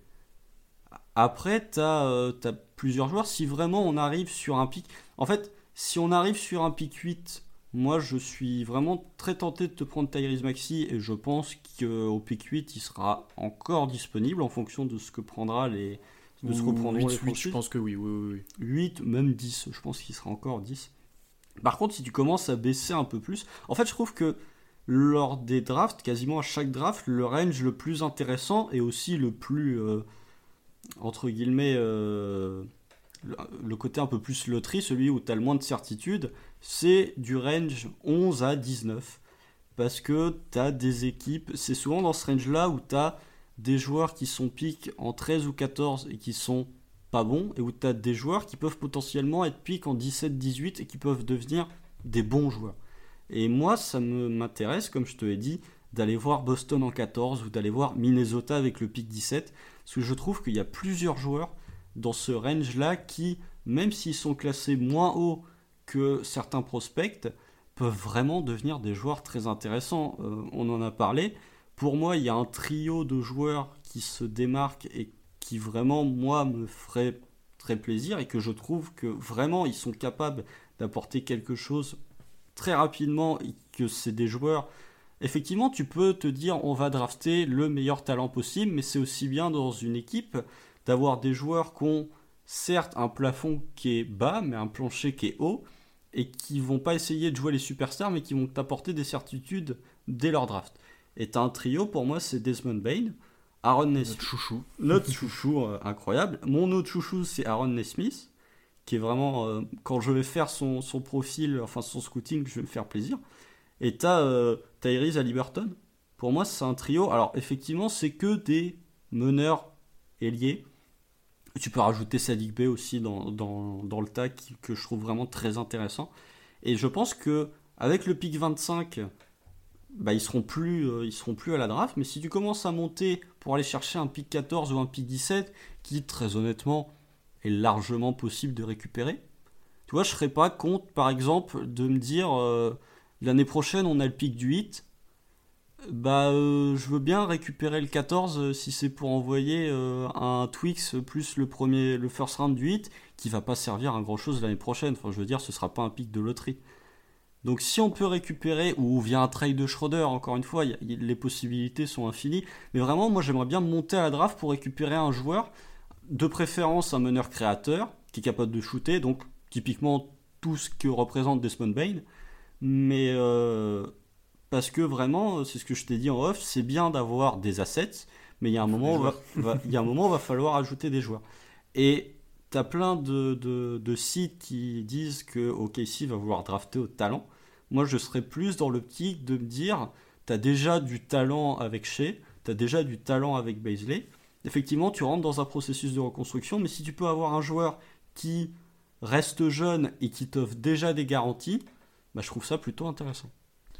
Après, tu as, euh, plusieurs joueurs. Si vraiment on arrive sur un pic. En fait, si on arrive sur un pic 8, moi je suis vraiment très tenté de te prendre Tyrese Maxi et je pense qu'au pic 8, il sera encore disponible en fonction de ce que prendra les, de ce que prendront les 8, je pense que oui, oui, oui. 8, même 10, je pense qu'il sera encore 10. Par contre, si tu commences à baisser un peu plus, en fait, je trouve que lors des drafts, quasiment à chaque draft, le range le plus intéressant et aussi le plus, euh, entre guillemets, euh, le côté un peu plus loterie, celui où tu as le moins de certitude, c'est du range 11 à 19. Parce que tu as des équipes, c'est souvent dans ce range-là où tu as des joueurs qui sont piques en 13 ou 14 et qui sont pas bons, et où tu as des joueurs qui peuvent potentiellement être piques en 17-18 et qui peuvent devenir des bons joueurs. Et moi, ça m'intéresse, comme je te l'ai dit, d'aller voir Boston en 14 ou d'aller voir Minnesota avec le pic 17, parce que je trouve qu'il y a plusieurs joueurs dans ce range-là qui, même s'ils sont classés moins haut que certains prospects, peuvent vraiment devenir des joueurs très intéressants. Euh, on en a parlé. Pour moi, il y a un trio de joueurs qui se démarquent et qui vraiment, moi, me ferait très plaisir et que je trouve que vraiment, ils sont capables d'apporter quelque chose très rapidement et que c'est des joueurs. Effectivement, tu peux te dire on va drafter le meilleur talent possible, mais c'est aussi bien dans une équipe d'avoir des joueurs qui ont certes un plafond qui est bas, mais un plancher qui est haut, et qui vont pas essayer de jouer les superstars, mais qui vont t'apporter des certitudes dès leur draft. Et as un trio, pour moi, c'est Desmond Bain, Aaron Nesmith. Notre chouchou. Notre chouchou, euh, incroyable. Mon autre chouchou, c'est Aaron Nesmith, qui est vraiment, euh, quand je vais faire son, son, profil, enfin son scouting, je vais me faire plaisir. Et tu as euh, Tyrese Liberton. Pour moi, c'est un trio. Alors, effectivement, c'est que des meneurs ailiers tu peux rajouter Sadik B aussi dans, dans, le tag que je trouve vraiment très intéressant. Et je pense que avec le pic 25, bah, ils, seront plus, euh, ils seront plus à la draft. Mais si tu commences à monter pour aller chercher un pic 14 ou un pic 17, qui très honnêtement est largement possible de récupérer, tu vois, je serais pas contre par exemple de me dire euh, l'année prochaine on a le pic du 8 bah, euh, je veux bien récupérer le 14 euh, si c'est pour envoyer un Twix plus le premier, le first round du 8 qui va pas servir à grand chose l'année prochaine. Enfin, je veux dire, ce sera pas un pic de loterie. Donc, si on peut récupérer ou via un trade de Schroeder, encore une fois, les possibilités sont infinies. Mais vraiment, moi, j'aimerais bien monter à la draft pour récupérer un joueur, de préférence un meneur créateur qui est capable de shooter. Donc, typiquement tout ce que représente Desmond Bain. Mais parce que vraiment, c'est ce que je t'ai dit en off, c'est bien d'avoir des assets, mais il y a un moment, où va, il y a un moment, va falloir ajouter des joueurs. Et tu as plein de, de, sites qui disent que OKC va vouloir drafter au talent. Moi, je serais plus dans l'optique de me dire, tu as déjà du talent avec Shea, tu as déjà du talent avec Baisley. Effectivement, tu rentres dans un processus de reconstruction, mais si tu peux avoir un joueur qui reste jeune et qui t'offre déjà des garanties, bah, je trouve ça plutôt intéressant.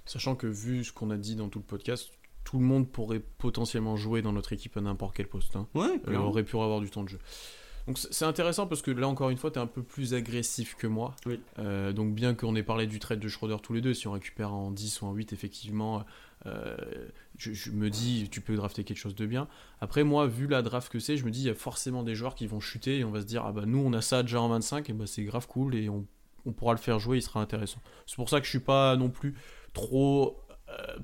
Sachant que vu ce qu'on a dit dans tout le podcast, tout le monde pourrait potentiellement jouer dans notre équipe à n'importe quel poste. Hein. Ouais, euh, aurait pu avoir du temps de jeu. Donc c'est intéressant parce que là encore une fois tu es un peu plus agressif que moi. Oui. Euh, donc bien qu'on ait parlé du trade de Schroeder tous les deux, si on récupère en 10 ou en 8 effectivement, euh, je, me dis tu peux drafter quelque chose de bien. Après moi vu la draft que c'est, je me dis il y a forcément des joueurs qui vont chuter et on va se dire ah bah nous on a ça déjà en 25 et bah c'est grave cool et on, on pourra le faire jouer, il sera intéressant. C'est pour ça que je suis pas non plus trop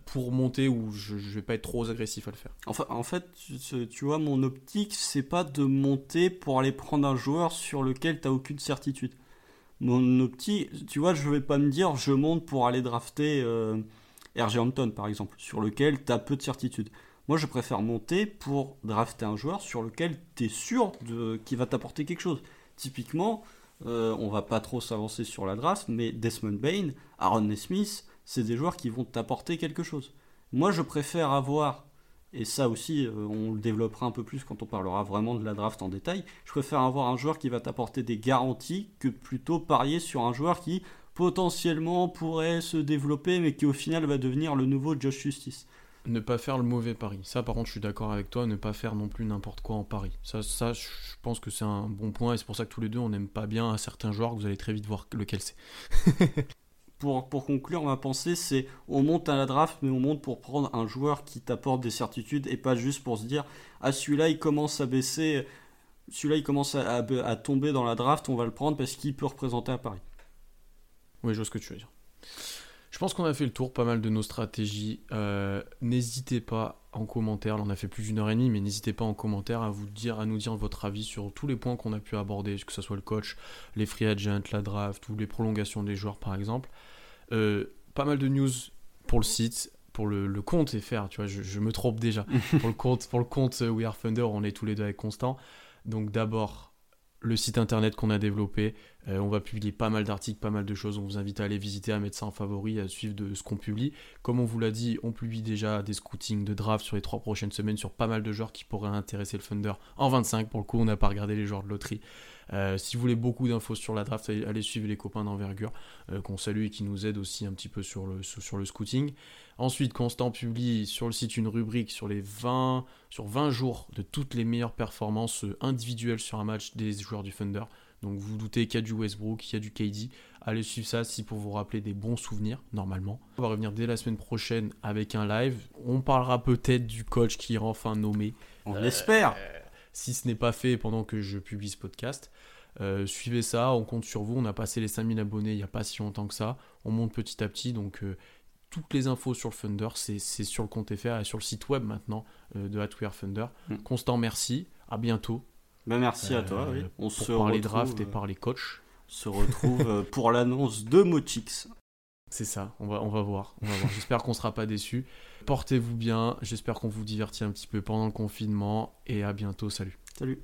pour monter ou je, je, vais pas être trop agressif à le faire. En fait, tu, vois, mon optique, c'est pas de monter pour aller prendre un joueur sur lequel tu aucune certitude. Mon optique, tu vois, je vais pas me dire je monte pour aller drafter euh, RG Hampton par exemple, sur lequel tu as peu de certitude. Moi, je préfère monter pour drafter un joueur sur lequel tu es sûr qu'il va t'apporter quelque chose. Typiquement, euh, on va pas trop s'avancer sur la draft, mais Desmond Bain, Aaron Smith, c'est des joueurs qui vont t'apporter quelque chose. Moi, je préfère avoir, et ça aussi, euh, on le développera un peu plus quand on parlera vraiment de la draft en détail, je préfère avoir un joueur qui va t'apporter des garanties que plutôt parier sur un joueur qui potentiellement pourrait se développer, mais qui au final va devenir le nouveau Josh Justice. Ne pas faire le mauvais pari. Ça, par contre, je suis d'accord avec toi. Ne pas faire non plus n'importe quoi en pari. Ça, ça, je pense que c'est un bon point. Et c'est pour ça que tous les deux, on n'aime pas bien un certain joueur. Vous allez très vite voir lequel c'est. pour, pour conclure, ma pensée, c'est on monte à la draft, mais on monte pour prendre un joueur qui t'apporte des certitudes et pas juste pour se dire ah celui-là il commence à baisser, celui-là il commence à, tomber dans la draft, on va le prendre parce qu'il peut représenter à Paris. Oui, je vois ce que tu veux dire. Je pense qu'on a fait le tour, pas mal de nos stratégies. Euh, n'hésitez pas en commentaire, là on a fait plus d'une heure et demie, mais n'hésitez pas en commentaire à, vous dire, à nous dire votre avis sur tous les points qu'on a pu aborder, que ce soit le coach, les free agents, la draft, ou les prolongations des joueurs par exemple. Euh, pas mal de news pour le site, pour le, compte FR, tu vois, je, me trompe déjà. pour, le compte, pour le compte We Are Thunder, on est tous les deux avec Constant. Donc d'abord, le site internet qu'on a développé. Euh, on va publier pas mal d'articles, pas mal de choses. On vous invite à aller visiter, à mettre ça en favori, à suivre de ce qu'on publie. Comme on vous l'a dit, on publie déjà des scootings de draft sur les trois prochaines semaines sur pas mal de joueurs qui pourraient intéresser le Thunder en 25. Pour le coup, on n'a pas regardé les joueurs de loterie. Euh, si vous voulez beaucoup d'infos sur la draft, allez suivre les copains d'envergure euh, qu'on salue et qui nous aident aussi un petit peu sur le, sur le scouting. Ensuite, Constant publie sur le site une rubrique sur les 20, sur 20 jours de toutes les meilleures performances individuelles sur un match des joueurs du Thunder. Donc vous, vous doutez qu'il y a du Westbrook, qu'il y a du KD. Allez suivre ça si pour vous rappeler des bons souvenirs, normalement. On va revenir dès la semaine prochaine avec un live. On parlera peut-être du coach qui est enfin nommé. On l'espère. Si ce n'est pas fait pendant que je publie ce podcast. Euh, suivez ça, on compte sur vous. On a passé les 5000 abonnés il n'y a pas si longtemps que ça. On monte petit à petit, donc euh, toutes les infos sur le Thunder, c'est sur le compte FR et sur le site web maintenant euh, de Hatwear Thunder. Mm. Constant, merci. À bientôt. Ben merci à toi. Oui. On pour se parler draft et par les coachs. On se retrouve pour l'annonce de Motix. C'est ça, on va, on va voir. voir. J'espère qu'on ne sera pas déçus. Portez-vous bien, j'espère qu'on vous divertit un petit peu pendant le confinement et à bientôt. Salut. Salut.